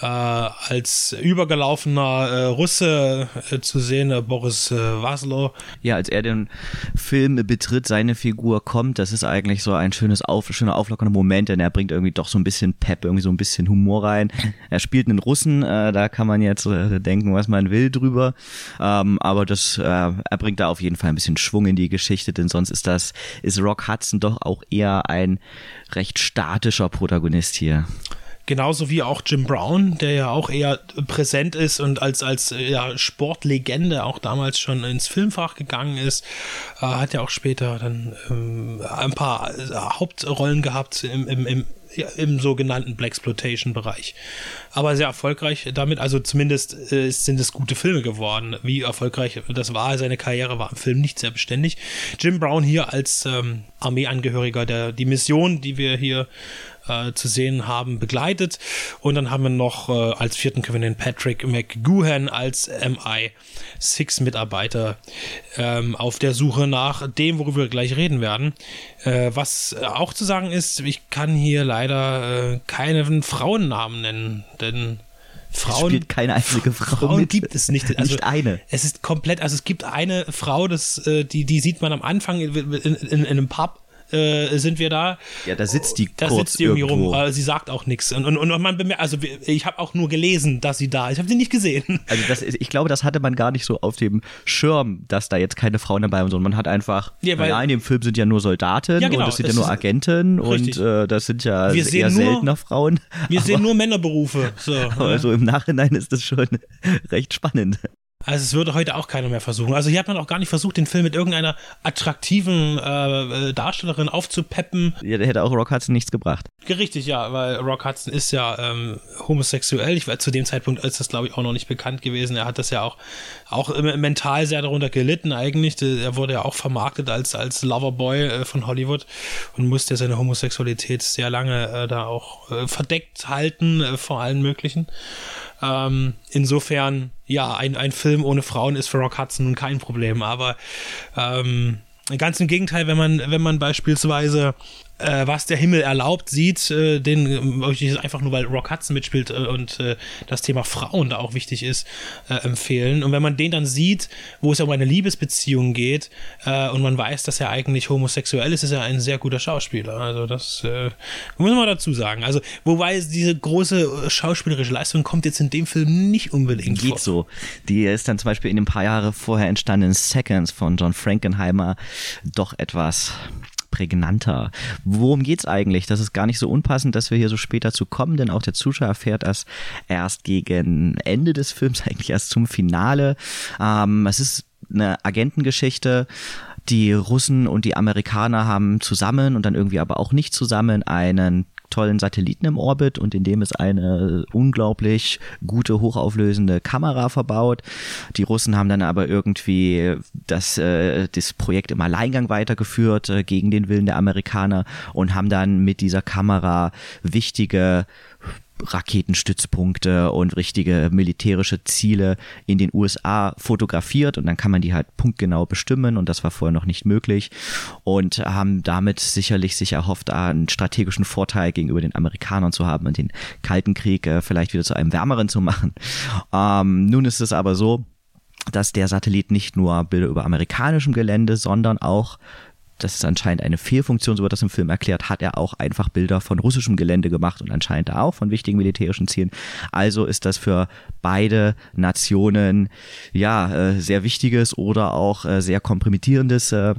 äh, als übergelaufener äh, Russe äh, zu sehen, äh, Boris äh, Waslow. Ja, als er den Film betritt, seine Figur kommt, das ist eigentlich so ein schönes auf, schöner auflockernder Moment, denn er bringt irgendwie doch so ein bisschen Pep, irgendwie so ein bisschen Humor rein. Er spielt einen Russen, äh, da kann man jetzt äh, denken, was man will drüber, ähm, aber das, er bringt da auf jeden Fall ein bisschen Schwung in die Geschichte, denn sonst ist das, ist Rock Hudson doch auch eher ein recht statischer Protagonist hier. Genauso wie auch Jim Brown, der ja auch eher präsent ist und als, als ja, Sportlegende auch damals schon ins Filmfach gegangen ist, äh, hat ja auch später dann ähm, ein paar äh, Hauptrollen gehabt im, im, im ja, im sogenannten Blaxploitation-Bereich. Aber sehr erfolgreich damit, also zumindest äh, sind es gute Filme geworden. Wie erfolgreich das war, seine Karriere war im Film nicht sehr beständig. Jim Brown hier als ähm, Armeeangehöriger, der die Mission, die wir hier äh, zu sehen haben, begleitet. Und dann haben wir noch äh, als vierten können wir den Patrick McGuhan als MI6-Mitarbeiter ähm, auf der Suche nach dem, worüber wir gleich reden werden. Äh, was auch zu sagen ist, ich kann hier leider äh, keinen Frauennamen nennen, denn Frauen, es spielt keine einzige Frau Frauen mit. gibt es nicht. Also, nicht eine. Es ist komplett, also es gibt eine Frau, das, äh, die, die sieht man am Anfang in, in, in einem Pub äh, sind wir da. Ja, da sitzt die Da kurz sitzt die irgendwie irgendwo. rum, aber sie sagt auch nichts. Und, und, und man bemerkt, also ich habe auch nur gelesen, dass sie da ist. Ich habe sie nicht gesehen. Also das ich glaube, das hatte man gar nicht so auf dem Schirm, dass da jetzt keine Frauen dabei sind, sondern man hat einfach, Ja, weil- ja, in dem Film sind ja nur Soldaten Ja, genau, und das sind ja nur Agenten Richtig. und äh, das sind ja Wir eher nur- seltener Frauen. Wir sehen nur Männerberufe. So, Also im Nachhinein ist das schon recht spannend. Also es würde heute auch keiner mehr versuchen. Also hier hat man auch gar nicht versucht, den Film mit irgendeiner attraktiven äh, äh, Darstellerin aufzupeppen. Ja, der hätte auch Rock Hudson nichts gebracht. Richtig, ja, weil Rock Hudson ist ja ähm, homosexuell. Ich war zu dem Zeitpunkt ist das, glaube ich, auch noch nicht bekannt gewesen. Er hat das ja auch, auch mental sehr darunter gelitten eigentlich. Er wurde ja auch vermarktet als, als Loverboy äh, von Hollywood und musste seine Homosexualität sehr lange äh, da auch äh, verdeckt halten äh, vor allen möglichen. Ähm, insofern, ja, ein, ein Film ohne Frauen ist für Rock Hudson nun kein Problem, aber ähm, ganz im Gegenteil, wenn man, wenn man beispielsweise äh, was der Himmel erlaubt sieht, äh, den äh, möchte ich einfach nur, weil Rock Hudson mitspielt äh, und äh, das Thema Frauen da auch wichtig ist, äh, empfehlen. Und wenn man den dann sieht, wo es ja um eine Liebesbeziehung geht äh, und man weiß, dass er eigentlich homosexuell ist, ist er ein sehr guter Schauspieler. Also das äh, muss man dazu sagen. Also wobei diese große äh, schauspielerische Leistung kommt jetzt in dem Film nicht unbedingt vor. Geht so. Die ist dann zum Beispiel in den paar Jahre vorher entstandenen Seconds von John Frankenheimer doch etwas prägnanter. Worum geht's eigentlich? Das ist gar nicht so unpassend, dass wir hier so später zu kommen, denn auch der Zuschauer erfährt das erst gegen Ende des Films, eigentlich erst zum Finale. Ähm, es ist eine Agentengeschichte. Die Russen und die Amerikaner haben zusammen und dann irgendwie aber auch nicht zusammen einen tollen Satelliten im Orbit und in dem ist eine unglaublich gute, hochauflösende Kamera verbaut. Die Russen haben dann aber irgendwie das, äh, das Projekt im Alleingang weitergeführt äh, gegen den Willen der Amerikaner und haben dann mit dieser Kamera wichtige Raketenstützpunkte und richtige militärische Ziele in den USA fotografiert und dann kann man die halt punktgenau bestimmen und das war vorher noch nicht möglich und haben damit sicherlich sich erhofft, einen strategischen Vorteil gegenüber den Amerikanern zu haben und den Kalten Krieg äh, vielleicht wieder zu einem wärmeren zu machen. Ähm, nun ist es aber so, dass der Satellit nicht nur Bilder über amerikanischem Gelände, sondern auch das ist anscheinend eine Fehlfunktion, so wird das im Film erklärt, hat er auch einfach Bilder von russischem Gelände gemacht und anscheinend auch von wichtigen militärischen Zielen. Also ist das für beide Nationen ja äh, sehr wichtiges oder auch äh, sehr kompromittierendes äh,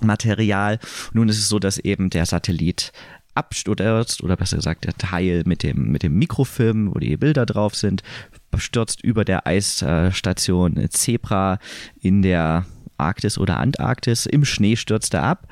Material. Nun ist es so, dass eben der Satellit abstürzt oder besser gesagt der Teil mit dem mit dem Mikrofilm, wo die Bilder drauf sind, stürzt über der Eisstation Zebra in der Arktis oder Antarktis. Im Schnee stürzt er ab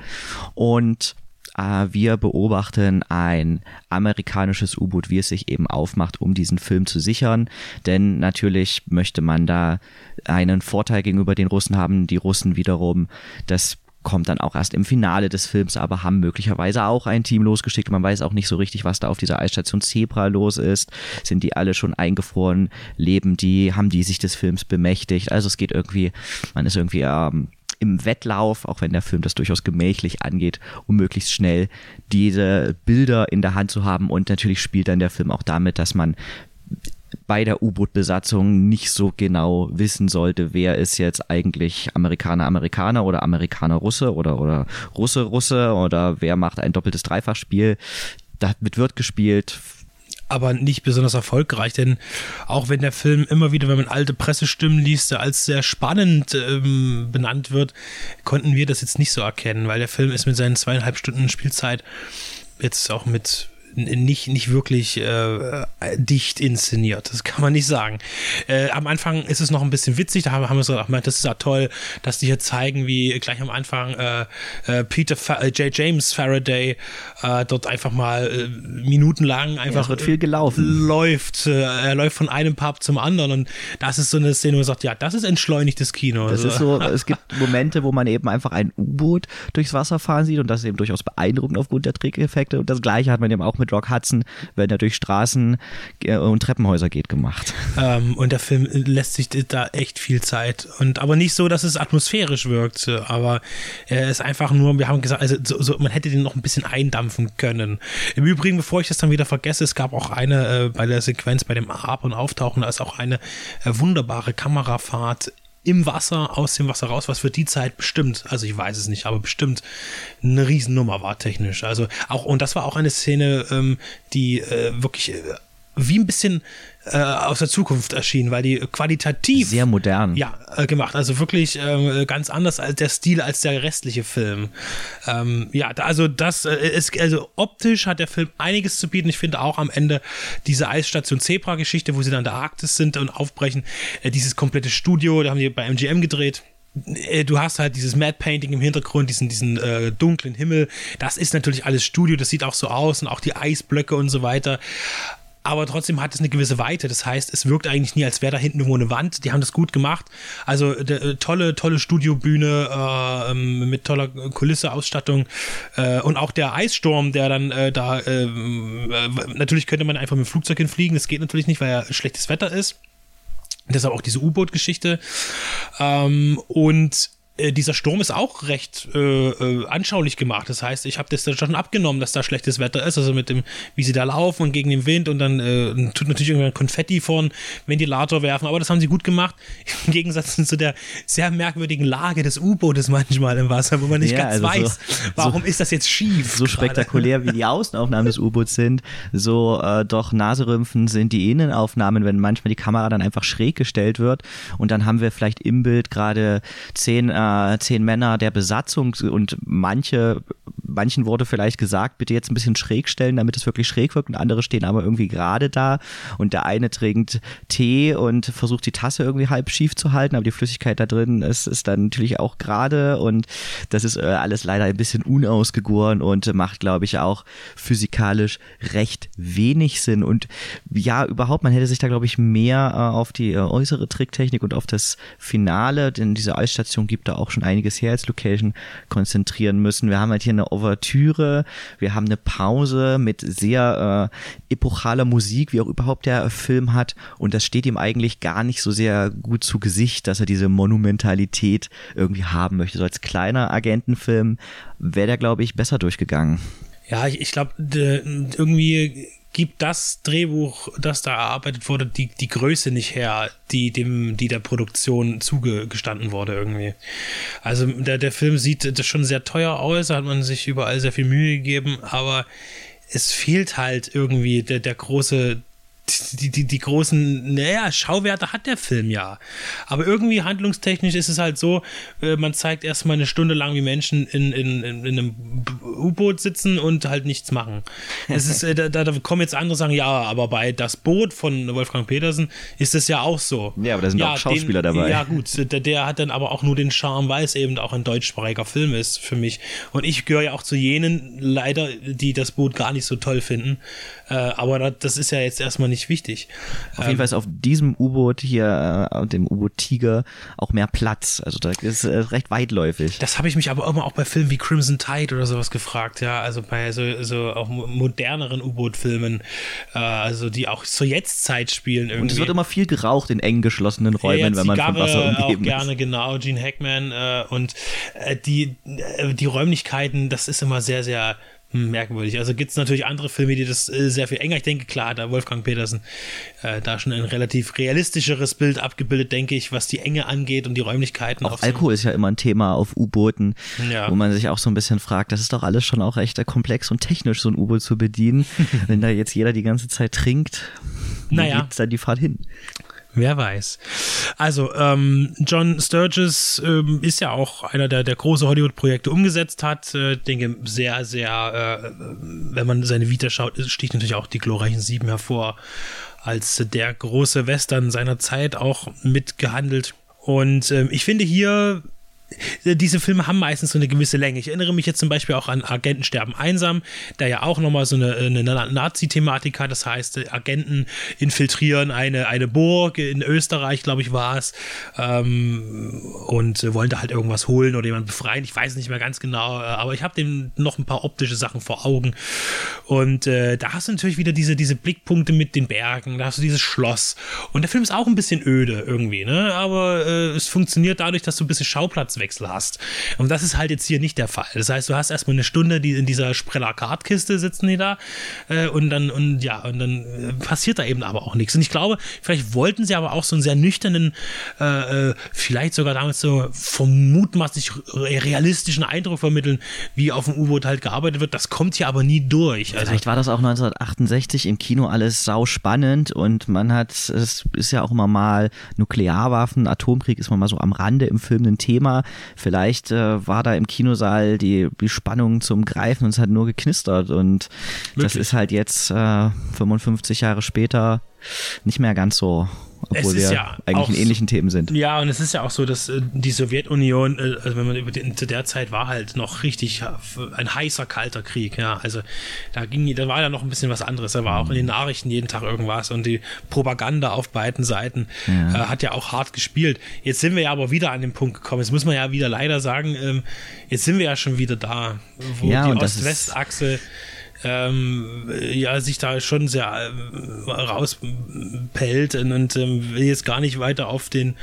und äh, wir beobachten ein amerikanisches U-Boot, wie es sich eben aufmacht, um diesen Film zu sichern. Denn natürlich möchte man da einen Vorteil gegenüber den Russen haben. Die Russen wiederum das kommt dann auch erst im Finale des Films, aber haben möglicherweise auch ein Team losgeschickt. Man weiß auch nicht so richtig, was da auf dieser Eisstation Zebra los ist. Sind die alle schon eingefroren? Leben die? Haben die sich des Films bemächtigt? Also es geht irgendwie, man ist irgendwie ähm, im Wettlauf, auch wenn der Film das durchaus gemächlich angeht, um möglichst schnell diese Bilder in der Hand zu haben. Und natürlich spielt dann der Film auch damit, dass man bei der U-Boot-Besatzung nicht so genau wissen sollte, wer ist jetzt eigentlich Amerikaner, Amerikaner oder Amerikaner, Russe oder, oder Russe, Russe oder wer macht ein doppeltes Dreifachspiel. Damit wird gespielt, aber nicht besonders erfolgreich, denn auch wenn der Film immer wieder, wenn man alte Pressestimmen liest, als sehr spannend ähm, benannt wird, konnten wir das jetzt nicht so erkennen, weil der Film ist mit seinen zweieinhalb Stunden Spielzeit jetzt auch mit nicht, nicht wirklich äh, dicht inszeniert. Das kann man nicht sagen. Äh, am Anfang ist es noch ein bisschen witzig, da haben, haben wir so gedacht, das ist ja toll, dass die hier zeigen, wie gleich am Anfang äh, äh Peter Fa äh, J. James Faraday äh, dort einfach mal minutenlang einfach ja, wird viel gelaufen. läuft. er läuft von einem Pub zum anderen und das ist so eine Szene, wo man sagt, ja, das ist entschleunigtes Kino. Das ist so, es gibt Momente, wo man eben einfach ein U-Boot durchs Wasser fahren sieht und das ist eben durchaus beeindruckend aufgrund der Trickeffekte und das gleiche hat man eben auch mit Rock Hudson, wenn er durch Straßen äh, und Treppenhäuser geht, gemacht. Ähm, und der Film lässt sich da echt viel Zeit. Und aber nicht so, dass es atmosphärisch wirkt, aber er ist einfach nur, wir haben gesagt, also so, so, man hätte den noch ein bisschen eindampfen können. Im Übrigen, bevor ich das dann wieder vergesse, es gab auch eine äh, bei der Sequenz, bei dem Ab- und Auftauchen, da ist auch eine äh, wunderbare Kamerafahrt im Wasser, aus dem Wasser raus, was für die Zeit bestimmt, also ich weiß es nicht, aber bestimmt eine Riesennummer war technisch. Also auch, und das war auch eine Szene, ähm, die äh, wirklich äh, wie ein bisschen äh, aus der Zukunft erschienen, weil die qualitativ sehr modern ja äh, gemacht, also wirklich äh, ganz anders als der Stil als der restliche Film. Ähm, ja, also das äh, ist also optisch hat der Film einiges zu bieten. Ich finde auch am Ende diese Eisstation Zebra Geschichte, wo sie dann in der Arktis sind und aufbrechen, äh, dieses komplette Studio, da haben die bei MGM gedreht du hast halt dieses Mad Painting im Hintergrund, diesen, diesen äh, dunklen Himmel. Das ist natürlich alles Studio, das sieht auch so aus und auch die Eisblöcke und so weiter aber trotzdem hat es eine gewisse Weite. Das heißt, es wirkt eigentlich nie, als wäre da hinten irgendwo eine Wand. Die haben das gut gemacht. Also äh, tolle, tolle Studiobühne äh, ähm, mit toller Kulisse, Ausstattung äh, und auch der Eissturm, der dann äh, da äh, äh, natürlich könnte man einfach mit dem Flugzeug hinfliegen. Das geht natürlich nicht, weil ja schlechtes Wetter ist. Deshalb auch diese U-Boot-Geschichte. Ähm, und äh, dieser Sturm ist auch recht äh, äh, anschaulich gemacht. Das heißt, ich habe das dann schon abgenommen, dass da schlechtes Wetter ist, also mit dem, wie sie da laufen und gegen den Wind und dann äh, tut natürlich irgendwann Konfetti vor den Ventilator werfen, aber das haben sie gut gemacht. Im Gegensatz zu der sehr merkwürdigen Lage des U-Bootes manchmal im Wasser, wo man nicht ja, ganz also weiß, so, warum so, ist das jetzt schief. So spektakulär wie die Außenaufnahmen des U-Boots sind, so äh, doch Naserümpfen sind die Innenaufnahmen, wenn manchmal die Kamera dann einfach schräg gestellt wird und dann haben wir vielleicht im Bild gerade zehn äh, zehn Männer der Besatzung und manche manchen wurde vielleicht gesagt, bitte jetzt ein bisschen schräg stellen, damit es wirklich schräg wirkt. Und andere stehen aber irgendwie gerade da. Und der eine trinkt Tee und versucht die Tasse irgendwie halb schief zu halten, aber die Flüssigkeit da drin ist, ist dann natürlich auch gerade. Und das ist äh, alles leider ein bisschen unausgegoren und macht, glaube ich, auch physikalisch recht wenig Sinn. Und ja, überhaupt, man hätte sich da, glaube ich, mehr äh, auf die äh, äußere Tricktechnik und auf das Finale, denn diese Eisstation gibt da auch schon einiges her als Location, konzentrieren müssen. Wir haben halt hier eine Ouvertüre, wir haben eine Pause mit sehr äh, epochaler Musik, wie auch überhaupt der Film hat und das steht ihm eigentlich gar nicht so sehr gut zu Gesicht, dass er diese Monumentalität irgendwie haben möchte. So als kleiner Agentenfilm wäre der, glaube ich, besser durchgegangen. Ja, ich, ich glaube, irgendwie gibt das Drehbuch, das da erarbeitet wurde, die, die Größe nicht her, die dem, die der Produktion zugestanden wurde irgendwie. Also der, der Film sieht das schon sehr teuer aus, da hat man sich überall sehr viel Mühe gegeben, aber es fehlt halt irgendwie der, der große die, die, die großen, naja, Schauwerte hat der Film ja. Aber irgendwie handlungstechnisch ist es halt so, äh, man zeigt erstmal eine Stunde lang, wie Menschen in, in, in, in einem U-Boot sitzen und halt nichts machen. Es ist, äh, da, da kommen jetzt andere sagen, ja, aber bei Das Boot von Wolfgang Petersen ist es ja auch so. Ja, aber da sind ja, auch Schauspieler den, dabei. Ja, gut, der, der hat dann aber auch nur den Charme, weil es eben auch ein deutschsprachiger Film ist für mich. Und ich gehöre ja auch zu jenen, leider, die das Boot gar nicht so toll finden. Äh, aber das ist ja jetzt erstmal nicht wichtig. Auf jeden ähm, Fall ist auf diesem U-Boot hier, äh, dem U-Boot Tiger, auch mehr Platz. Also da ist äh, recht weitläufig. Das habe ich mich aber immer auch bei Filmen wie Crimson Tide oder sowas gefragt, ja. Also bei so, so auch moderneren U-Boot-Filmen, äh, also die auch zur Jetztzeit spielen irgendwie. Und es wird immer viel geraucht in eng geschlossenen Räumen, ja, wenn man Zigarre vom Wasser umgeben auch gerne, genau, Gene Hackman und die, die Räumlichkeiten, das ist immer sehr, sehr merkwürdig. Also gibt es natürlich andere Filme, die das äh, sehr viel enger. Ich denke, klar, da Wolfgang Petersen äh, da schon ein relativ realistischeres Bild abgebildet, denke ich, was die Enge angeht und die Räumlichkeiten. Auch Alkohol so. ist ja immer ein Thema auf U-Booten, ja. wo man sich auch so ein bisschen fragt, das ist doch alles schon auch recht komplex und technisch, so ein U-Boot zu bedienen. Wenn da jetzt jeder die ganze Zeit trinkt, wo naja. geht dann die Fahrt hin? Wer weiß. Also, ähm, John Sturges ähm, ist ja auch einer, der, der große Hollywood-Projekte umgesetzt hat. Äh, denke, sehr, sehr, äh, wenn man seine Vita schaut, sticht natürlich auch die glorreichen Sieben hervor, als der große Western seiner Zeit auch mitgehandelt. Und ähm, ich finde hier diese Filme haben meistens so eine gewisse Länge. Ich erinnere mich jetzt zum Beispiel auch an Agenten sterben einsam, der ja auch nochmal so eine, eine Nazi-Thematik hat. Das heißt, Agenten infiltrieren eine, eine Burg in Österreich, glaube ich, war es, ähm, und wollen da halt irgendwas holen oder jemanden befreien. Ich weiß nicht mehr ganz genau, äh, aber ich habe dem noch ein paar optische Sachen vor Augen. Und äh, da hast du natürlich wieder diese, diese Blickpunkte mit den Bergen, da hast du dieses Schloss. Und der Film ist auch ein bisschen öde irgendwie, ne? Aber äh, es funktioniert dadurch, dass du ein bisschen Schauplatz Jahreswechsel hast. Und das ist halt jetzt hier nicht der Fall. Das heißt, du hast erstmal eine Stunde, die in dieser Spreller-Kartkiste sitzen die da äh, und dann und ja, und dann äh, passiert da eben aber auch nichts. Und ich glaube, vielleicht wollten sie aber auch so einen sehr nüchternen, äh, äh vielleicht sogar damals so vermutmaßlich realistischen Eindruck vermitteln, wie auf dem U-Boot halt gearbeitet wird. Das kommt hier aber nie durch. Also, vielleicht war das auch 1968 im Kino alles sau spannend und man hat, es ist ja auch immer mal Nuklearwaffen, Atomkrieg ist man mal so am Rande im Film ein Thema. Vielleicht äh, war da im Kinosaal die, die Spannung zum Greifen und es hat nur geknistert. Und Wirklich? das ist halt jetzt äh, 55 Jahre später nicht mehr ganz so obwohl wir ja eigentlich in ähnlichen Themen sind. Ja, und es ist ja auch so, dass äh, die Sowjetunion, äh, also wenn man über die, zu der Zeit war halt noch richtig ein heißer, kalter Krieg, ja. Also da ging, da war ja noch ein bisschen was anderes. Da war auch in den Nachrichten jeden Tag irgendwas und die Propaganda auf beiden Seiten ja. äh, hat ja auch hart gespielt. Jetzt sind wir ja aber wieder an den Punkt gekommen. Jetzt muss man ja wieder leider sagen, ähm, jetzt sind wir ja schon wieder da, wo ja, die Ost-West-Achse ähm, ja, sich da schon sehr äh, rauspellt und, und ähm, will jetzt gar nicht weiter auf den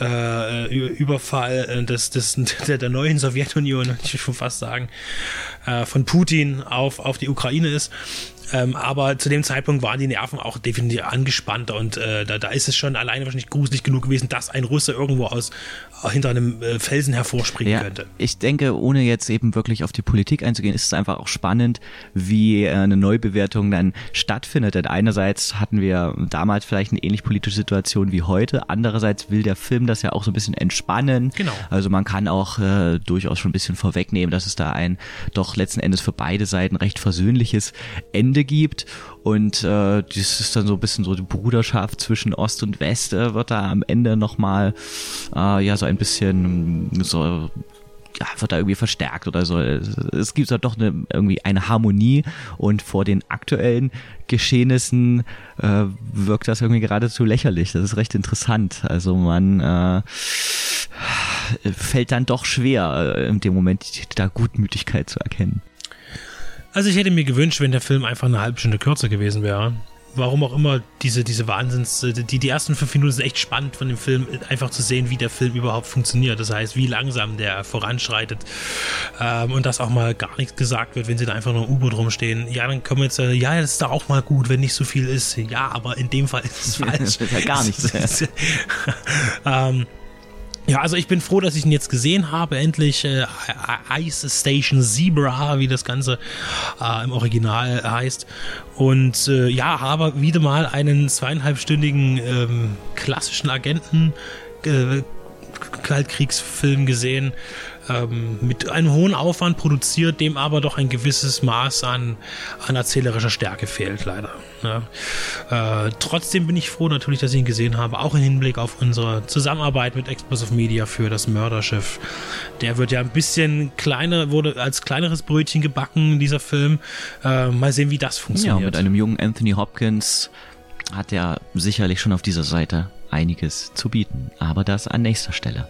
äh, Überfall äh, des, des, der, der neuen Sowjetunion, ich schon fast sagen, äh, von Putin auf, auf die Ukraine ist. Ähm, aber zu dem Zeitpunkt waren die Nerven auch definitiv angespannt und äh, da, da ist es schon alleine wahrscheinlich gruselig genug gewesen, dass ein Russe irgendwo aus hinter einem äh, Felsen hervorspringen ja, könnte. Ich denke, ohne jetzt eben wirklich auf die Politik einzugehen, ist es einfach auch spannend, wie äh, eine Neubewertung dann stattfindet. Denn einerseits hatten wir damals vielleicht eine ähnlich politische Situation wie heute, andererseits will der Film das ja auch so ein bisschen entspannen. Genau. Also man kann auch äh, durchaus schon ein bisschen vorwegnehmen, dass es da ein doch letzten Endes für beide Seiten recht versöhnliches Ende gibt. Und äh, das ist dann so ein bisschen so die Bruderschaft zwischen Ost und West, äh, wird da am Ende nochmal äh, ja so ein bisschen so ja, wird da irgendwie verstärkt oder so. Es gibt da doch eine, irgendwie eine Harmonie und vor den aktuellen Geschehnissen äh, wirkt das irgendwie geradezu lächerlich. Das ist recht interessant. Also man äh, fällt dann doch schwer, äh, in dem Moment da Gutmütigkeit zu erkennen. Also ich hätte mir gewünscht, wenn der Film einfach eine halbe Stunde kürzer gewesen wäre. Warum auch immer diese, diese Wahnsinns, die, die ersten fünf Minuten sind echt spannend von dem Film, einfach zu sehen, wie der Film überhaupt funktioniert. Das heißt, wie langsam der voranschreitet. Ähm, und dass auch mal gar nichts gesagt wird, wenn sie da einfach nur im U-Boot rumstehen. Ja, dann können wir jetzt, sagen, ja, das ist doch auch mal gut, wenn nicht so viel ist. Ja, aber in dem Fall ist es falsch. das ist ja gar nichts. ähm, ja, also ich bin froh, dass ich ihn jetzt gesehen habe. Endlich äh, Ice Station Zebra, wie das Ganze äh, im Original heißt. Und äh, ja, habe wieder mal einen zweieinhalbstündigen ähm, klassischen Agenten äh, Kaltkriegsfilm gesehen ähm, mit einem hohen Aufwand produziert, dem aber doch ein gewisses Maß an, an erzählerischer Stärke fehlt, leider. Ja. Äh, trotzdem bin ich froh natürlich, dass ich ihn gesehen habe, auch im Hinblick auf unsere Zusammenarbeit mit Explosive Media für das Mörderschiff. Der wird ja ein bisschen kleiner, wurde als kleineres Brötchen gebacken, dieser Film. Äh, mal sehen, wie das funktioniert. Ja, mit einem jungen Anthony Hopkins hat er sicherlich schon auf dieser Seite einiges zu bieten, aber das an nächster Stelle.